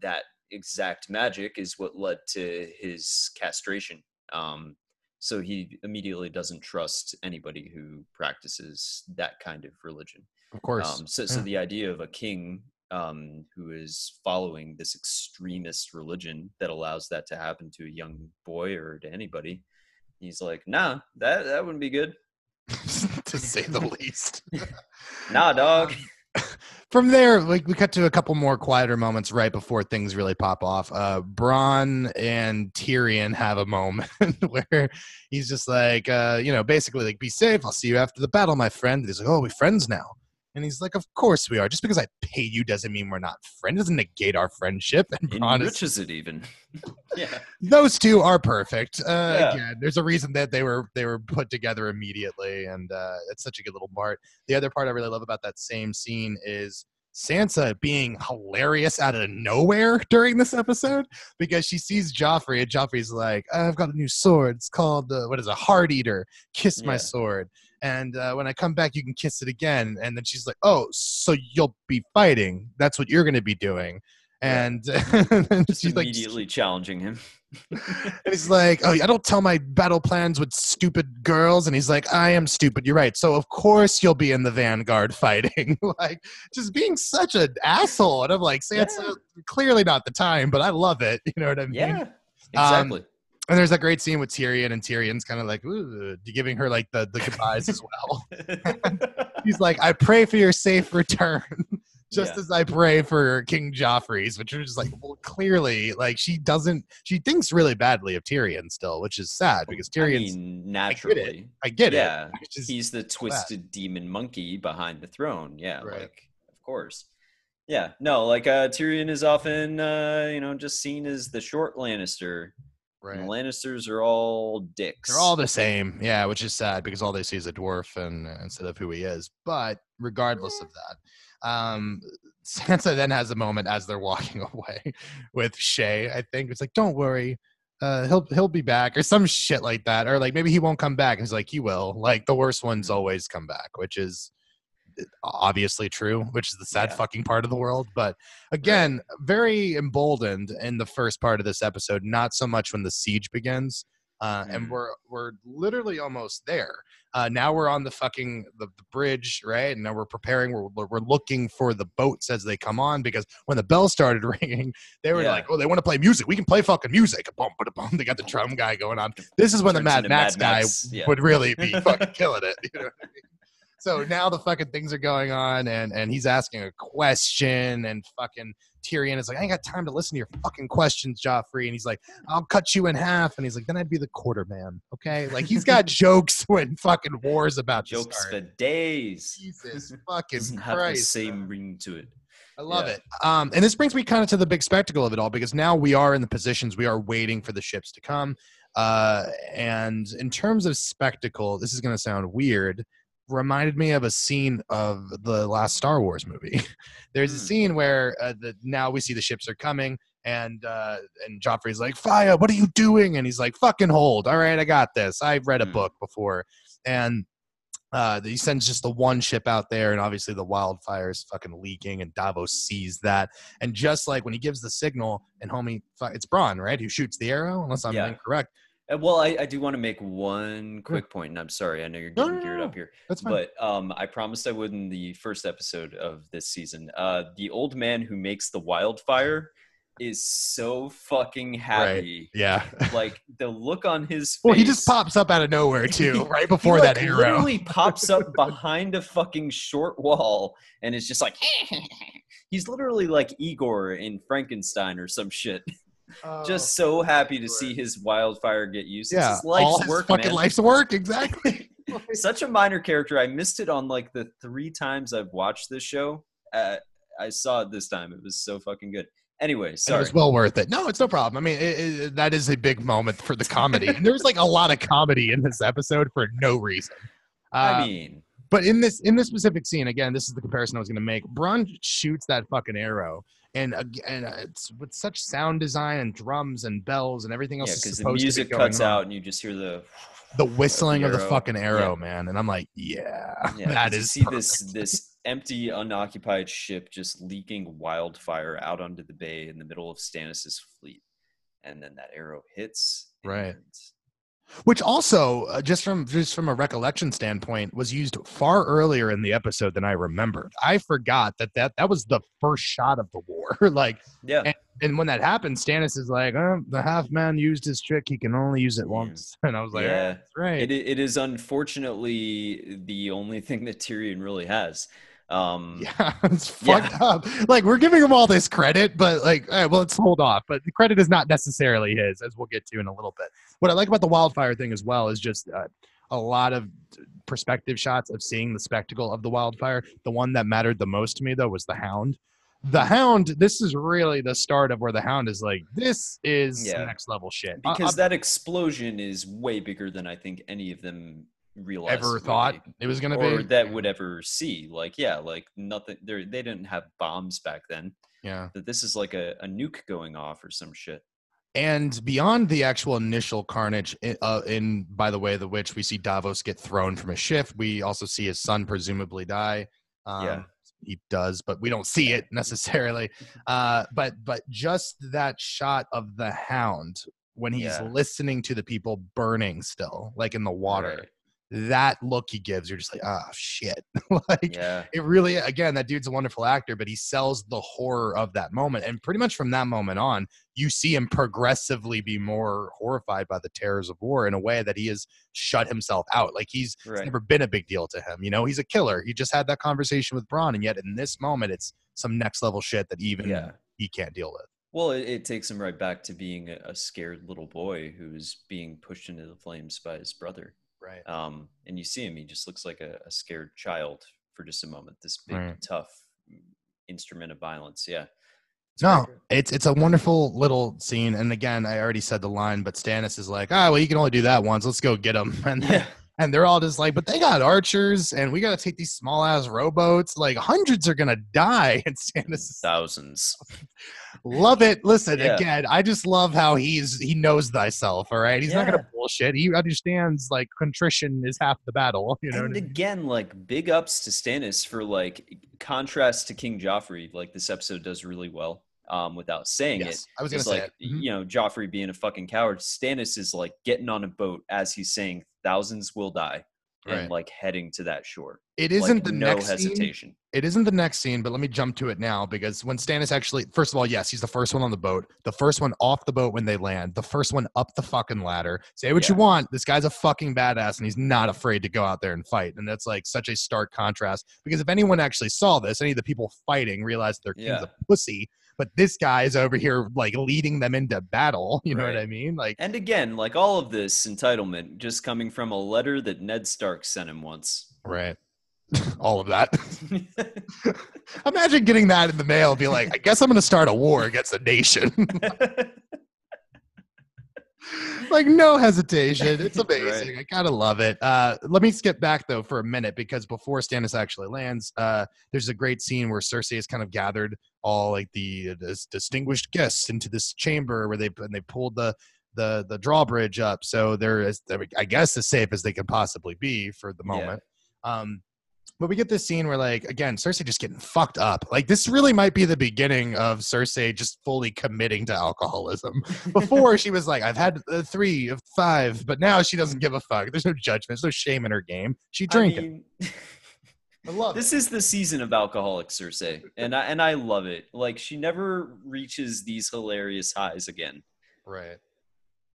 that exact magic is what led to his castration. Um, so he immediately doesn't trust anybody who practices that kind of religion. Of course. Um, so, yeah. so the idea of a king um, who is following this extremist religion that allows that to happen to a young boy or to anybody he's like nah that that wouldn't be good. To say the least. Nah dog from there, like we cut to a couple more quieter moments right before things really pop off. Uh, Bronn and Tyrion have a moment where he's just like, uh, you know, basically like, "Be safe. I'll see you after the battle, my friend." And he's like, "Oh, we friends now." And he's like, "Of course we are. Just because I pay you doesn't mean we're not friends. Doesn't negate our friendship." And Bronn enriches is, it even. yeah, those two are perfect. Uh, yeah. Again, there's a reason that they were they were put together immediately, and uh, it's such a good little part. The other part I really love about that same scene is Sansa being hilarious out of nowhere during this episode because she sees Joffrey and Joffrey's like, "I've got a new sword. It's called uh, what is a Heart Eater. Kiss yeah. my sword." And uh, when I come back, you can kiss it again. And then she's like, "Oh, so you'll be fighting? That's what you're going to be doing." And, and Just she's like, immediately challenging him. and he's like, "Oh, I don't tell my battle plans with stupid girls." And he's like, "I am stupid. You're right. So of course you'll be in the vanguard fighting." like, just being such an asshole. And I'm like, Sansa, Yeah. clearly not the time, but I love it. You know what I mean? yeah, exactly. And there's that great scene with Tyrion, and Tyrion's kind of like, giving her like the the goodbyes as well. He's like, "I pray for your safe return." Just Yeah. as I pray for King Joffrey's, which just like, well, clearly, like she doesn't, she thinks really badly of Tyrion still, which is sad because I Tyrion's, mean, naturally. I get it. yeah, which is- he's the twisted demon monkey behind the throne. Yeah, Right. like of course. Yeah, no, like uh, Tyrion is often, uh, you know, just seen as the short Lannister. And the. Lannisters are all dicks. They're all the same, yeah, which is sad because all they see is a dwarf and instead of who he is. But regardless of that, um, Sansa then has a moment as they're walking away with Shae. I think it's like, "Don't worry, uh, he'll he'll be back," or some shit like that, or like maybe he won't come back. And he's like, "He will." Like the worst ones always come back, which is uh, obviously true, which is the sad Yeah. fucking part of the world. But again, very emboldened in the first part of this episode, not so much when the siege begins. Uh, and Mm. we're we're literally almost there. Uh, now we're on the fucking the, the bridge, right? And now we're preparing. We're we're looking for the boats as they come on because when the bell started ringing, they were Yeah. like, "Oh, they want to play music. We can play fucking music." Boom, ba boom. They got the drum guy going on. This is when the Mad Max Mad guy yeah. would really be fucking killing it. You know what I mean? So now the fucking things are going on, and and he's asking a question, and fucking Tyrion is like, I ain't got time to listen to your fucking questions, Joffrey. And he's like, I'll cut you in half. And he's like, then I'd be the quarter man. Okay. Like he's got jokes when fucking war's about to jokes for days. Jesus fucking Doesn't have the Christ. same ring to it. I love Yeah. it. Um, and this brings me kind of to the big spectacle of it all because now we are in the positions we are waiting for the ships to come. Uh, and in terms of spectacle, this is going to sound weird. Reminded me of a scene of the last Star Wars movie. There's a Hmm. scene where uh, the, now we see the ships are coming, and uh, and Joffrey's like, "Fire! What are you doing?" And he's like, "Fucking hold! All right, I got this. I've read a Hmm. book before." And uh, he sends just the one ship out there, and obviously the wildfire is fucking leaking, and Davos sees that. And just like when he gives the signal, and homie, it's Bronn, right, who shoots the arrow, unless I'm Yeah. incorrect. Uh, Well, I, I do want to make one quick point, and I'm sorry, I know you're getting no, geared no, up here, That's fine. but um, I promised I would in the first episode of this season. Uh, the old man who makes the wildfire is so fucking happy. yeah. Like the look on his face. Well, he just pops up out of nowhere too, right before he, like, that arrow. literally pops up behind a fucking short wall and is just like he's literally like Igor in Frankenstein or some shit. Just so happy to see his wildfire get used. Oh, yeah, it's his life's all his work, fucking man. life's work, exactly. Such a minor character. I missed it on like the three times I've watched this show. Uh, I saw it this time. It was so fucking good. Anyway, And It sorry. was well worth it. No, it's no problem. I mean, it, it, that is a big moment for the comedy, and there was like a lot of comedy in this episode for no reason. Uh, I mean, But in this in this specific scene, again, this is the comparison I was going to make. Bronn shoots that fucking arrow, and and uh, it's with such sound design and drums and bells and everything else. yeah, because the to be music cuts on. out and you just hear the The whistling of the arrow. fucking arrow, Yeah. man, and I'm like, yeah, Yeah, that you see perfect. this this empty, unoccupied ship just leaking wildfire out onto the bay in the middle of Stannis's fleet, and then that arrow hits. Right. And- which also uh, just from just from a recollection standpoint was used far earlier in the episode than i remembered. I forgot that that, that was the first shot of the war like Yeah, and when that happened stannis is like oh, the half man used his trick. He can only use it once. And i was like yeah. That's right. It, it is unfortunately the only thing that Tyrion really has. Um, yeah it's Yeah. fucked up. Like we're giving him all this credit but like all right, well let's hold off but the credit is not necessarily his as we'll get to in a little bit. What i like about the wildfire thing as well is just uh, a lot of perspective shots of seeing the spectacle of the wildfire. The one that mattered the most to me though was the hound. The hound this is really the start of where the hound is like this is Yeah. next level shit. Because I've that explosion is way bigger than I think any of them realized. ever thought be. it was going to be or that would ever see. Like, yeah, like nothing. They they didn't have bombs back then. yeah That this is like a, a nuke going off or some shit. and beyond the actual initial carnage uh, in by the way the witch we see davos get thrown from a ship we also see his son presumably die um, Yeah. he does, but we don't see it necessarily. Uh, but but just that shot of the hound when he's Yeah. listening to the people burning still, like in the water. Right. That look he gives, you're just like, oh shit. like Yeah. it really again that dude's a wonderful actor but he sells the horror of that moment and pretty much from that moment on you see him progressively be more horrified by the terrors of war in a way that he has shut himself out like he's Right. never been a big deal to him you know he's a killer he just had that conversation with bronn and yet in this moment it's some next level shit that even Yeah. he can't deal with Well, it, it takes him right back to being a, a scared little boy who's being pushed into the flames by his brother. Right Um, and you see him; he just looks like a, a scared child for just a moment. This big, Right. tough mm, instrument of violence. Yeah. It's no it's it's a wonderful little scene and again i already said the line but stannis is like ah well you can only do that once let's go get him and Yeah. And they're all just like, but they got archers, and we got to take these small ass rowboats. Like hundreds are gonna die. And Stannis Thousands. love it. Listen Yeah. again, I just love how he's he knows thyself. All right, he's not gonna bullshit. He understands like contrition is half the battle. You know, and what I mean? again, like big ups to Stannis for like contrast to King Joffrey. Like this episode does really well. Um, without saying yes, it, I was gonna say like. Mhm. you know Joffrey being a fucking coward. Stannis is like getting on a boat as he's saying thousands will die, and Right. like heading to that shore. It isn't like, the no next scene. It isn't the next scene, but let me jump to it now because when Stannis actually, first of all, yes, he's the first one on the boat, the first one off the boat when they land, the first one up the fucking ladder. Say what you want. This guy's a fucking badass and he's not afraid to go out there and fight. And that's like such a stark contrast because if anyone actually saw this, any of the people fighting realized their king's Yeah. a pussy. But this guy is over here like leading them into battle. You know what I mean? Like, And again, like all of this entitlement just coming from a letter that Ned Stark sent him once. right. all of that. Imagine getting that in the mail and be like, I guess I'm going to start a war against a nation. Like no hesitation. It's amazing. I gotta love it. Uh, let me skip back though for a minute because before Stannis actually lands, uh, there's a great scene where Cersei has kind of gathered all like the, dis- distinguished guests into this chamber where they and they pulled the the the drawbridge up, so they're as I guess as safe as they can possibly be for the Yeah. moment. Um, but we get this scene where, like, again, Cersei just getting fucked up. Like, this really might be the beginning of Cersei just fully committing to alcoholism. Before she was like, I've had uh, three of five, but now she doesn't give a fuck. There's no judgment. There's no shame in her game. She I drinking. mean, I, love this is the season of alcoholic Cersei, and I and I love it. Like she never reaches these hilarious highs again. Right.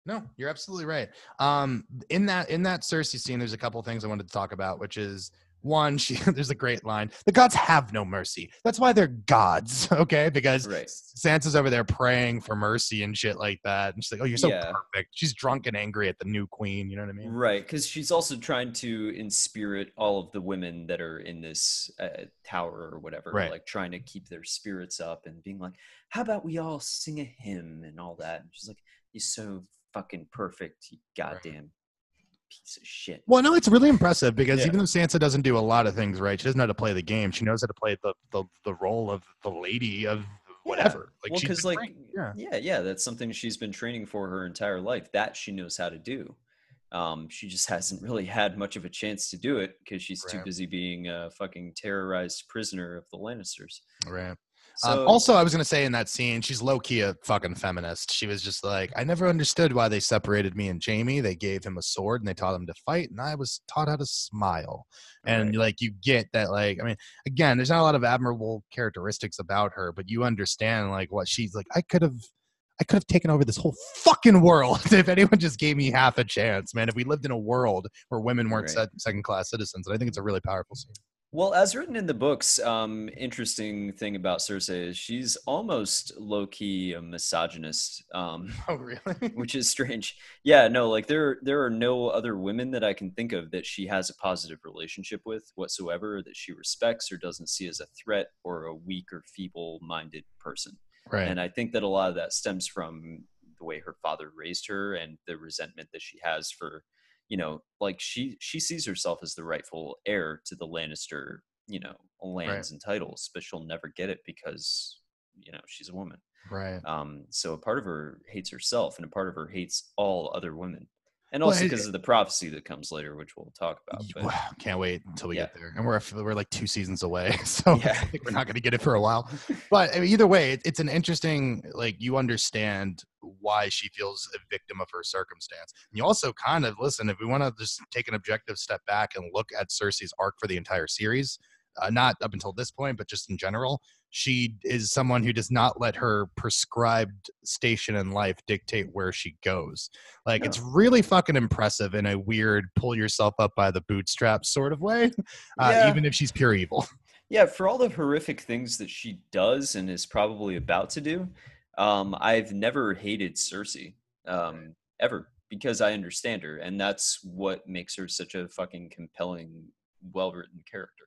No, you're absolutely right. Um, in that in that Cersei scene, there's a couple things I wanted to talk about, which is one, she there's a great line. The gods have no mercy. That's why they're gods, okay? Because Right. Sansa's over there praying for mercy and shit like that. And she's like, Oh, you're so Yeah. perfect. She's drunk and angry at the new queen, you know what I mean? Right, because she's also trying to inspirit all of the women that are in this uh, tower or whatever, Right. like trying to keep their spirits up and being like, "How about we all sing a hymn and all that?" And she's like, "You're so fucking perfect, you goddamn piece of shit." Well, no, it's really impressive because Yeah. even though Sansa doesn't do a lot of things right, she doesn't know how to play the game. She knows how to play the the, the role of the lady of whatever. Like well, she's because like, yeah. yeah, yeah, that's something she's been training for her entire life. That she knows how to do. Um, she just hasn't really had much of a chance to do it because she's too busy being a fucking terrorized prisoner of the Lannisters. Right. So, um, also, I was gonna say in that scene, she's low key a fucking feminist. She was just like, I never understood why they separated me and Jaime. They gave him a sword and they taught him to fight, and I was taught how to smile. And Right. like, you get that, like, I mean, again, there's not a lot of admirable characteristics about her, but you understand like what she's like. I could have. I could have taken over this whole fucking world if anyone just gave me half a chance, man. If we lived in a world where women weren't Right. se- second class citizens, and I think it's a really powerful scene. Well, as written in the books, um, interesting thing about Cersei is she's almost low key a misogynist, um, Oh, really? which is strange. Yeah, no, like there there are no other women that I can think of that she has a positive relationship with whatsoever that she respects or doesn't see as a threat or a weak or feeble minded person. right. And I think that a lot of that stems from the way her father raised her and the resentment that she has for, you know, like she she sees herself as the rightful heir to the Lannister, you know, lands and titles, but she'll never get it because, you know, she's a woman. right. Um, so a part of her hates herself and a part of her hates all other women. And also because of the prophecy that comes later, which we'll talk about. But wow, can't wait until we Yeah. get there. And we're we're like two seasons away, so Yeah. I think we're not going to get it for a while. But I mean, either way, it, it's an interesting like you understand why she feels a victim of her circumstance. And you also kind of listen if we want to just take an objective step back and look at Cersei's arc for the entire series, uh, not up until this point, but just in general. She is someone who does not let her prescribed station in life dictate where she goes. Like No. it's really fucking impressive in a weird pull yourself up by the bootstraps sort of way, uh, Yeah. even if she's pure evil. yeah, for all the horrific things that she does and is probably about to do, um, I've never hated Cersei um, ever because I understand her, and that's what makes her such a fucking compelling, well-written character.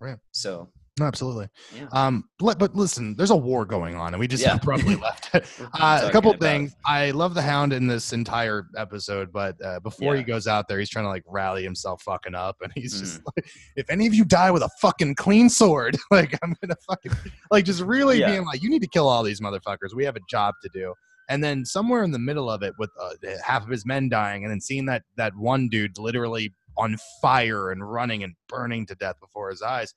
Right. So absolutely. yeah, Um, but, but listen, there's a war going on, and we just Yeah. abruptly left it. Uh, a couple things. I love the Hound in this entire episode, but uh, before he goes out there, he's trying to like rally himself fucking up, and he's Mm. just like, "If any of you die with a fucking clean sword, like I'm gonna fucking like just really Yeah. being like, you need to kill all these motherfuckers. We have a job to do." And then somewhere in the middle of it, with uh, half of his men dying, and then seeing that that one dude literally on fire and running and burning to death before his eyes,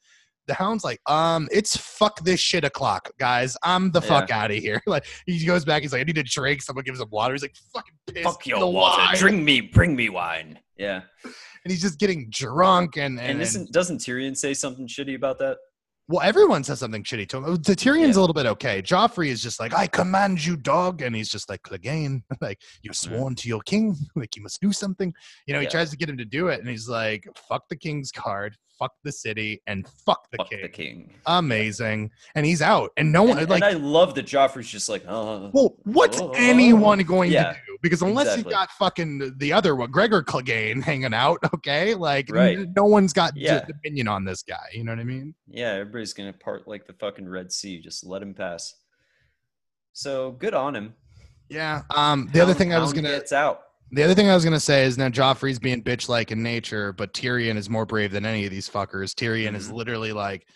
the hound's like, um, it's fuck this shit o'clock, guys. I'm the fuck out of here. Like he goes back, he's like, I need a drink. Someone gives him water. He's like, fucking pissed. fuck your water, wine." bring me, bring me wine. Yeah, And he's just getting drunk and and, and isn't doesn't Tyrion say something shitty about that? well, everyone says something shitty to him. Uh, The Tyrion's Yeah. a little bit okay. Joffrey is just like, I command you, dog, and he's just like, Clegane, like you're sworn to your king, like you must do something. You know, he tries to get him to do it, and he's like, fuck the king's card, fuck the city, and fuck the Fuck king. the king. Amazing, and he's out, and no one And, like. and I love that Joffrey's just like, oh, Well, what's Oh, anyone going yeah, to do? Because unless exactly. you got fucking the other one, Gregor Clegane, hanging out, okay, like Right. no one's got Yeah. just opinion on this guy. You know what I mean? yeah, everybody's gonna part like the fucking Red Sea. Just let him pass. So good on him. Yeah. Um. The other thing I was gonna, gets out. The other thing I was gonna say is now Joffrey's being bitch like in nature, but Tyrion is more brave than any of these fuckers. Tyrion is Mhm. literally like.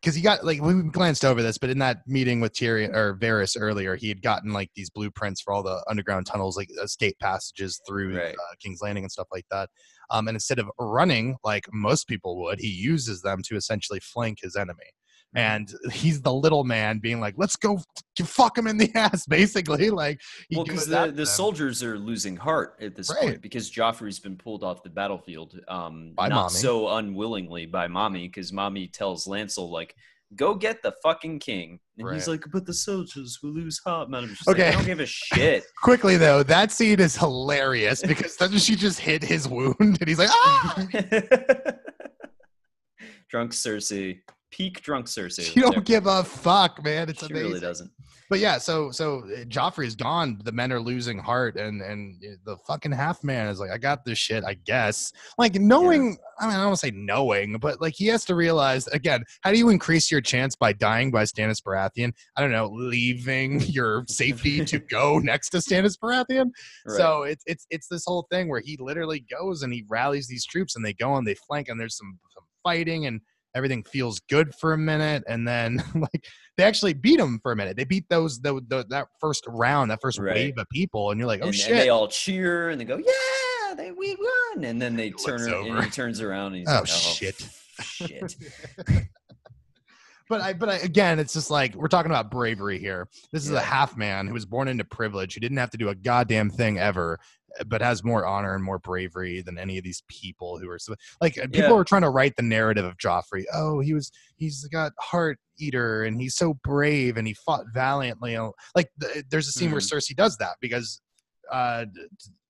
Because he got like we glanced over this, but in that meeting with Tyrion or Varys earlier, he had gotten like these blueprints for all the underground tunnels, like escape passages through Right. uh, King's Landing and stuff like that. Um, and instead of running like most people would, he uses them to essentially flank his enemy. And he's the little man being like, "Let's go fuck him in the ass," basically. Like, Well, because the, the soldiers are losing heart at this Right. point because Joffrey's been pulled off the battlefield, um, By not Mommy. so unwillingly by Mommy, because Mommy tells Lancel like, "Go get the fucking king," and he's like, "But the soldiers will lose heart." Man, I'm just Okay. like, I don't give a shit. Quickly though, that scene is hilarious because doesn't she just hit his wound and he's like, "Ah!" drunk Cersei, peak drunk Cersei. She don't give a fuck, man. It's she amazing. really doesn't. But yeah, so so uh, Joffrey's gone. The men are losing heart, and and the fucking half man is like, I got this shit, I guess. Like knowing, I mean, I don't want to say knowing, but like he has to realize again, how do you increase your chance by dying by Stannis Baratheon? I don't know, leaving your safety to go next to Stannis Baratheon. Right. So it's it's it's this whole thing where he literally goes and he rallies these troops, and they go and they flank, and there's some, some fighting and. Everything feels good for a minute, and then like they actually beat them for a minute. They beat those the, the that first round, that first Right. wave of people, and you're like, oh and, shit. and they all cheer and they go, "Yeah, they we won!" And then they He turn and he turns around and he's Oh, like, "Oh shit." shit!" but I but I, again, it's just like we're talking about bravery here. This is a half man who was born into privilege, who didn't have to do a goddamn thing ever, but has more honor and more bravery than any of these people who are so like uh, people Yeah. are trying to write the narrative of Joffrey. Oh, he was he's got heart eater and he's so brave and he fought valiantly. Like th- there's a scene where Mhm. Cersei does that because. Uh,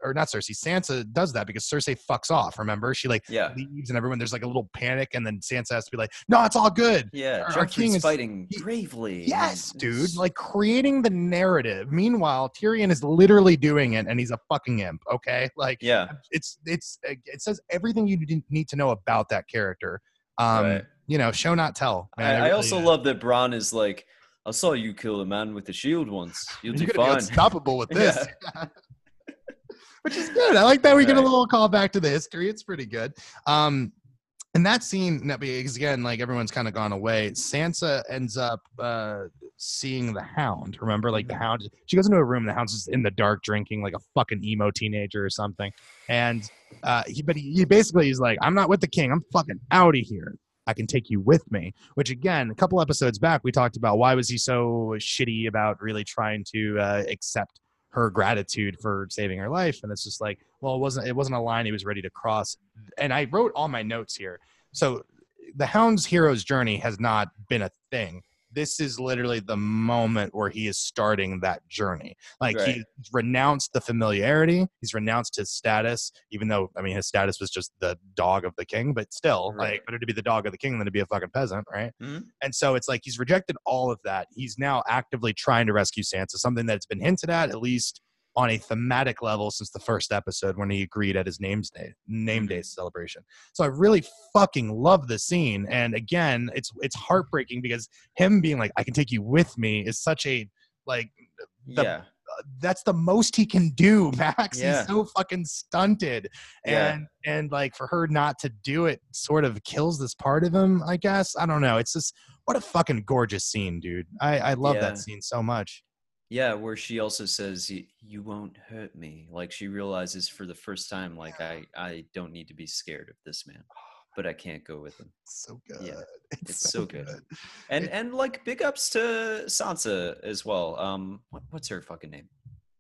or not Cersei. Sansa does that because Cersei fucks off. Remember, she like Yeah, leaves and everyone there's like a little panic, and then Sansa has to be like, "No, it's all good." yeah. Our- our king is- fighting he- bravely. Yes, dude. Like creating the narrative. Meanwhile, Tyrion is literally doing it, and he's a fucking imp. Okay, like yeah, it's it's it says everything you need to know about that character. Um, Right. you know, show not tell. man. I, I really also is. love that Bronn is like, "I saw you kill a man with a shield once. You'll You're do gonna be fine." unstoppable with this. Which is good. I like that we get a little call back to the history. It's pretty good. Um, and that scene, that because again, like everyone's kind of gone away. Sansa ends up uh, seeing the hound. Remember, like the hound, she goes into a room, and the hound's just in the dark drinking like a fucking emo teenager or something. And uh, he, but he, he basically is like, I'm not with the king. I'm fucking out of here. I can take you with me. Which again, a couple episodes back, we talked about why was he so shitty about really trying to uh, accept her gratitude for saving her life, and it's just like, well, it wasn't it wasn't a line he was ready to cross. And I wrote all my notes here. So the Hound's hero's journey has not been a thing this is literally the moment where he is starting that journey. Like right. he's renounced the familiarity, he's renounced his status, even though I mean his status was just the dog of the king, but still, right. like better to be the dog of the king than to be a fucking peasant, right? Mm-hmm. And so it's like he's rejected all of that. He's now actively trying to rescue Sansa, something that's been hinted at at least on a thematic level since the first episode when he agreed at his name's day name day mm-hmm. celebration. So I really fucking love the scene. And again, it's it's heartbreaking because him being like, I can take you with me is such a like the, yeah. Uh, that's the most he can do, Max. Yeah. He's so fucking stunted. And yeah. and like for her not to do it sort of kills this part of him, I guess. I don't know. It's just what a fucking gorgeous scene, dude. I, I love yeah. that scene so much. Yeah, where she also says, "You won't hurt me." Like she realizes for the first time, like I, I don't need to be scared of this man, but I can't go with him. So good. Yeah, it's, it's so, so good. good. And and like big ups to Sansa as well. Um, what, what's her fucking name?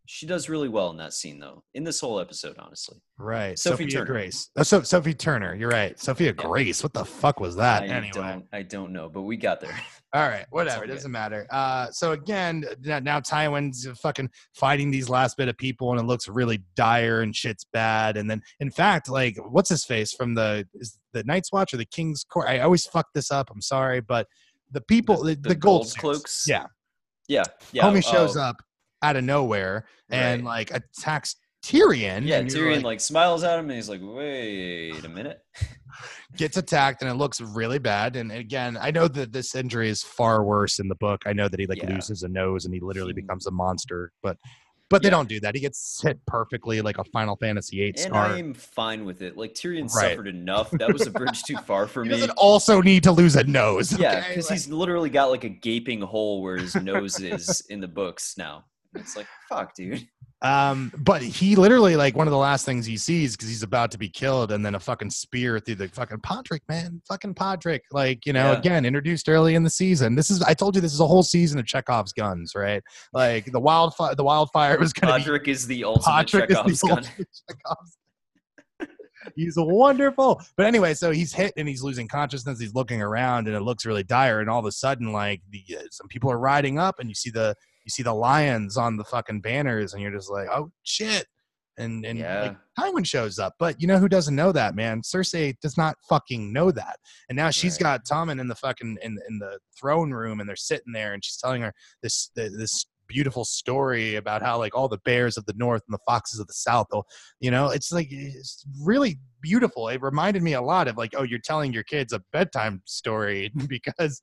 She does really well in that scene, though. In this whole episode, honestly. Right, Sophie Sophia Turner. Grace. Oh, so Sophie Turner. You're right. Sophia yeah. Grace. What the fuck was that? I anyway, don't, I don't know, but we got there. All right, whatever. It doesn't matter. Uh, so again, now Tywin's fucking fighting these last bit of people, and it looks really dire and shit's bad. And then, in fact, like, what's his face from the is the Night's Watch or the King's Court? I always fuck this up. I'm sorry, but the people, the, the, the gold, gold cloaks, yeah, yeah, yeah. Homie shows oh. up out of nowhere and right. like attacks Tyrion. Yeah, Tyrion like, like, smiles at him and he's like, "Wait a minute." gets attacked and it looks really bad. And again, I know that this injury is far worse in the book. I know that he like yeah. loses a nose and he literally hmm. becomes a monster, but but they yeah. don't do that. He gets hit perfectly like a Final Fantasy VIII and. I'm fine with it. Like Tyrion right. suffered enough. That was a bridge too far for he me. Doesn't also need to lose a nose. Yeah, because okay? he's literally got like a gaping hole where his nose is in the books now. It's like fuck, dude. Um, but he literally like one of the last things he sees because he's about to be killed, and then a fucking spear through the fucking Podrick, man, fucking Podrick. Like you know, yeah. again introduced early in the season. This is I told you this is a whole season of Chekhov's guns, right? Like the wildfire, the wildfire was going to. Podrick be, is the ultimate Podrick Chekhov's is the gun. Chekhov's he's wonderful. But anyway, so he's hit and he's losing consciousness. He's looking around and it looks really dire. And all of a sudden, like the, uh, some people are riding up, and you see the you see the lions on the fucking banners and you're just like, oh shit. And and yeah. like Tywin shows up. But you know who doesn't know that, man? Cersei does not fucking know that. And now she's right. got Tommen in the fucking in in the throne room and they're sitting there and she's telling her this this beautiful story about how like all the bears of the north and the foxes of the south you know it's like it's really beautiful it reminded me a lot of like oh you're telling your kids a bedtime story because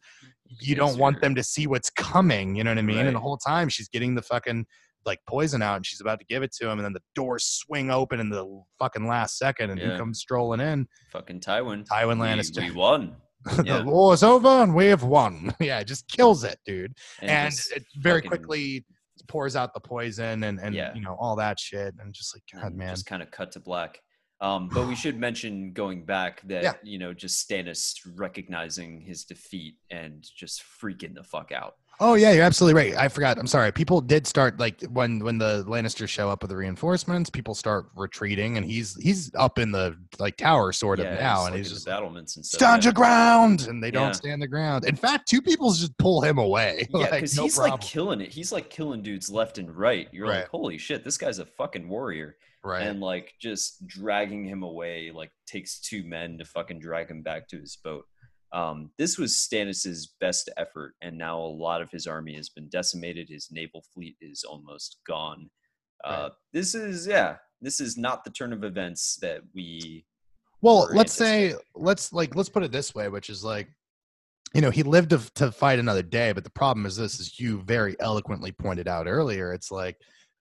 you don't want them to see what's coming you know what i mean right. and the whole time she's getting the fucking like poison out and she's about to give it to him and then the doors swing open in the fucking last second and yeah. he comes strolling in fucking tywin tywin lannister we, we won the war is over and we have won. yeah, just kills it, dude. And, and it very fucking, quickly pours out the poison and and yeah. you know all that shit and just like God, man, just kind of cut to black. Um, but we should mention going back that yeah. you know just Stannis recognizing his defeat and just freaking the fuck out. Oh yeah, you're absolutely right. I forgot. I'm sorry. People did start like when when the Lannisters show up with the reinforcements, people start retreating, and he's he's up in the like tower sort of yeah, now, and he's just battlements and stuff. Stand yeah. your ground, and they don't stand the ground. In fact, two people just pull him away. Yeah, because like, no he's problem. like killing it. He's like killing dudes left and right. You're right. like, holy shit, this guy's a fucking warrior. Right. And like just dragging him away, like takes two men to fucking drag him back to his boat. Um, this was Stannis's best effort, and now a lot of his army has been decimated. His naval fleet is almost gone. Uh, right. This is yeah, this is not the turn of events that we. Well, let's say let's like let's put it this way, which is like, you know, he lived to, to fight another day, but the problem is this, as you very eloquently pointed out earlier, it's like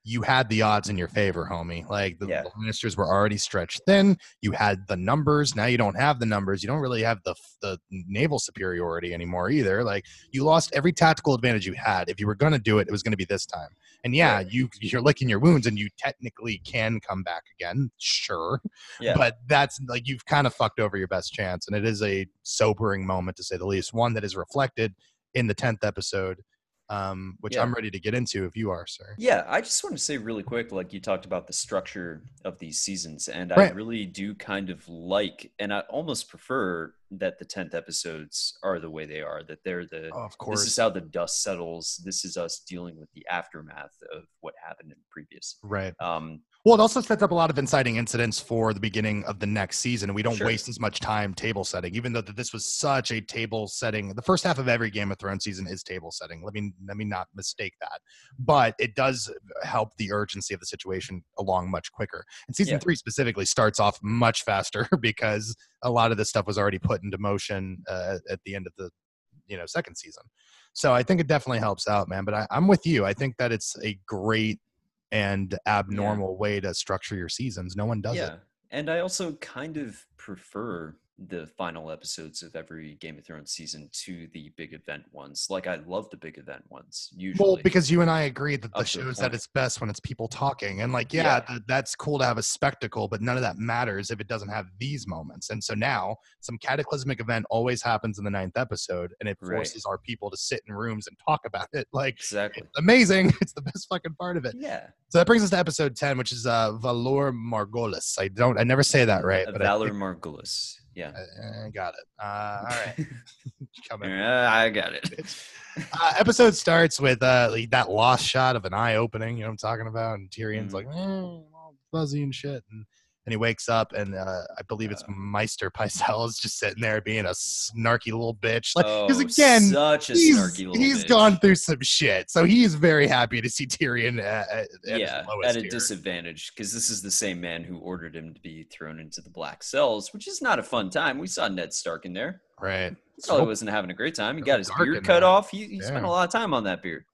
you had the odds in your favor, homie. Like the, Yeah. the Lannisters were already stretched thin. You had the numbers. Now you don't have the numbers. You don't really have the the naval superiority anymore either. Like you lost every tactical advantage you had. If you were going to do it, it was going to be this time. And yeah, Right. you you're licking your wounds, and you technically can come back again, sure. Yeah. But that's like you've kind of fucked over your best chance, and it is a sobering moment to say the least. One that is reflected in the tenth episode, um, which Yeah. I'm ready to get into if you are, sir. Yeah, I just want to say really quick, like you talked about the structure of these seasons, and I really do kind of like, and I almost prefer that the tenth episodes are the way they are. That they're the Oh, of this is how the dust settles. This is us dealing with the aftermath of what happened in previous. right. Um, Well, it also sets up a lot of inciting incidents for the beginning of the next season. We don't Sure. waste as much time table setting, even though that this was such a table setting. The first half of every Game of Thrones season is table setting. Let me let me not mistake that. But it does help the urgency of the situation along much quicker. And season Yeah. three specifically starts off much faster because a lot of this stuff was already put into motion uh, at the end of the you know second season. So I think it definitely helps out, man. But I, I'm with you. I think that it's a great and abnormal way to structure your seasons. No one does yeah, it. and I also kind of prefer the final episodes of every Game of Thrones season to the big event ones. Like I love the big event ones usually. Well, because you and I agree that the a show's at its best when it's people talking, and like, yeah, Yeah. th- that's cool to have a spectacle, but none of that matters if it doesn't have these moments. And so now, some cataclysmic event always happens in the ninth episode, and it Right. forces our people to sit in rooms and talk about it. Like, exactly. it's amazing. It's the best fucking part of it. Yeah. So that brings us to episode ten, which is uh, Valor Margolis. I don't, I never say that right, Uh, I Valor think- Margulis. Yeah. I, I got it. Uh, all right, coming. Yeah, I got it. uh, episode starts with uh like that lost shot of an eye opening. You know what I'm talking about? And Tyrion's Mhm. like, eh, all fuzzy and shit. And and he wakes up, and uh, I believe it's Uh. Maester Pycelle is just sitting there being a snarky little bitch. Like, because Oh, again, such a he's snarky little he's bitch. gone through some shit, so he is very happy to see Tyrion at, at, yeah, at a here. disadvantage because this is the same man who ordered him to be thrown into the black cells, which is not a fun time. We saw Ned Stark in there. right? He probably wasn't having a great time. He got his beard cut off. He, he spent a lot of time on that beard.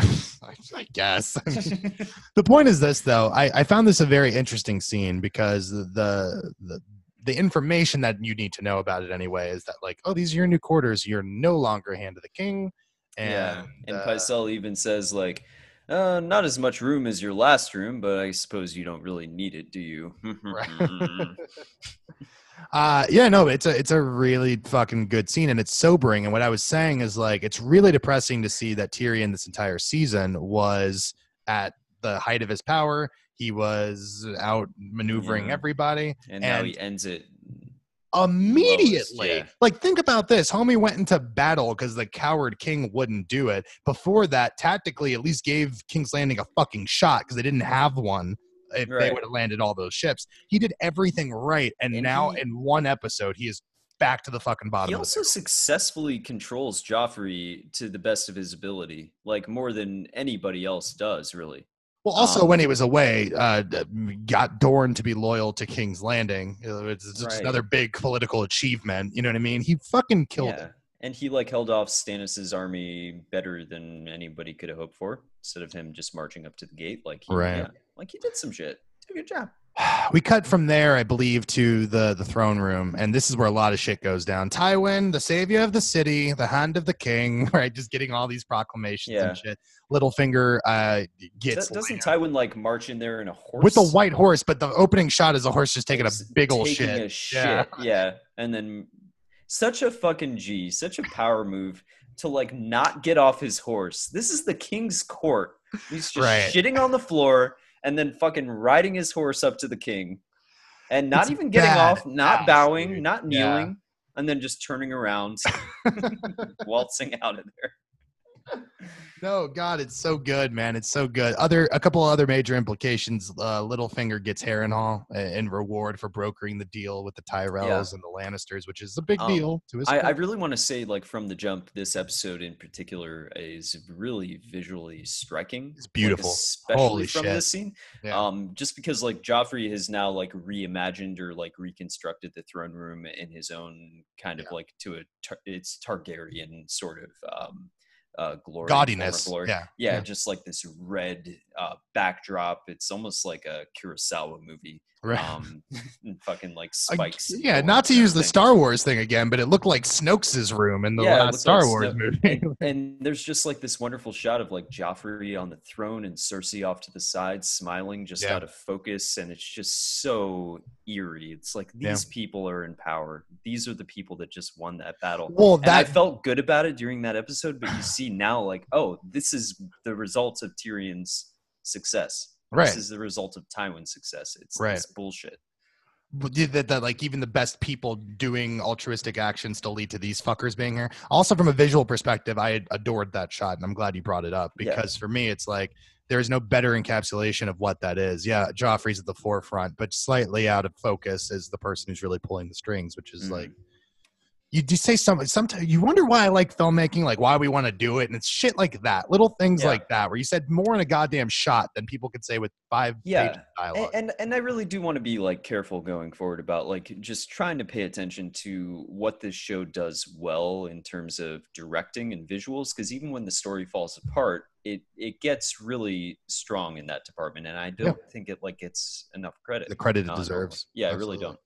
I, I guess. the point is this though I, I found this a very interesting scene because the, the the information that you need to know about it anyway is that like oh these are your new quarters you're no longer hand of the king and yeah, and uh, Pycelle even says like, uh, "Not as much room as your last room, but I suppose you don't really need it, do you?" Right. uh yeah no it's a it's a really fucking good scene and it's sobering and what i was saying is like it's really depressing to see that tyrion this entire season was at the height of his power he was out maneuvering Yeah. everybody and now he ends it. immediately. yeah. Like, think about this. Homie went into battle because the coward king wouldn't do it. Before that, tactically, at least gave King's Landing a fucking shot because they didn't have one. If they would have landed all those ships, he did everything right, and, And now he- in one episode, he is back to the fucking bottom. He also successfully controls Joffrey to the best of his ability, like more than anybody else does, really. well, also um, when he was away, uh, got Dorne to be loyal to King's Landing. It's just Right. another big political achievement. You know what I mean? He fucking killed yeah. it. And he like held off Stannis's army better than anybody could have hoped for. Instead of him just marching up to the gate, like he, Right. yeah, like he did some shit. Did a good job. we cut from there, I believe, to the the throne room, and this is where a lot of shit goes down. Tywin, the savior of the city, the hand of the king, right? Just getting all these proclamations Yeah. and shit. Littlefinger uh, gets Do- doesn't Tywin like march in there in a horse with a white horse, but the opening shot is a horse just taking a big old taking shit. A shit. Yeah. Yeah. And then such a fucking G, such a power move to like not get off his horse. This is the king's court. He's just Right. shitting on the floor and then fucking riding his horse up to the king. And not It's even getting off, not ass, bowing, dude. not Yeah. kneeling, and then just turning around, waltzing out of there. No, God, it's so good, man. It's so good. Other a couple other major implications. Uh, Littlefinger gets Harrenhal in reward for brokering the deal with the Tyrells and the Lannisters, which is a big Um, deal to his. I, I really want to say, like from the jump, this episode in particular is really visually striking. It's like, beautiful. especially Holy from shit. this scene. Yeah. Um, just because like Joffrey has now like reimagined or like reconstructed the throne room in his own kind of like to a tar- it's Targaryen sort of um, uh, glory, Gaudiness. glory. Yeah. Yeah, Yeah. just like this red uh, backdrop. It's almost like a Kurosawa movie. Right. Um, fucking like spikes. yeah, not to use the. Star Wars thing again, but it looked like Snoke's room in the Yeah, last Star like Wars Snoke. movie. and, and there's just like this wonderful shot of like Joffrey on the throne and Cersei off to the side, smiling, just Yeah. out of focus, and it's just so eerie. It's like Yeah. these people are in power. These are the people that just won that battle. well, And I that felt good about it during that episode, but you see now, like, oh, this is the results of Tyrion's success. Right. This is the result of Tywin's success. It's Right. this bullshit. That, that like even the best people doing altruistic actions still lead to these fuckers being here. Also, from a visual perspective, I adored that shot, and I'm glad you brought it up Yeah. because for me, it's like there is no better encapsulation of what that is. Yeah, Joffrey's at the forefront, but slightly out of focus is the person who's really pulling the strings, which is Mhm. like you do say something. Sometimes you wonder why I like filmmaking, like why we want to do it, and it's shit like that, little things Yeah. like that, where you said more in a goddamn shot than people could say with five Yeah. pages of dialogue. And, and and I really do want to be like careful going forward about like just trying to pay attention to what this show does well in terms of directing and visuals because even when the story falls apart it it gets really strong in that department and I don't think it like gets enough credit. the credit it deserves. Yeah, I really don't.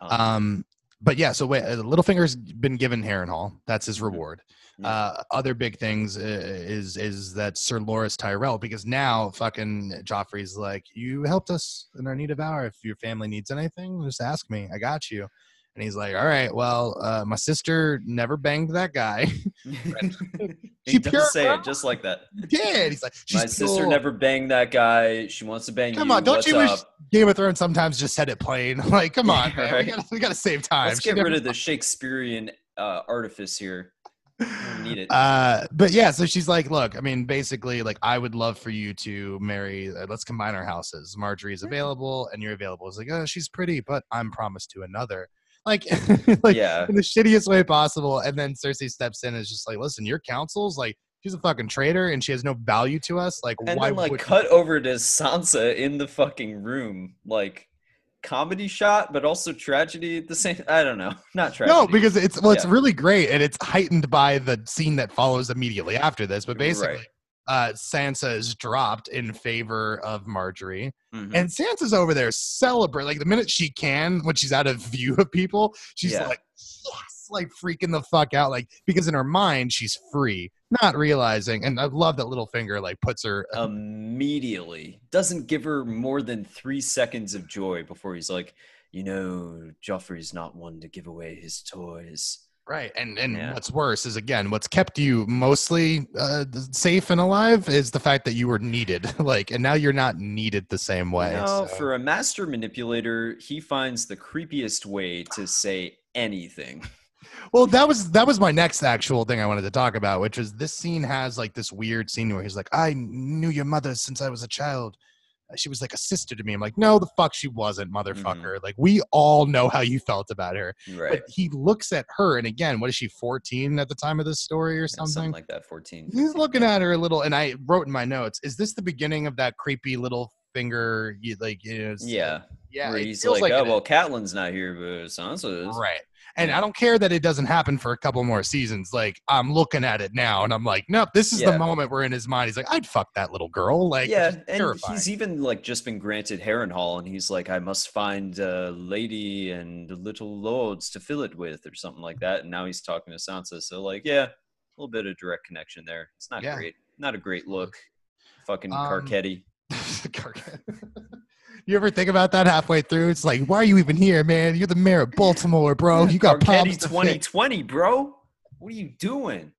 Um, Um, but yeah, so wait, uh, Littlefinger's been given Harrenhal. That's his Mhm. reward. Yeah. Uh, other big things uh, is is that Sir Loras Tyrell, because now fucking Joffrey's like, you helped us in our need of hour. If your family needs anything, just ask me. I got you. And he's like, all right, well, uh, my sister never banged that guy. he She does pure say it just like that. yeah, he's like, she's My sister cool. never banged that guy. She wants to bang Come you. Come on, don't What's you wish up? Game of Thrones sometimes just said it plain? Like, come on, Yeah, right. We, gotta, we gotta save time. Let's She get never rid of the Shakespearean uh, artifice here. need it. Uh, but yeah, so she's like, look, I mean, basically, like, I would love for you to marry. Uh, let's combine our houses. Margaery's available, and you're available. It's like, oh, she's pretty, but I'm promised to another. Like, like yeah. in the shittiest way possible. And then Cersei steps in and is just like, listen, your council's like, she's a fucking traitor, and she has no value to us. Like, And why then like would cut over to Sansa in the fucking room, like comedy shot, but also tragedy at the same. I don't know, not tragedy. No, because it's well, it's Yeah. really great, and it's heightened by the scene that follows immediately after this. But basically, Right. Uh, Sansa is dropped in favor of Margaery, Mhm. and Sansa's over there celebrate like the minute she can when she's out of view of people, she's Yeah. like, yes, like freaking the fuck out, like because in her mind she's free, not realizing. And I love that Littlefinger like puts her. immediately doesn't give her more than three seconds of joy before he's like, you know, Joffrey's not one to give away his toys. Right, and and Yeah. what's worse is again, what's kept you mostly uh, safe and alive is the fact that you were needed. Like, and now you're not needed the same way. No, so- for a master manipulator, he finds the creepiest way to say anything. Well, that was that was my next actual thing I wanted to talk about, which is this scene has like this weird scene where he's like, "I knew your mother since I was a child. She was like a sister to me." I'm like, "No, the fuck, she wasn't, mm-hmm. motherfucker." Like, we all know how you felt about her, Right. but he looks at her, and again, what is she, 14 at the time of this story or Yeah, something? something like that, 14. He's looking at her a little, and I wrote in my notes, "Is this the beginning of that creepy little finger?" You like, you know, Yeah. yeah. where he's feels like, oh, well, Catelyn's not here, but Sansa is. Right. And I don't care that it doesn't happen for a couple more seasons. Like I'm looking at it now and I'm like, nope, this is Yeah. the moment where in his mind he's like, I'd fuck that little girl. Like, yeah, and terrifying. he's even like just been granted Harrenhal, and he's like, I must find a lady and little lords to fill it with, or something like that. And now he's talking to Sansa, so like, yeah, a little bit of direct connection there. It's not Yeah. great, not a great look. Fucking Um, Carcetti. you ever think about that halfway through? It's like, why are you even here, man? You're the mayor of Baltimore, bro. You got problems Carcetti to fix. 2020, bro. What are you doing?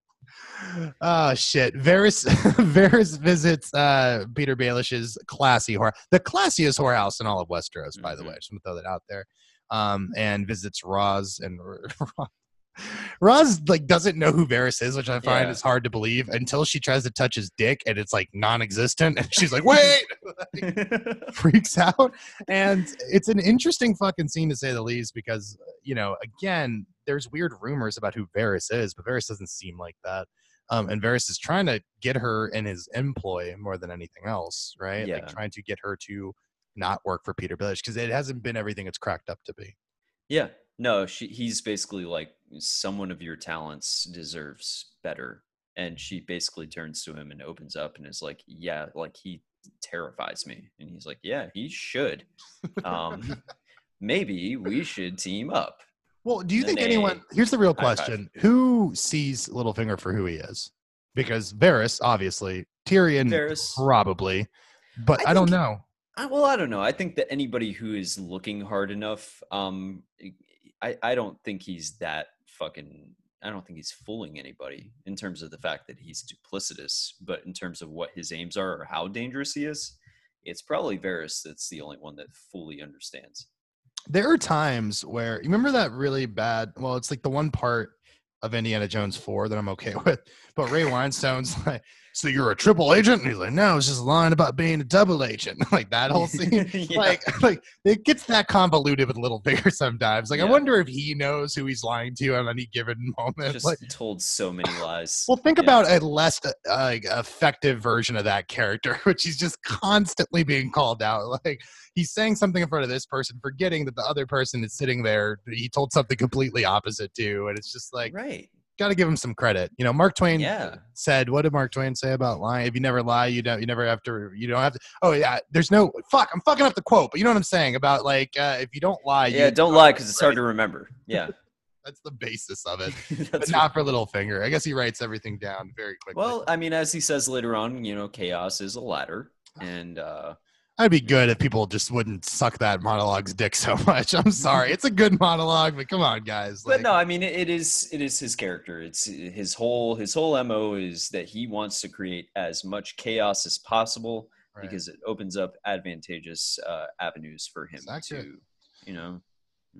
Oh shit! Varys Varys visits uh, Petyr Baelish's classy whore, the classiest whorehouse in all of Westeros, by the Mhm. way. Just want to throw that out there. Um, and visits Ros and Ros like doesn't know who Varys is, which I find Yeah. is hard to believe until she tries to touch his dick and it's like non-existent, and she's like, "Wait!" freaks out. And it's an interesting fucking scene to say the least because, you know, again, there's weird rumors about who Varys is, but Varys doesn't seem like that. Um, and Varys is trying to get her in his employ more than anything else, right? Like Yeah. trying to get her to not work for Petyr Baelish because it hasn't been everything it's cracked up to be. yeah, no, she, he's basically like someone of your talents deserves better, and she basically turns to him and opens up and is like, "Yeah, like he terrifies me," and he's like, "Yeah, he should. Um, maybe we should team up." Well, do you think anyone? Here's the real question: Who sees Littlefinger for who he is? Because Varys, obviously, Tyrion, Varys. probably, but I I, don't know. I, well, I don't know. I think that anybody who is looking hard enough, um, I, I don't think he's that fucking. I don't think he's fooling anybody in terms of the fact that he's duplicitous, but in terms of what his aims are or how dangerous he is, it's probably Varys that's the only one that fully understands. There are times where you remember that really bad. Well, it's like the one part of Indiana Jones four that I'm okay with, but Ray Winstone's like, "So you're a triple agent?" And he's like, "No, it's just lying about being a double agent." like that whole scene. Yeah. like like it gets that convoluted with Littlefinger sometimes. Like I wonder if he knows who he's lying to at any given moment. just like told so many lies. well, think Yeah. about a less uh, like effective version of that character, which he's just constantly being called out. Like he's saying something in front of this person, forgetting that the other person is sitting there. He told something completely opposite to, and it's just like right. Got to give him some credit. You know, Mark Twain Yeah. said, "What did Mark Twain say about lying? If you never lie, you don't. You never have to. You don't have to. Oh yeah, there's no fuck. I'm fucking up the quote, but you know what I'm saying about like uh, if you don't lie. Yeah, don't lie because it's hard to remember. Yeah. That's the basis of it, but not for Littlefinger. I guess he writes everything down very quickly. Well, I mean, as he says later on, you know, chaos is a ladder, and uh, I'd be good if people just wouldn't suck that monologue's dick so much. I'm sorry. It's a good monologue, but come on, guys. but no, I mean, it, it is it is his character. It's his whole his whole mo is that he wants to create as much chaos as possible right. because it opens up advantageous uh, avenues for him Exactly. to, you know,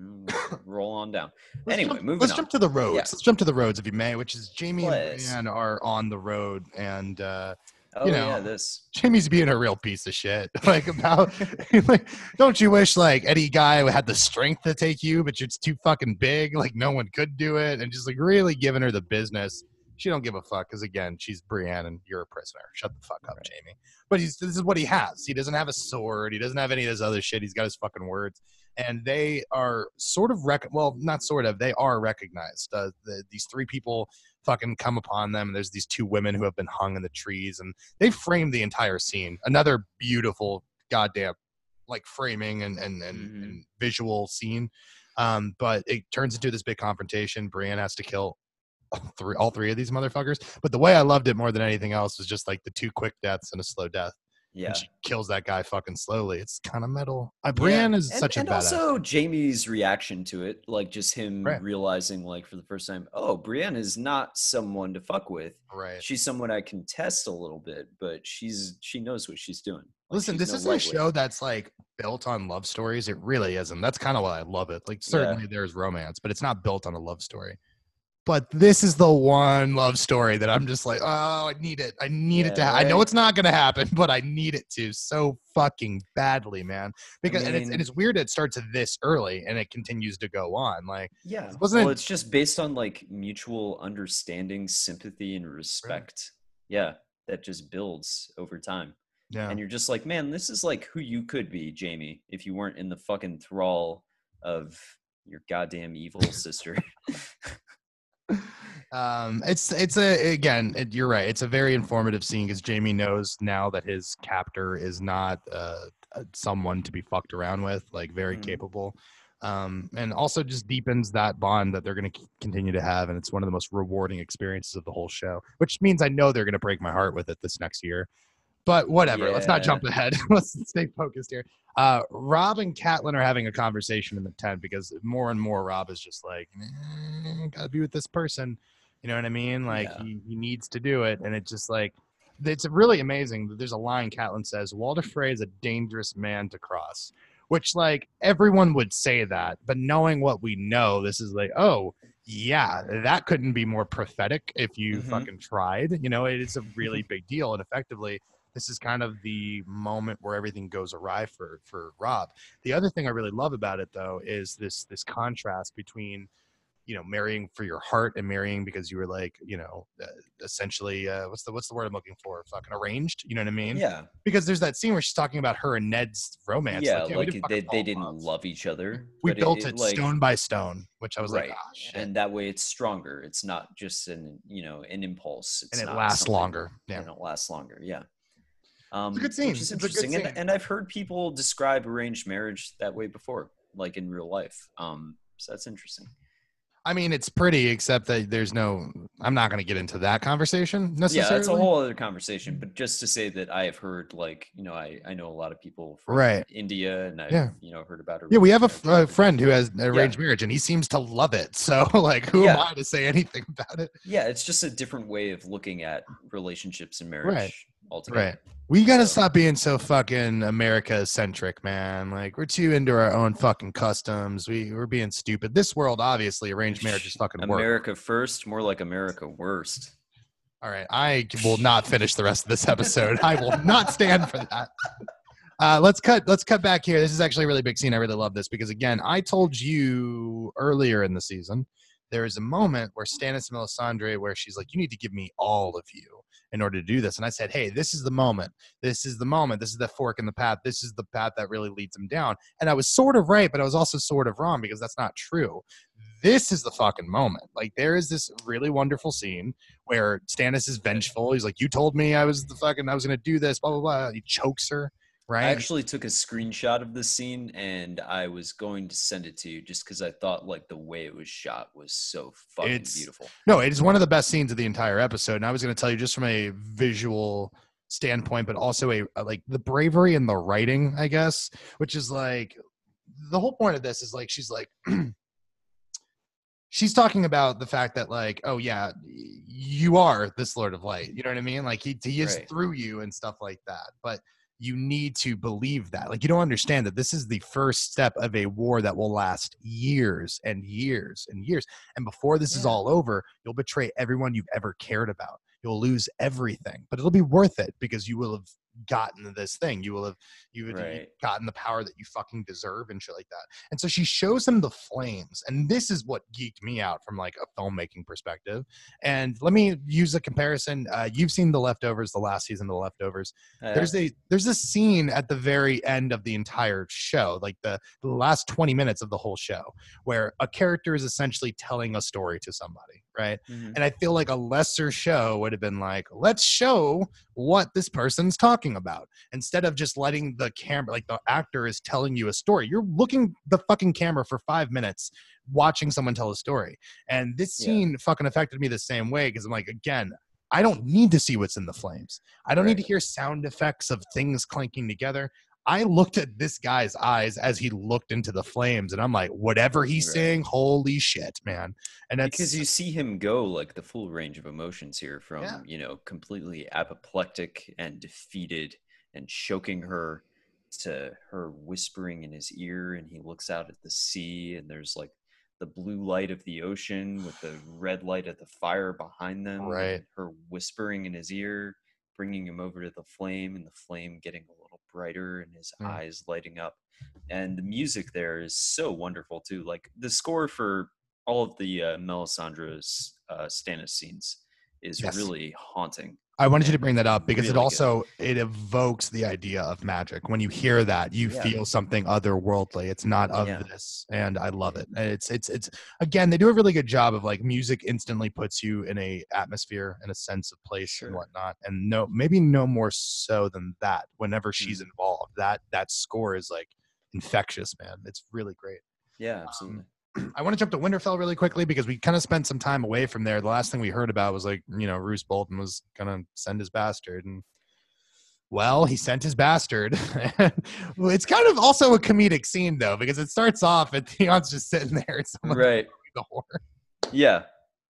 mm, roll on down. Let's anyway, jump, moving let's on. jump to the roads. Yeah. Let's jump to the roads, if you may, which is Jaime and Please. Brienne are on the road, and uh, Oh you yeah, know, this. Jaime's being a real piece of shit. Like about, like, don't you wish like any guy had the strength to take you, but it's too fucking big. Like no one could do it, and just like really giving her the business. She don't give a fuck because again, she's Brienne and you're a prisoner. Shut the fuck up, Right. Jaime. But he's this is what he has. He doesn't have a sword. He doesn't have any of this other shit. He's got his fucking words, and they are sort of rec. Well, not sort of. They are recognized. Uh, the, these three people fucking come upon them. And there's these two women who have been hung in the trees, and they framed the entire scene. Another beautiful goddamn like framing and and, and, Mhm. and visual scene. Um, but it turns into this big confrontation. Brienne has to kill all three, all three of these motherfuckers. But the way I loved it more than anything else was just like the two quick deaths and a slow death. Yeah. She kills that guy fucking slowly. It's kind of metal. Uh, Brienne is and, such a and badass. also Jaime's reaction to it, like just him Right. realizing, like for the first time, oh, Brienne is not someone to fuck with. right. She's someone I can test a little bit, but she's she knows what she's doing. Like, Listen, she's this no is a show that's like built on love stories. It really isn't. That's kind of why I love it. Like certainly there's romance, but it's not built on a love story. But this is the one love story that I'm just like, oh, I need it. I need it to. Yeah, Ha- I know it's not going to happen, but I need it to so fucking badly, man. Because and, it's, and it's weird. It starts this early and it continues to go on. Like, Yeah. Wasn't well, it- it's just based on like mutual understanding, sympathy, and respect. Yeah, that just builds over time. yeah, And you're just like, man, this is like who you could be, Jaime, if you weren't in the fucking thrall of your goddamn evil sister. um it's it's a again it, you're right it's a very informative scene because jaime knows now that his captor is not uh uh, someone to be fucked around with like very Mhm. capable um and also just deepens that bond that they're going to continue to have and it's one of the most rewarding experiences of the whole show which means i know they're going to break my heart with it this next year but whatever let's not jump ahead let's stay focused here uh robb and Catelyn are having a conversation in the tent because more and more robb is just like gotta be with this person you know what I mean? Like Yeah. he, he needs to do it, and it's just like it's really amazing. that There's a line Catelyn says, Walder Frey is a dangerous man to cross," which like everyone would say that, but knowing what we know, this is like, oh yeah, that couldn't be more prophetic if you Mhm. fucking tried. You know, it is a really big deal, and effectively. This is kind of the moment where everything goes awry for for Robb. The other thing I really love about it though is this this contrast between you know marrying for your heart and marrying because you were like you know uh, essentially uh, what's the what's the word I'm looking for fucking arranged you know what I mean Yeah, because there's that scene where she's talking about her and Ned's romance yeah, we like didn't they, they didn't love. love each other. we built it, like, stone by stone which I was right, like ah, shit. and that way it's stronger. It's not just an you know an impulse. It's and it lasts longer yeah and it lasts longer. Yeah. Um, good scene. Which is It's a good interesting, and, and I've heard people describe arranged marriage that way before, like in real life. Um, so that's interesting. I mean it's pretty except that there's no I'm not going to get into that conversation necessarily Yeah, that's a whole other conversation. But just to say that I have heard, like, you know, I, I know a lot of people from Right. India, and I've Yeah. you know heard about it. Yeah, we have a, f- a friend who has arranged marriage, and he seems to love it. So, like, who am I to say anything about it? Yeah, it's just a different way of looking at relationships and marriage Right. Altogether. Right. We gotta So- stop being so fucking America centric, man. Like, we're too into our own fucking customs. We we're being stupid. This world, obviously, arranged marriage is fucking work. America first, more like America worst. All right, I will not finish the rest of this episode. I will not stand for that. Uh, let's cut. Let's cut back here. This is actually a really big scene. I really love this because again, I told you earlier in the season there is a moment where Stannis and Melisandre where she's like, "You need to give me all of you in order to do this." And I said, "Hey, this is the moment. This is the moment. This is the fork in the path. This is the path that really leads them down." And I was sort of right, but I was also sort of wrong because that's not true. This is the fucking moment. Like there is this really wonderful scene where Stannis is vengeful. He's like, "You told me I was the fucking I was gonna do this." Blah blah blah. He chokes her. Right. I actually took a screenshot of the scene and I was going to send it to you just because I thought like the way it was shot was so fucking It's- beautiful. no, it is one of the best scenes of the entire episode. And I was gonna tell you just from a visual standpoint, but also a, a like the bravery and the writing, I guess, which is like the whole point of this is like she's like she's talking about the fact that like oh yeah you are this lord of light you know what i mean like he, he is Right. through you and stuff like that but you need to believe that like you don't understand that this is the first step of a war that will last years and years and years and before this is all over you'll betray everyone you've ever cared about. You'll lose everything but it'll be worth it because you will have gotten this thing. You will have you would have gotten the power that you fucking deserve and shit like that. And so she shows him the flames and this is what geeked me out from like a filmmaking perspective. And let me use a comparison. Uh, you've seen the leftovers the last season of the leftovers. Uh, there's a there's a scene at the very end of the entire show like the, the last 20 minutes of the whole show where a character is essentially telling a story to somebody right mhm. and I feel like a lesser show would have been like, let's show what this person's talking about. Instead of just letting the camera, like the actor is telling you a story. You're looking the fucking camera for five minutes watching someone tell a story. And this Yeah. scene fucking affected me the same way because I'm like, again, I don't need to see what's in the flames. I don't need to hear sound effects of things clanking together. I looked at this guy's eyes as he looked into the flames, and I'm like, whatever he's Right. saying, holy shit, man. And that's because you see him go like the full range of emotions here from Yeah. you know completely apoplectic and defeated and choking her to her whispering in his ear and he looks out at the sea and there's like the blue light of the ocean with the red light of the fire behind them Right. her whispering in his ear bringing him over to the flame and the flame getting a little brighter and his Mm. eyes lighting up and the music there is so wonderful too like the score for all of the uh, Melisandre's uh, Stannis scenes is Yes. really haunting. I wanted you to bring that up because it Really good. also it evokes the idea of magic. When you hear that, you Yeah. feel something otherworldly. It's not of Yeah. this, and I love it. And It's it's it's again they do a really good job of like music instantly puts you in a atmosphere and a sense of place and whatnot. And no, maybe no more so than that. Whenever Mm. she's involved, that that score is like infectious, man. It's really great. Yeah, absolutely. I want to jump to Winterfell really quickly because we kind of spent some time away from there. The last thing we heard about was like, you know, Roose Bolton was gonna send his bastard, and well, he sent his bastard. It's kind of also a comedic scene though because it starts off and Theon's just sitting there. And right. the horn. Yeah.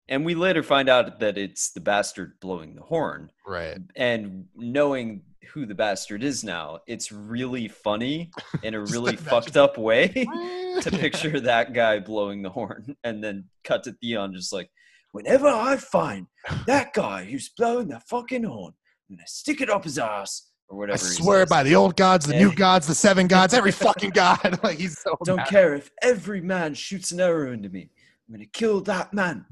And we later find out that it's the bastard blowing the horn. Right. And knowing who the bastard is now, it's really funny in a really fucked up way to picture that guy blowing the horn and then cut to Theon just like, whenever I find that guy who's blowing the fucking horn, I'm gonna stick it up his ass or whatever. I swear says. by the old gods, the new gods, the seven gods, every fucking god. like he's so Don't mad. care if every man shoots an arrow into me. I'm gonna kill that man.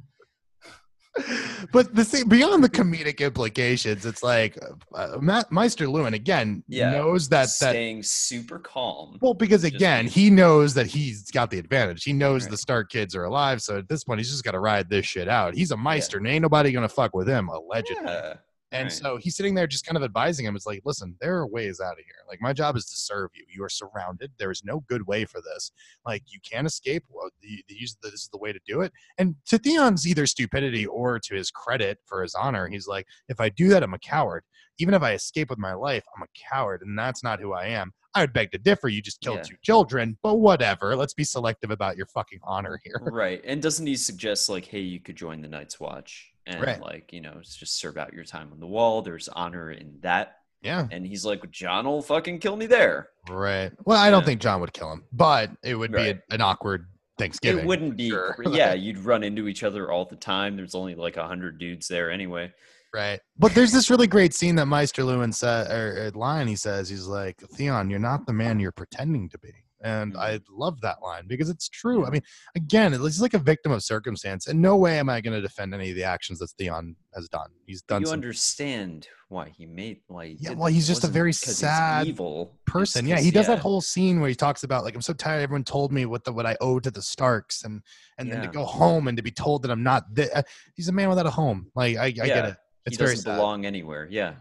But the thing beyond the comedic implications, it's like uh, Ma- Maester Luwin again Yeah, knows that that Staying super calm. well because again being- he knows that he's got the advantage. He knows the Right. Stark kids are alive, so at this point he's just got to ride this shit out. He's a Maester, and ain't nobody gonna fuck with him allegedly. Yeah. And Right. so he's sitting there just kind of advising him. It's like, listen, there are ways out of here. Like, my job is to serve you. You are surrounded. There is no good way for this. Like, you can't escape. Well, the, the, this is the way to do it. And to Theon's either stupidity or to his credit for his honor, he's like, if I do that, I'm a coward. Even if I escape with my life, I'm a coward. And that's not who I am. I would beg to differ. You just killed Yeah. two children, but whatever. Let's be selective about your fucking honor here. right. And doesn't he suggest like, hey, you could join the Night's Watch and Right. like, you know, it's just serve out your time on the wall. There's honor in that. Yeah. And he's like, Jon will fucking kill me there. Right. Well, I don't think Jon would kill him, but it would be a, an awkward Thanksgiving. it wouldn't be sure. yeah, you'd run into each other all the time. There's only like a hundred dudes there anyway. Right. But there's this really great scene that Maester Luwin said, or, er, or er, line he says, he's like, Theon, you're not the man you're pretending to be. And Mhm. I love that line because it's true. I mean, again, he's like a victim of circumstance. In no way am I going to defend any of the actions that Theon has done. He's done you some understand why he made why he Yeah, well, he's just a very sad evil person. Yeah, he does yeah, that whole scene where he talks about like I'm so tired. Everyone told me what the what I owe to the Starks, and and then to go home and to be told that I'm not. Th- uh, he's a man without a home. Like I, I get Yeah, it. It's very doesn't belong anywhere. Yeah.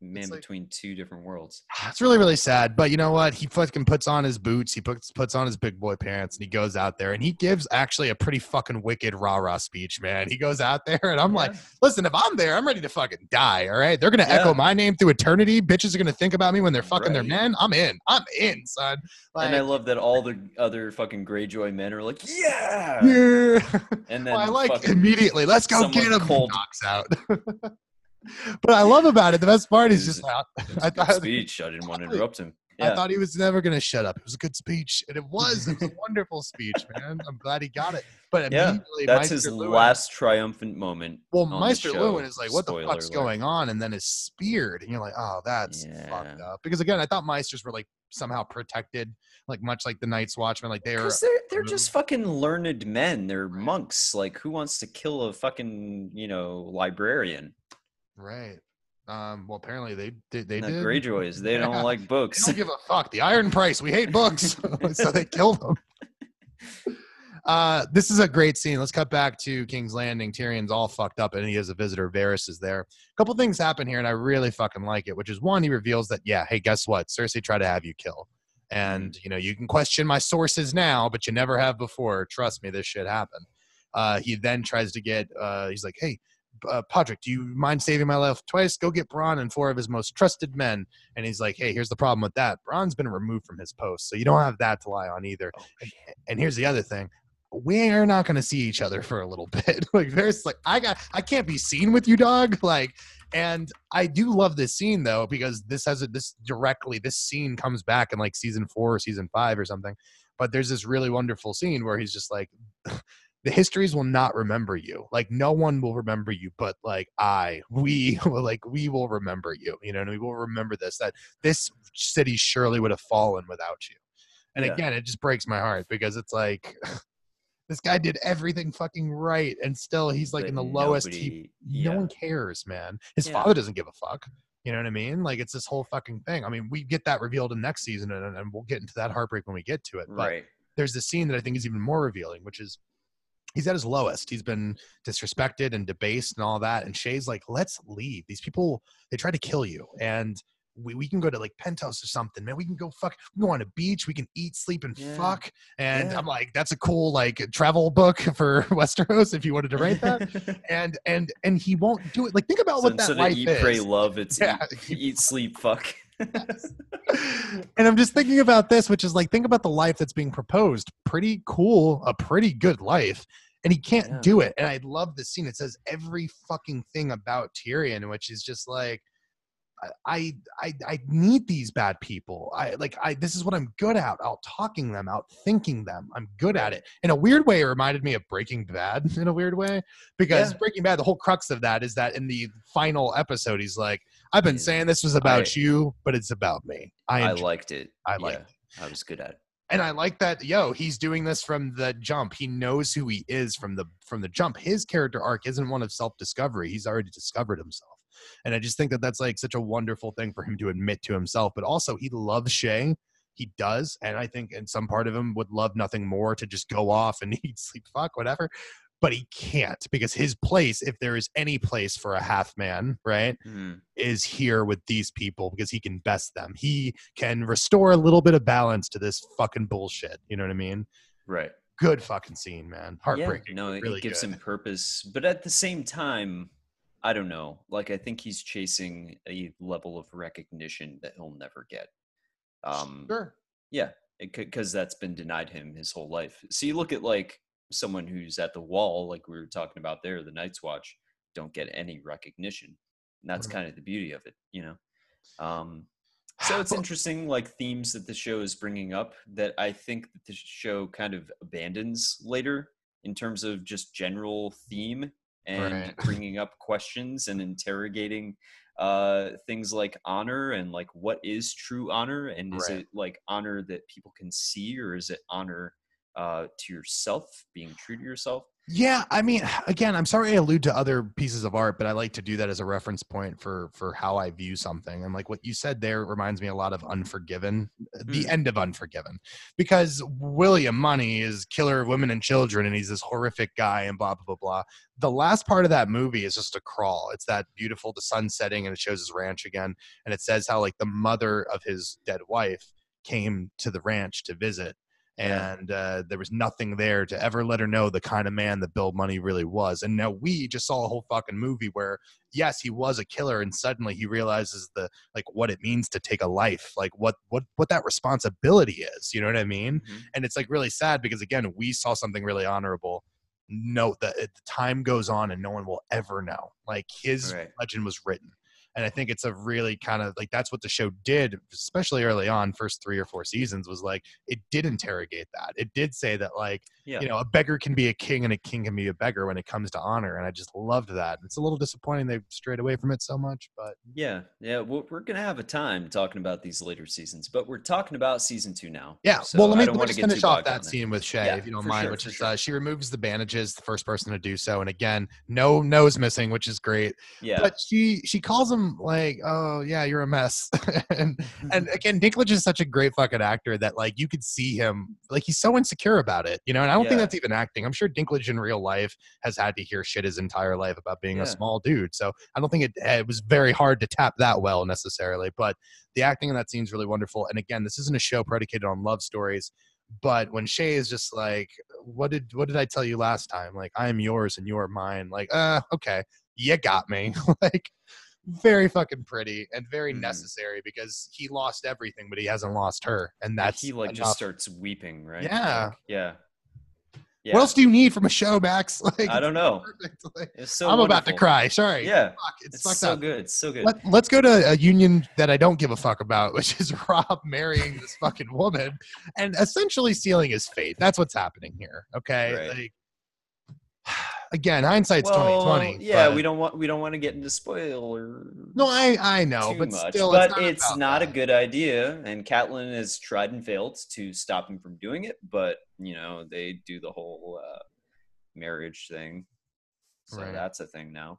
Man like- between two different worlds. Ah, it's really, really sad. But you know what? He fucking puts on his boots. He puts puts on his big boy pants, and he goes out there, and he gives actually a pretty fucking wicked rah rah speech, man. He goes out there, and I'm like, listen, if I'm there, I'm ready to fucking die. All right, they're gonna Yeah. echo my name through eternity. Bitches are gonna think about me when they're fucking their men. I'm in. I'm in, son. Like, and I love that all the other fucking Greyjoy men are like, yeah. yeah. And then Well, I like immediately. Let's go get him. cold- Knocks out. but I love about it. The best part is just a- like, it was I a good thought speech. I didn't want to interrupt him. I thought he was never going to shut up. It was a good speech, and it was. It was a wonderful speech, man. I'm glad he got it. But Yeah, That's Maester his Luwin- last triumphant moment. Well, Maester. Luwin is like, "What the fuck's alert. going on?" And then is speared, and you're like, "Oh, that's fucked up." Because again, I thought Maesters were like somehow protected, like much like the Night's Watchmen, like they. Because they're they're um, just fucking learned men. They're monks. Like who wants to kill a fucking you know librarian? Right. Um. Well, apparently they did. They the did. Greyjoys. They Yeah. don't like They books. don't give a fuck. The Iron Price. We hate books, so they kill them. Uh, this is a great scene. Let's cut back to King's Landing. Tyrion's all fucked up, and he has a visitor. Varys is there. A couple things happen here, and I really fucking like it. Which is one, he reveals that yeah, hey, guess what? Cersei tried to have you kill, and you know you can question my sources now, but you never have before. Trust me, this shit happened. Uh, he then tries to get. Uh, he's like, hey. Uh, Podrick, do you mind saving my life twice? Go get Bronn and four of his most trusted men. And he's like, hey, here's the problem with that. Bronn's been removed from his post, so you don't have that to lie on either. Oh, And, and here's the other thing. We're not going to see each other for a little bit. like, there's like, I got, I can't be seen with you, dog. Like, and I do love this scene though because this has a, this directly. This scene comes back in like season four or season five or something. But there's this really wonderful scene where he's just like, the histories will not remember you. Like no one will remember you, but like I, we, will like we will remember you. You know, and we will remember this. That this city surely would have fallen without you. And Yeah. again, it just breaks my heart because it's like this guy did everything fucking right, and still he's like But in the lowest. He, nobody- no one cares, man. His Yeah. father doesn't give a fuck. You know what I mean? Like it's this whole fucking thing. I mean, we get that revealed in next season, and, and we'll get into that heartbreak when we get to it. But Right. there's this scene that I think is even more revealing, which is he's at his lowest. He's been disrespected and debased and all that. And Shae's like, let's leave. These people, they try to kill you. And we, we can go to like Pentos or something, man. We can go fuck, we can go on a beach. We can eat, sleep, and Yeah. fuck. And Yeah. I'm like, that's a cool like travel book for Westeros if you wanted to write that. and and and he won't do it. Like think about so what that life eat, is. pray, love, it's Yeah. eat, eat, sleep, fuck. and I'm just thinking about this, which is like, think about the life that's being proposed. Pretty cool, a pretty good life. And he can't Yeah. do it. And I love the scene. It says every fucking thing about Tyrion, which is just like, I, I, I need these bad people. I like, I, this is what I'm good at. Out talking them, out thinking them. I'm good at it. In a weird way, it reminded me of Breaking Bad. In a weird way, because Yeah. Breaking Bad, the whole crux of that is that in the final episode, he's like, "I've been saying this was about I- you, but it's about me. I, I liked it. I liked yeah, I was good at it. and I like that. Yo, he's doing this from the jump. He knows who he is from the from the jump. His character arc isn't one of self discovery. He's already discovered himself, and I just think that that's like such a wonderful thing for him to admit to himself. But also, he loves Shae. He does, and I think in some part of him would love nothing more to just go off and eat, sleep, fuck, whatever. But he can't because his place, if there is any place for a half man, right, Mhm. is here with these people because he can best them. He can restore a little bit of balance to this fucking bullshit. You know what I mean? Right. Good fucking scene, man. Heartbreaking. Yeah, no, it really gives good. him purpose, but at the same time, I don't know. Like I think he's chasing a level of recognition that he'll never get. Um, Sure. Yeah, because that's been denied him his whole life. So you look at like someone who's at the wall, like we were talking about there, the Night's Watch, don't get any recognition. And that's Mhm. kind of the beauty of it, you know. Um, so it's interesting, like themes that the show is bringing up that I think that the show kind of abandons later in terms of just general theme and Right. bringing up questions and interrogating uh things like honor and like what is true honor and is Right. it like honor that people can see or is it honor uh to yourself being true to yourself Yeah, I mean, again, I'm sorry I allude to other pieces of art, but I like to do that as a reference point for for how I view something. And like what you said there reminds me a lot of Unforgiven, the Mm. end of Unforgiven, because William Munny is killer of women and children, and he's this horrific guy, and blah blah blah blah. The last part of that movie is just a crawl. It's that beautiful, the sun setting, and it shows his ranch again, and it says how like the mother of his dead wife came to the ranch to visit. And uh, there was nothing there to ever let her know the kind of man that Bill Munny really was. And now we just saw a whole fucking movie where, yes, he was a killer, and suddenly he realizes the like what it means to take a life, like what what what that responsibility is. You know what I mean? Mhm. And it's like really sad because again, we saw something really honorable. Note that it, time goes on and no one will ever know. Like his Right. legend was written. And I think it's a really kind of like that's what the show did, especially early on, first three or four seasons, was like it did interrogate that. It did say that like yeah you know a beggar can be a king and a king can be a beggar when it comes to honor, and I just loved that. It's a little disappointing they strayed away from it so much, but yeah yeah well, we're gonna have a time talking about these later seasons but we're talking about season two now yeah. so well, let me, let me just finish off that scene with Shae, Yeah, if you don't mind, sure, which is sure. uh, she removes the bandages, the first person to do so, and again, no nose missing, which is great. yeah But she she calls him like, oh yeah, you're a mess, and and again, Dinklage is such a great fucking actor that like you could see him like he's so insecure about it, you know. And I don't think that's even acting. I'm sure Dinklage in real life has had to hear shit his entire life about being Yeah. a small dude. So I don't think it, it was very hard to tap that well necessarily. But the acting in that scene is really wonderful. And again, this isn't a show predicated on love stories. But when Shae is just like, "What did what did I tell you last time? Like I am yours and you are mine." Like, uh, okay, you got me. like very fucking pretty and very Mhm. necessary because he lost everything, but he hasn't lost her, and that's he like enough. just starts weeping right Yeah. Like, yeah yeah What else do you need from a show, Max? Like, i don't know. Like, it's so I'm about to cry. Sorry. yeah Fuck, it's, it's so up. good it's so good Let, let's go to a union that I don't give a fuck about, which is Robb marrying this fucking woman and essentially sealing his fate. That's what's happening here. Okay. Right. Like, again, hindsight's well, 2020. yeah but- we don't want we don't want to get into spoiler No, I I know, but much, still, but it's not, it's not a good idea. And Catelyn has tried and failed to stop him from doing it, but you know they do the whole uh, marriage thing, so Right. that's a thing now.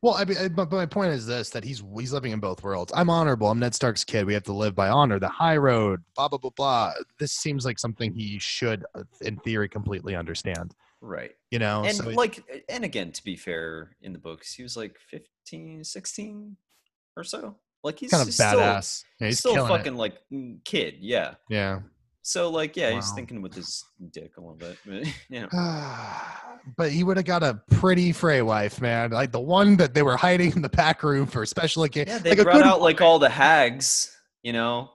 Well, I mean, but my point is this: that he's he's living in both worlds. I'm honorable. I'm Ned Stark's kid. We have to live by honor. The high road. Blah blah blah blah. This seems like something he should, uh, in theory, completely understand. Right. You know, and so it- like and again to be fair in the books he was like 15 16 or so like he's kind of he's still- badass. Yeah, he's still fucking like mm, kid yeah. Yeah. so like yeah he's thinking with his dick a little bit but, you know but he would have got a pretty Frey wife, man. Like the one that they were hiding in the back room for special occasion. yeah they like brought out like all the hags you know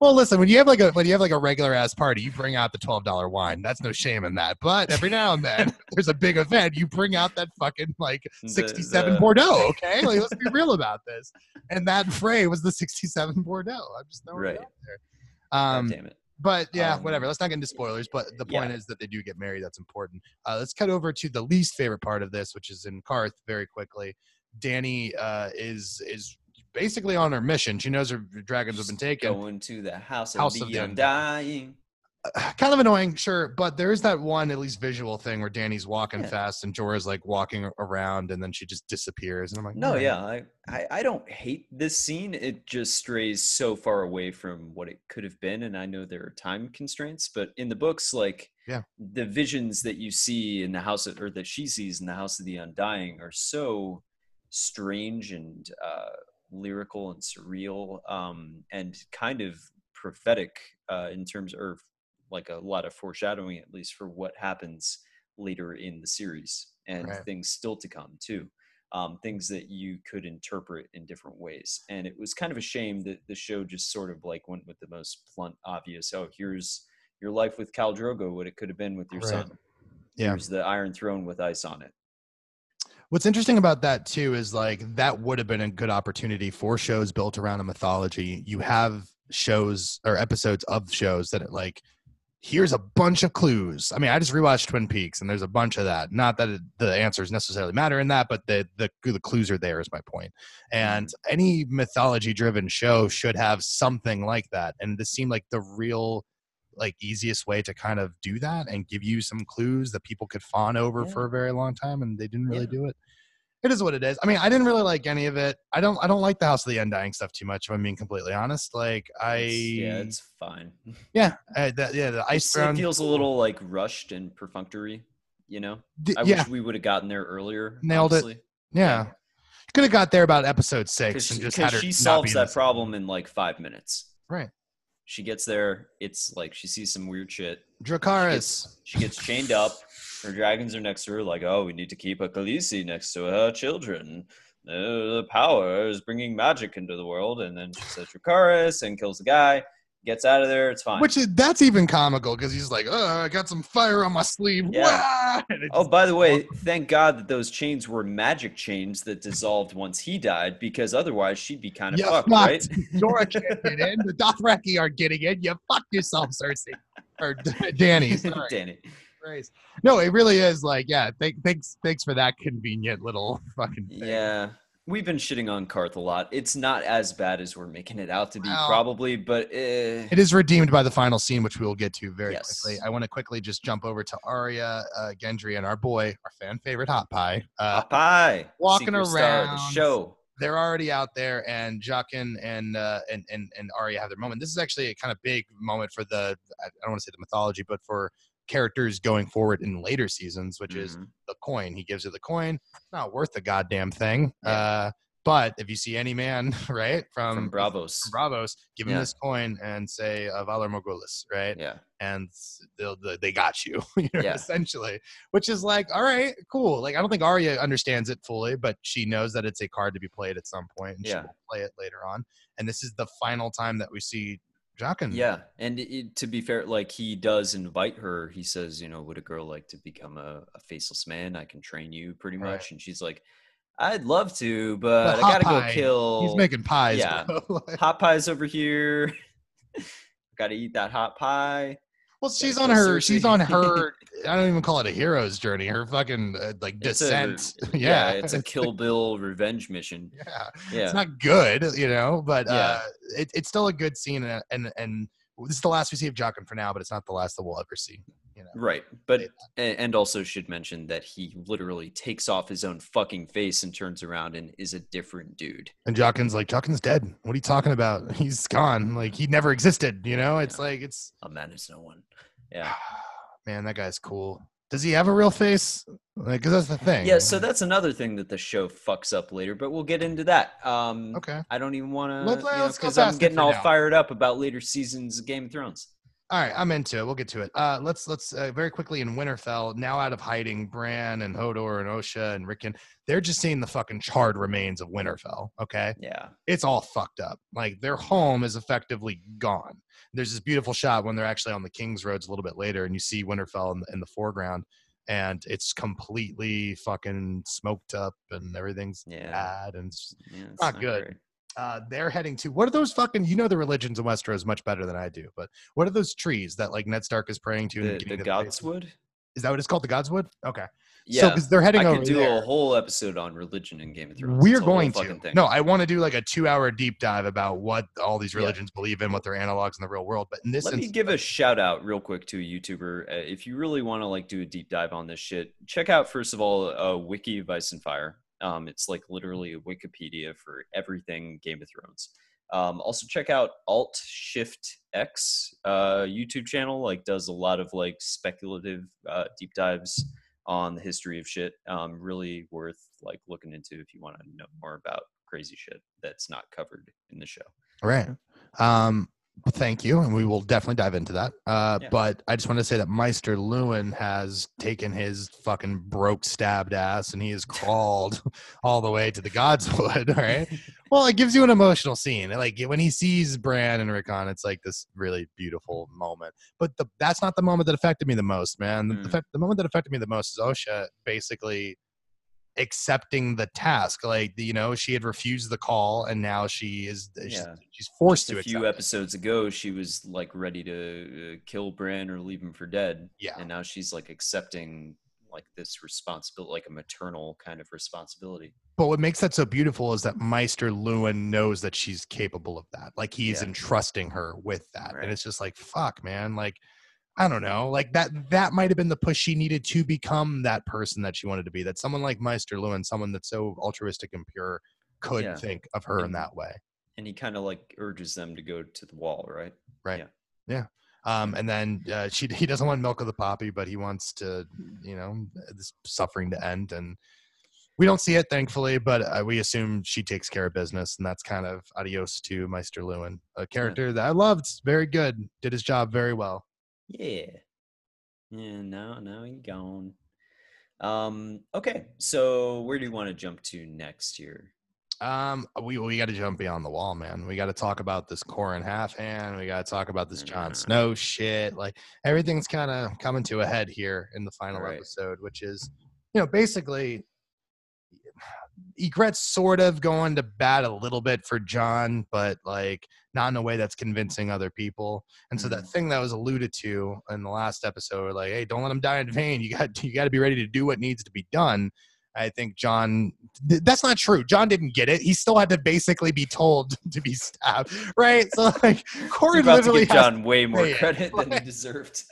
Well, listen, when you have like a when you have like a regular ass party, you bring out the twelve dollar wine. That's no shame in that. But every now and then, there's a big event, you bring out that fucking like sixty seven the- Bordeaux. Okay, like let's be real about this. And that Frey was the sixty seven Bordeaux. I'm just throwing Right. it out there. God Um, damn it but yeah, Um, whatever. Let's not get into spoilers. But the yeah. point is that they do get married. That's important. Uh, let's cut over to the least favorite part of this, which is in Qarth. Very quickly, Dany uh, is is basically on her mission. She knows her dragons have been taken. going to the house of House the of the undying kind of annoying, sure, but there is that one at least visual thing where Dany's walking Yeah. fast and Jorah's like walking around and then she just disappears and I'm like, No, "Alright." yeah, I, I, I don't hate this scene. It just strays so far away from what it could have been, and I know there are time constraints. But in the books, like Yeah. the visions that you see in the house of, or that she sees in the House of the Undying are so strange and uh, lyrical and surreal, um, and kind of prophetic uh, in terms, or like a lot of foreshadowing, at least for what happens later in the series and Right. things still to come too um, things that you could interpret in different ways. And it was kind of a shame that the show just sort of like went with the most blunt, obvious. Oh, here's your life with Khal Drogo, what it could have been with your Right. son. Yeah. Here's the Iron Throne with ice on it. What's interesting about that too is like that would have been a good opportunity for shows built around a mythology. You have shows or episodes of shows that like here's a bunch of clues. I mean, I just rewatched Twin Peaks and there's a bunch of that. Not that it, the answers necessarily matter in that, but the the the clues are there is my point. And mm-hmm. any mythology driven show should have something like that. And this seemed like the real like easiest way to kind of do that and give you some clues that people could fawn over Yeah. for a very long time and they didn't really Yeah. do it it is what it is i mean i didn't really like any of it i don't i don't like the house of the undying stuff too much if i'm being completely honest like i yeah, it's fine. yeah I, that, yeah the ice it feels a little like rushed and perfunctory, you know? I yeah wish we would have gotten there earlier. Nailed it. honestly. yeah could have got there about episode six and just she, had her she solves that problem in like five minutes. right She gets there. It's like she sees some weird shit. She gets, she gets chained up. Her dragons are next to her. Like, oh, we need to keep a Khaleesi next to her children. Uh, the power is bringing magic into the world. And then she says Dracarys and kills the guy. Gets out of there. It's fine. which is that's even comical because he's like oh i got some fire on my sleeve Yeah. It Oh, by the way, thank God that those chains were magic chains that dissolved once he died, because otherwise she'd be kind of You fucked, fucked. right? Jorah can't get in. The Dothraki aren't getting in. You fuck yourself, Cersei. Or D- Dany. Sorry. Dany. Christ. No, it really is like, yeah, th- thanks thanks for that convenient little fucking thing. Yeah. We've been shitting on Qarth a lot. It's not as bad as we're making it out to be, Well, probably, but eh, It is redeemed by the final scene, which we will get to very Yes. quickly. I want to quickly just jump over to Arya, uh, Gendry, and our boy, our fan favorite Hot Pie. Uh, Popeye walking Secret Star, the show. they're already out there, and Jaqen and uh, and and and Arya have their moment. This is actually a kind of big moment for the I don't want to say the mythology, but for characters going forward in later seasons, which is Mhm. the coin. He gives her the coin. It's not worth the goddamn thing. Yeah. Uh, but if you see any man, right, from, from Braavos. from Braavos, give him Yeah. this coin and say uh, Valar Morgulis, right? Yeah. And they'll, they they got you, you know, Yeah. essentially. Which is like, all right, cool. Like I don't think Arya understands it fully, but she knows that it's a card to be played at some point, and she Yeah. will play it later on. And this is the final time that we see Jaqen. Yeah, and it, to be fair, like he does invite her. He says, you know, would a girl like to become a, a faceless man? I can train you pretty Right. much. And she's like, I'd love to, but, But I gotta Hot go kill. He's making pies. yeah. hot pies over here. gotta eat that hot pie. Well, she's on her. She's on her. I don't even call it a hero's journey. Her fucking uh, like It's a- descent. yeah, yeah, it's a Kill Bill revenge mission. yeah. Yeah, it's not good, you know, but Yeah. uh, it, it's still a good scene, and and and this is the last we see of Jaqen for now, but it's not the last that we'll ever see. You know, right. But Yeah. and also should mention that he literally takes off his own fucking face and turns around and is a different dude. and Jaqen's like, Jaqen's dead. What are you talking about? He's gone. Like he never existed. You know, it's like it's A man is no one. Yeah. man, that guy's cool. Does he have a real face? Like, cause that's the thing. Yeah, so that's another thing that the show fucks up later, but we'll get into that. Um, okay. I don't even want to, let's go because I'm getting all now. fired up about later seasons of Game of Thrones. All right, I'm into it. We'll get to it. Uh, let's let's uh, very quickly in Winterfell. Now out of hiding, Bran and Hodor and Osha and Rickon, they're just seeing the fucking charred remains of Winterfell. Okay, Yeah, it's all fucked up. Like their home is effectively gone. There's this beautiful shot when they're actually on the King's Roads a little bit later, and you see Winterfell in, in the foreground, and it's completely fucking smoked up, and everything's yeah, bad, and it's yeah it's not good. great. Uh, they're heading to what are those fucking you know the religions in Westeros much better than I do, but what are those trees that like Ned Stark is praying to? in The, the of? Godswood. Is that what it's called? The Godswood? Okay. So Yeah, because they're heading I over could do there. a whole episode on religion in Game of Thrones. We're a going to. thing. No, I want to do like a two-hour deep dive about what all these Yeah. religions believe in, what their analogs in the real world. But in this Let me give a shout out real quick to a YouTuber. Uh, if you really want to like do a deep dive on this shit, check out first of all uh, Wiki of Ice and Fire. Um, it's like literally a Wikipedia for everything Game of Thrones. Um, also check out Alt Shift X uh, YouTube channel. Like does a lot of like speculative uh, deep dives on the history of shit. Um, really worth like looking into if you want to know more about crazy shit that's not covered in the show. Right. Um, well, thank you, and we will definitely dive into that. Uh, Yeah. But I just want to say that Maester Luwin has taken his fucking broke, stabbed ass, and he has crawled all the way to the Godswood. Right. Well, it gives you an emotional scene. Like when he sees Bran and Rickon, it's like this really beautiful moment. But the, that's not the moment that affected me the most, man. Mm. fact- the moment that affected me the most is Osha basically accepting the task. Like you know, she had refused the call, and now she is she's, Yeah. she's forced Just to a few accept it. episodes ago, she was like ready to uh, kill Bran or leave him for dead. Yeah. And now she's like accepting like this responsibility, like a maternal kind of responsibility. But what makes that so beautiful is that Maester Luwin knows that she's capable of that. Like he's Yeah. entrusting her with that. Right. And it's just like, fuck, man. Like, I don't know. Like that that might have been the push she needed to become that person that she wanted to be. That someone like Maester Luwin, someone that's so altruistic and pure, could Yeah. think of her in that way. And he kind of like urges them to go to the wall, right? Right. Yeah. yeah. Um, and then uh, she he doesn't want milk of the poppy, but he wants to, you know, this suffering to end. And we don't see it, thankfully, but uh, we assume she takes care of business, and that's kind of adios to Maester Luwin, a character that I loved, very good, did his job very well. Yeah. Yeah, now now he's gone. Um, okay, so where do you want to jump to next here? Um, we we got to jump beyond the wall, man. We got to talk about this Qhorin Halfhand. We got to talk about this Jon Mm. Snow shit. Like everything's kind of coming to a head here in the final Right. episode, which is, you know, basically, Ygritte's sort of going to bat a little bit for Jon, but like not in a way that's convincing other people. And so that Mhm. thing that was alluded to in the last episode, like, hey, don't let him die in vain. You got you got to be ready to do what needs to be done. I think Jon. th- that's not true. Jon didn't get it. He still had to basically be told to be stabbed, right? So like, to literally Jon way more it. credit than he deserved.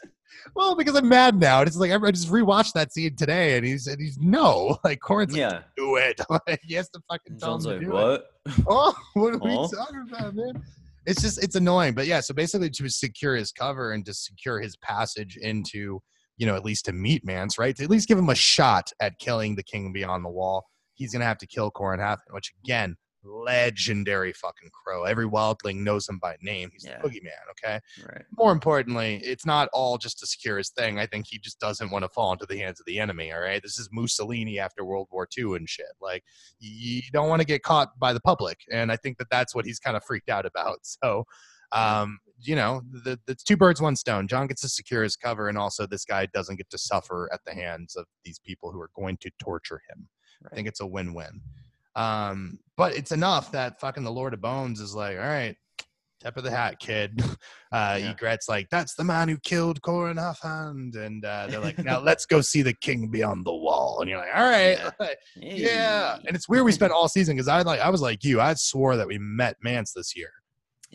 Well because I'm mad now. And It's like I just rewatched that scene today, and he's and he's no like Qhorin's like, yeah. do it. Like, he has to fucking tell him to like, do it. what? Oh, what are we talking about, man? It's just it's annoying, but yeah. So basically, to secure his cover and to secure his passage into, you know, at least to meet Mance, right? To at least give him a shot at killing the King Beyond the Wall. He's gonna have to kill Qhorin Halfhand, which again, legendary fucking crow. Every wildling knows him by name. He's Yeah. the boogeyman. Okay. Right. More importantly, it's not all just to secure his thing. I think he just doesn't want to fall into the hands of the enemy. All right. This is Mussolini after World War II and shit. Like you don't want to get caught by the public and i think that that's what he's kind of freaked out about so um you know the, the two birds one stone jon gets to secure his cover and also this guy doesn't get to suffer at the hands of these people who are going to torture him i think it's a win-win um but it's enough that fucking the lord of bones is like all right tip of the hat kid uh Yeah. ygritte's like that's the man who killed qhorin Halfhand. and uh they're like now let's go see the king beyond the wall and you're like all right yeah, Hey. and it's weird we spent all season because I like I was like you. I swore that we met Mance this year,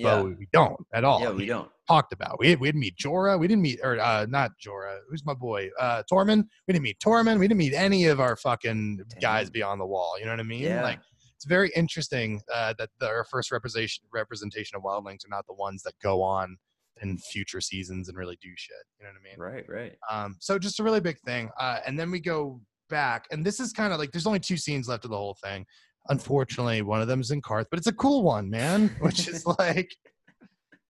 Yeah. but we don't at all. Yeah, we don't. talked about. We we didn't meet Jorah. We didn't meet or uh, not Jorah. Who's my boy? Uh, Tormund. We didn't meet Tormund. We didn't meet any of our fucking guys beyond the wall. You know what I mean? Yeah. Like it's very interesting uh, that the, our first representation representation of wildlings are not the ones that go on in future seasons and really do shit. You know what I mean? Right, right. Um, so just a really big thing. Uh, and then we go back, and this is kind of like there's only two scenes left of the whole thing. Unfortunately, one of them is in Qarth, but it's a cool one, man. Which is like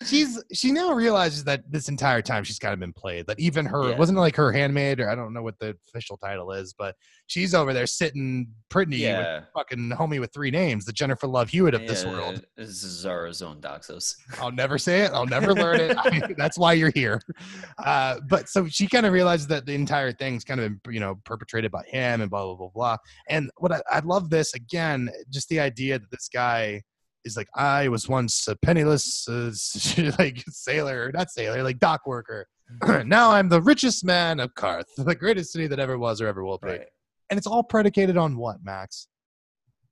she's she now realizes that this entire time she's kind of been played. That even her Yeah. wasn't like her handmaid, or I don't know what the official title is, but she's over there sitting pretty with fucking homie with three names, the Jennifer Love Hewitt of this Yeah, world. This is Xaro Xhoan Daxos. I'll never say it. I'll never learn it. I- that's why you're here. Uh, but so she kind of realizes that the entire thing's kind of been, you know, perpetrated by him and blah, blah, blah, blah. And what I, I love this again, just the idea that this guy is like, I was once a penniless, uh, like sailor, not sailor, like dock worker. now I'm the richest man of Qarth, the greatest city that ever was or ever will be. Right. And it's all predicated on what, Max?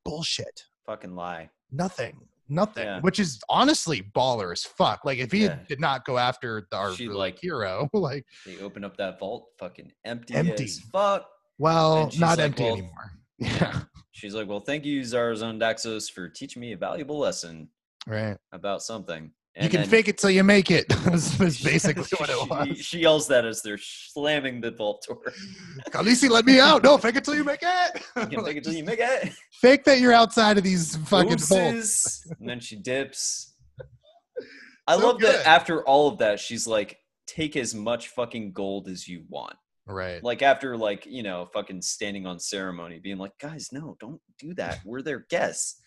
Bullshit. Fucking lie. Nothing. Nothing. Yeah. Which is honestly baller as fuck. Like if he Yeah. did not go after our She, like hero, like They open up that vault, fucking empty, Empty. as fuck. well, not like, empty well, anymore. Yeah. She's like, "Well, thank you, Xaro Xhoan Daxos, for teaching me a valuable lesson Right. about something." you can then fake it till you make it. That's basically she, what it was. She yells that as they're slamming the vault door. Khaleesi, let me out. No, fake it till you make it. You can fake it till you make it. Fake that you're outside of these fucking bolts. Oopses. And then she dips. I So love good. that after all of that, she's like, take as much fucking gold as you want. Right. Like after like, you know, fucking standing on ceremony, being like, guys, no, don't do that. We're their guests.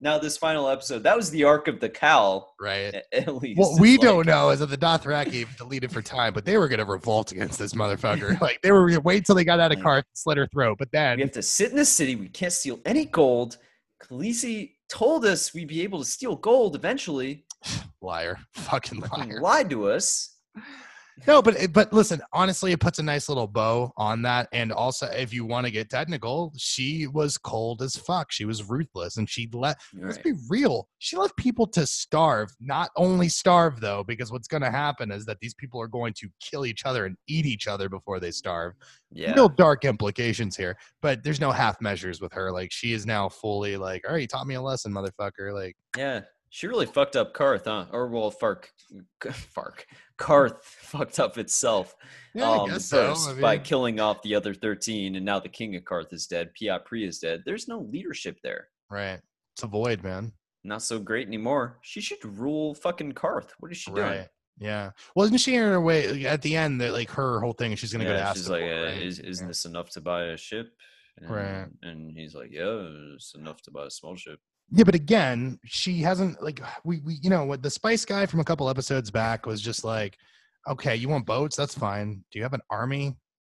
Now this final episode, that was the arc of the cowl, Right. a- at least. What we like- don't know is that the Dothraki deleted for time, but they were going to revolt against this motherfucker. like they were going to wait till they got out of Like- Qarth, slit her throat. But then, We have to sit in the city. We can't steal any gold. Khaleesi told us we'd be able to steal gold eventually. liar, fucking Fucking liar. lied to us. No, but eh, but listen, honestly, it puts a nice little bow on that. And also, if you want to get technical, she was cold as fuck. She was ruthless, and she let. Let's be real. She left people to starve. Not only starve though, because what's going to happen is that these people are going to kill each other and eat each other before they starve. Yeah. real dark implications here, but there's no half measures with her. Like she is now fully like, all right, you taught me a lesson, motherfucker. Like, Yeah. She really fucked up Qarth, huh? Or well, Fark, Fark, Qarth fucked up itself yeah, um, guess so. first I by killing off the other thirteen, and now the king of Qarth is dead. Pyat Pree is dead. There's no leadership there. right. It's a void, man. Not so great anymore. She should rule fucking Qarth. What is she doing? Yeah. Well, isn't she in her way at the end? That like her whole thing she's gonna go to Yeah, she's Astapor, like, uh, right? is, isn't Yeah. this enough to buy a ship? And, Right. And he's like, yeah, it's enough to buy a small ship. Yeah, but again, she hasn't like we we you know what the Spice guy from a couple episodes back was just like, okay, you want boats? That's fine. Do you have an army?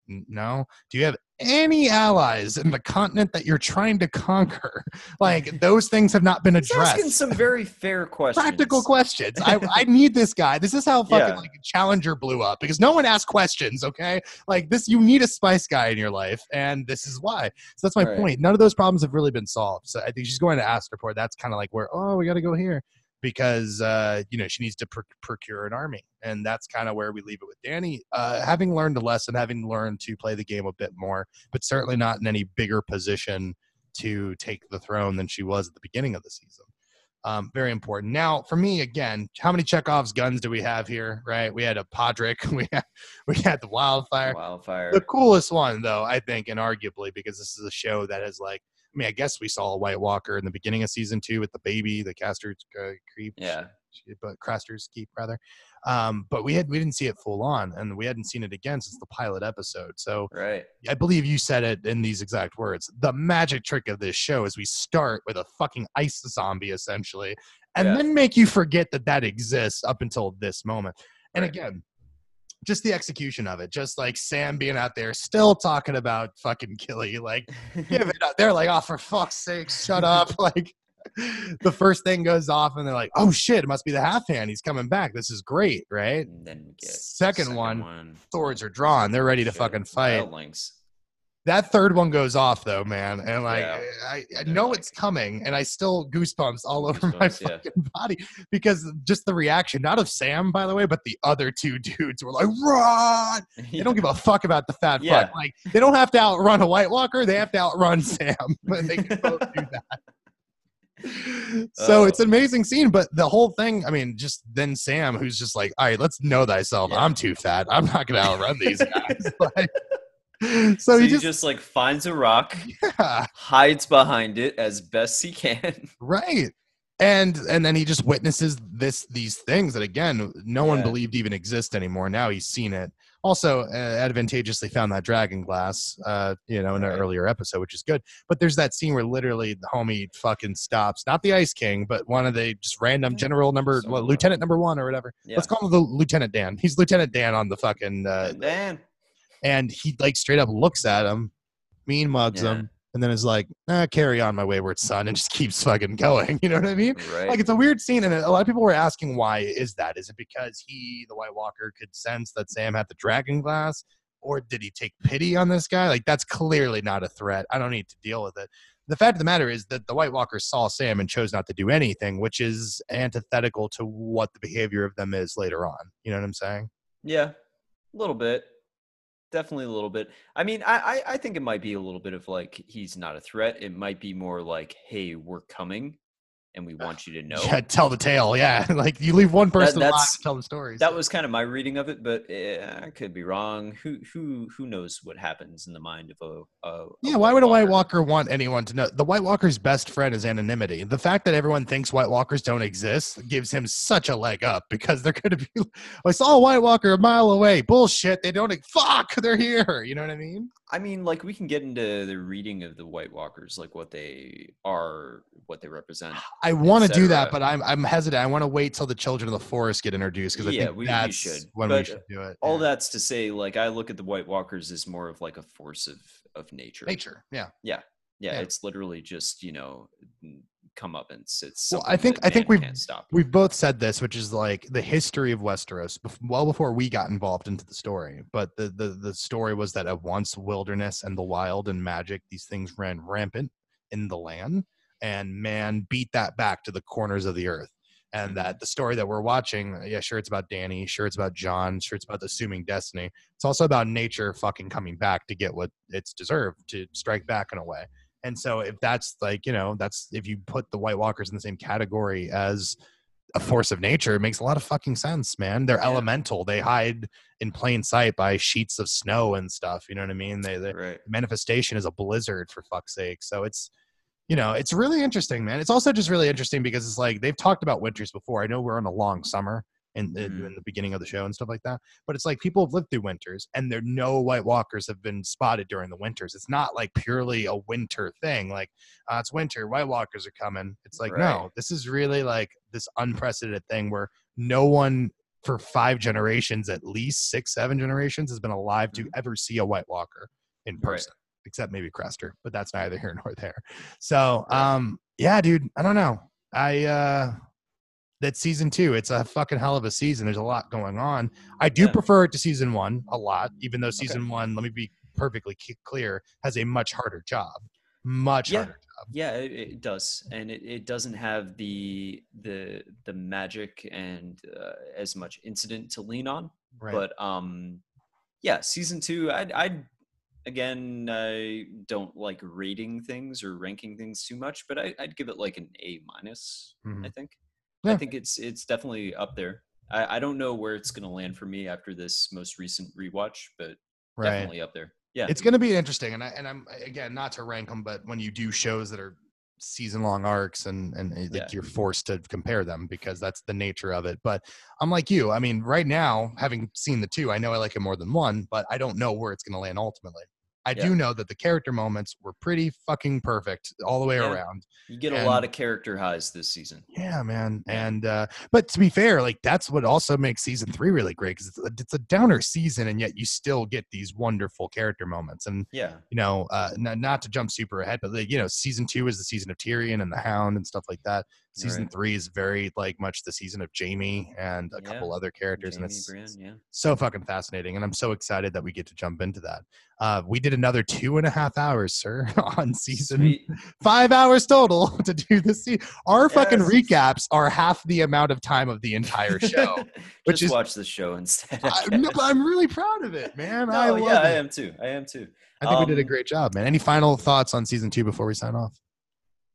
No. Do you have any allies in the continent that you're trying to conquer? Like those things have not been He's asking some very fair questions. Practical questions. I, I need this guy. This is how fucking Yeah. like Challenger blew up because no one asked questions. Okay, like this, you need a spice guy in your life, and this is why. So that's my Right. point. None of those problems have really been solved. So I think she's going to Astapor. That's kind of like where oh we got to go here because uh, you know she needs to pr- procure an army, and that's kind of where we leave it with Dany. Uh, having learned a lesson, having learned to play the game a bit more, but certainly not in any bigger position to take the throne than she was at the beginning of the season. Um, very important. Now, for me, again, how many Chekhov's guns do we have here? Right, we had a Podrick, we had we had the wildfire. Wildfire. The coolest one, though, I think, and arguably because this is a show that has like, mean, I guess we saw a White Walker in the beginning of season two with the baby, the Caster's uh, creep, Yeah. but Craster's keep rather. Um, but we had we didn't see it full on, and we hadn't seen it again since the pilot episode. So Right. I believe you said it in these exact words. The magic trick of this show is we start with a fucking ice zombie essentially, and Yeah. then make you forget that that exists up until this moment. And Right. again, just the execution of it, just like Sam being out there still talking about fucking Gilly, like give it up. They're like, oh, for fuck's sake, shut up. Like the first thing goes off, and they're like, oh shit, it must be the half hand. He's coming back. This is great, right? And then we get the Second one, Swords are drawn. They're ready to Shit, fucking fight. Wildlings. That third one goes off though, man, and like Yeah. I, I know like- it's coming, and I still goosebumps all over my Goosebumps, yeah. fucking body because just the reaction, not of Sam, by the way, but the other two dudes were like, "Run!" They don't give a fuck about the fat Yeah. fuck. Like they don't have to outrun a White Walker; they have to outrun Sam. But they can both do that. So Oh. it's an amazing scene, but the whole thing, I mean, just then Sam, who's just like, all right, let's know thyself. Yeah. I'm too fat. I'm not going to outrun these guys. Like, so, So, he he just, just, like finds a rock, yeah, hides behind it as best he can. right. And and then he just witnesses this these things that again no one believed even exist anymore. Now he's seen it. Also, uh, advantageously found that dragon glass, uh, you know, in an Right. earlier episode, which is good. But there's that scene where literally the homie fucking stops, not the Ice King, but one of the just random general number, Some- well, Lieutenant number one or whatever. Yeah. Let's call him the Lieutenant Dan. He's Lieutenant Dan on the fucking, uh, then and he like straight up looks at him, mean mugs Yeah. him, and then is like, eh, "Carry on, my wayward son," and just keeps fucking going. You know what I mean? Right. Like it's a weird scene, and a lot of people were asking why is that? Is it because he, the White Walker, could sense that Sam had the dragon glass, or did he take pity on this guy? Like that's clearly not a threat. I don't need to deal with it. The fact of the matter is that the White Walker saw Sam and chose not to do anything, which is antithetical to what the behavior of them is later on. You know what I'm saying? Yeah, a little bit. Definitely a little bit. I mean, I, I think it might be a little bit of like he's not a threat. It might be more like, hey, we're coming, and we want you to know. Yeah, tell the tale. Yeah, like you leave one person alive to tell the stories. That was kind of my reading of it, but eh, I could be wrong. Who who who knows what happens in the mind of a, a a Yeah, why would a White Walker want anyone to know? The White Walker's best friend is anonymity. The fact that everyone thinks White Walkers don't exist gives him such a leg up because they're going to be. I saw a White Walker a mile away. Bullshit. They don't. Fuck. They're here. You know what I mean? I mean, like we can get into the reading of the White Walkers, like what they are, what they represent. I want to do that, but I'm I'm hesitant. I want to wait till the Children of the Forest get introduced because I Yeah, think we- we should. when we should do it. All yeah. that's to say, like I look at the White Walkers as more of like a force of of nature. nature. Yeah. Yeah, Yeah. it's literally just you know comeuppance. It's Well, I think- I think we've- stop. We've both said this, which is like the history of Westeros, well before we got involved into the story. But the, the the story was that at once wilderness and the wild and magic, these things ran rampant in the land, and man beat that back to the corners of the earth. And Mhm. that the story that we're watching, yeah, sure, it's about Dany, sure, it's about Jon, sure, it's about the assuming destiny. It's also about nature fucking coming back to get what it's deserved to strike back in a way. And so if that's like, you know, that's if you put the White Walkers in the same category as a force of nature, it makes a lot of fucking sense, man. They're Yeah. elemental. They hide in plain sight by sheets of snow and stuff. You know what I mean? They, they right. manifestation is a blizzard for fuck's sake. So it's you know, it's really interesting, man. It's also just really interesting because it's like they've talked about winters before. I know we're on a long summer in, in, Mhm. in the beginning of the show and stuff like that, but it's like people have lived through winters and there no White Walkers have been spotted during the winters. It's not like purely a winter thing. Like uh, it's winter, White Walkers are coming. It's like no, this is really like this unprecedented thing where no one for five generations, at least six, seven generations, has been alive to Mhm. ever see a White Walker in Right. Except maybe Craster, but that's neither here nor there. So, um, yeah, dude, I don't know. I uh that's season two. It's a fucking hell of a season. There's a lot going on. I do Yeah. prefer it to season one a lot, even though season one, let me be perfectly clear, has a much harder job. Much Yeah. harder job. Yeah, it, it does, and it, it doesn't have the the the magic and uh, as much incident to lean on. Right. But um, yeah, season two, I'd, I'd again, I don't like rating things or ranking things too much, but I, I'd give it like an A minus. I Mhm. think. Yeah. I think it's it's definitely up there. I, I don't know where it's gonna land for me after this most recent rewatch, but right. definitely up there. Yeah, It's going to be interesting, and I and I'm again not to rank them, but when you do shows that are season long arcs and and uh, like Yeah. you're forced to compare them because that's the nature of it. But I'm like you. I mean, right now, having seen the two, I know I like it more than one, but I don't know where it's going to land ultimately. I Yeah. do know that the character moments were pretty fucking perfect all the way Yeah. around. you get a lot of character highs this season. Yeah, man. And uh but to be fair, like that's what also makes season three really great because it's, a- it's a downer season, and yet you still get these wonderful character moments. And Yeah, you know, uh, n- not to jump super ahead, but like, you know, season two is the season of Tyrion and the Hound and stuff like that. Season Right. three is very like much the season of Jaime and a Yeah. couple other characters, Jaime and it's Brienne, yeah. so fucking fascinating. And I'm so excited that we get to jump into that. Uh, we did another two and a half hours, sir, on season Sweet. five hours total to do this. se- Our fucking recaps are half the amount of time of the entire show. which Just is- watch the show instead. I I, no, but I'm really proud of it, man. I No, love yeah, I am too. I am too. I think we did a Um, great job, man. Any final thoughts on season two before we sign off?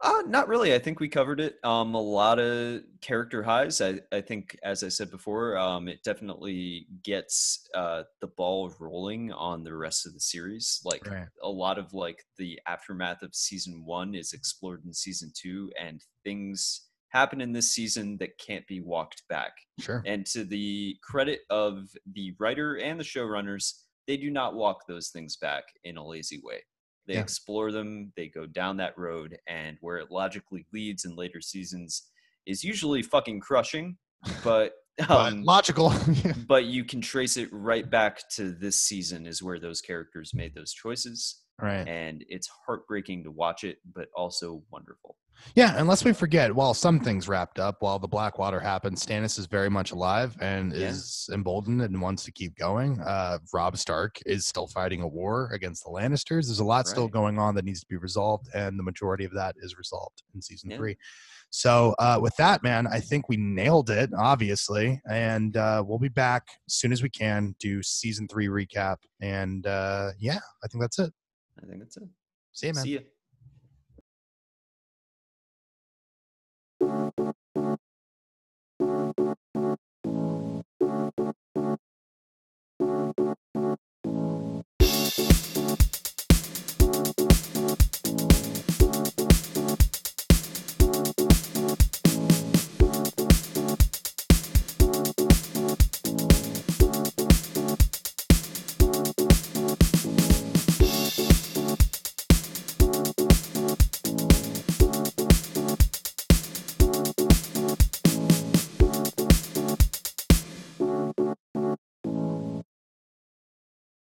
Uh, not really. I think we covered it. Um, a lot of character highs. I, I think, as I said before, um, it definitely gets uh, the ball rolling on the rest of the series. Like Right. a lot of like the aftermath of season one is explored in season two, and things happen in this season that can't be walked back. Sure. And to the credit of the writer and the showrunners, they do not walk those things back in a lazy way. They Yeah. explore them, they go down that road, and where it logically leads in later seasons is usually fucking crushing, but But um, logical. but you can trace it right back to this season is where those characters made those choices. Right. and it's heartbreaking to watch it, but also wonderful. Yeah, unless we forget, while some things wrapped up, while the Blackwater happened, Stannis is very much alive and Yeah. is emboldened and wants to keep going. Uh, Robb Stark is still fighting a war against the Lannisters. There's a lot still going on that needs to be resolved, and the majority of that is resolved in season Yeah. three. So, uh, with that, man, I think we nailed it, obviously, and uh, we'll be back as soon as we can do season three recap. And uh, yeah, I think that's it. I think that's it. See you, man. See ya.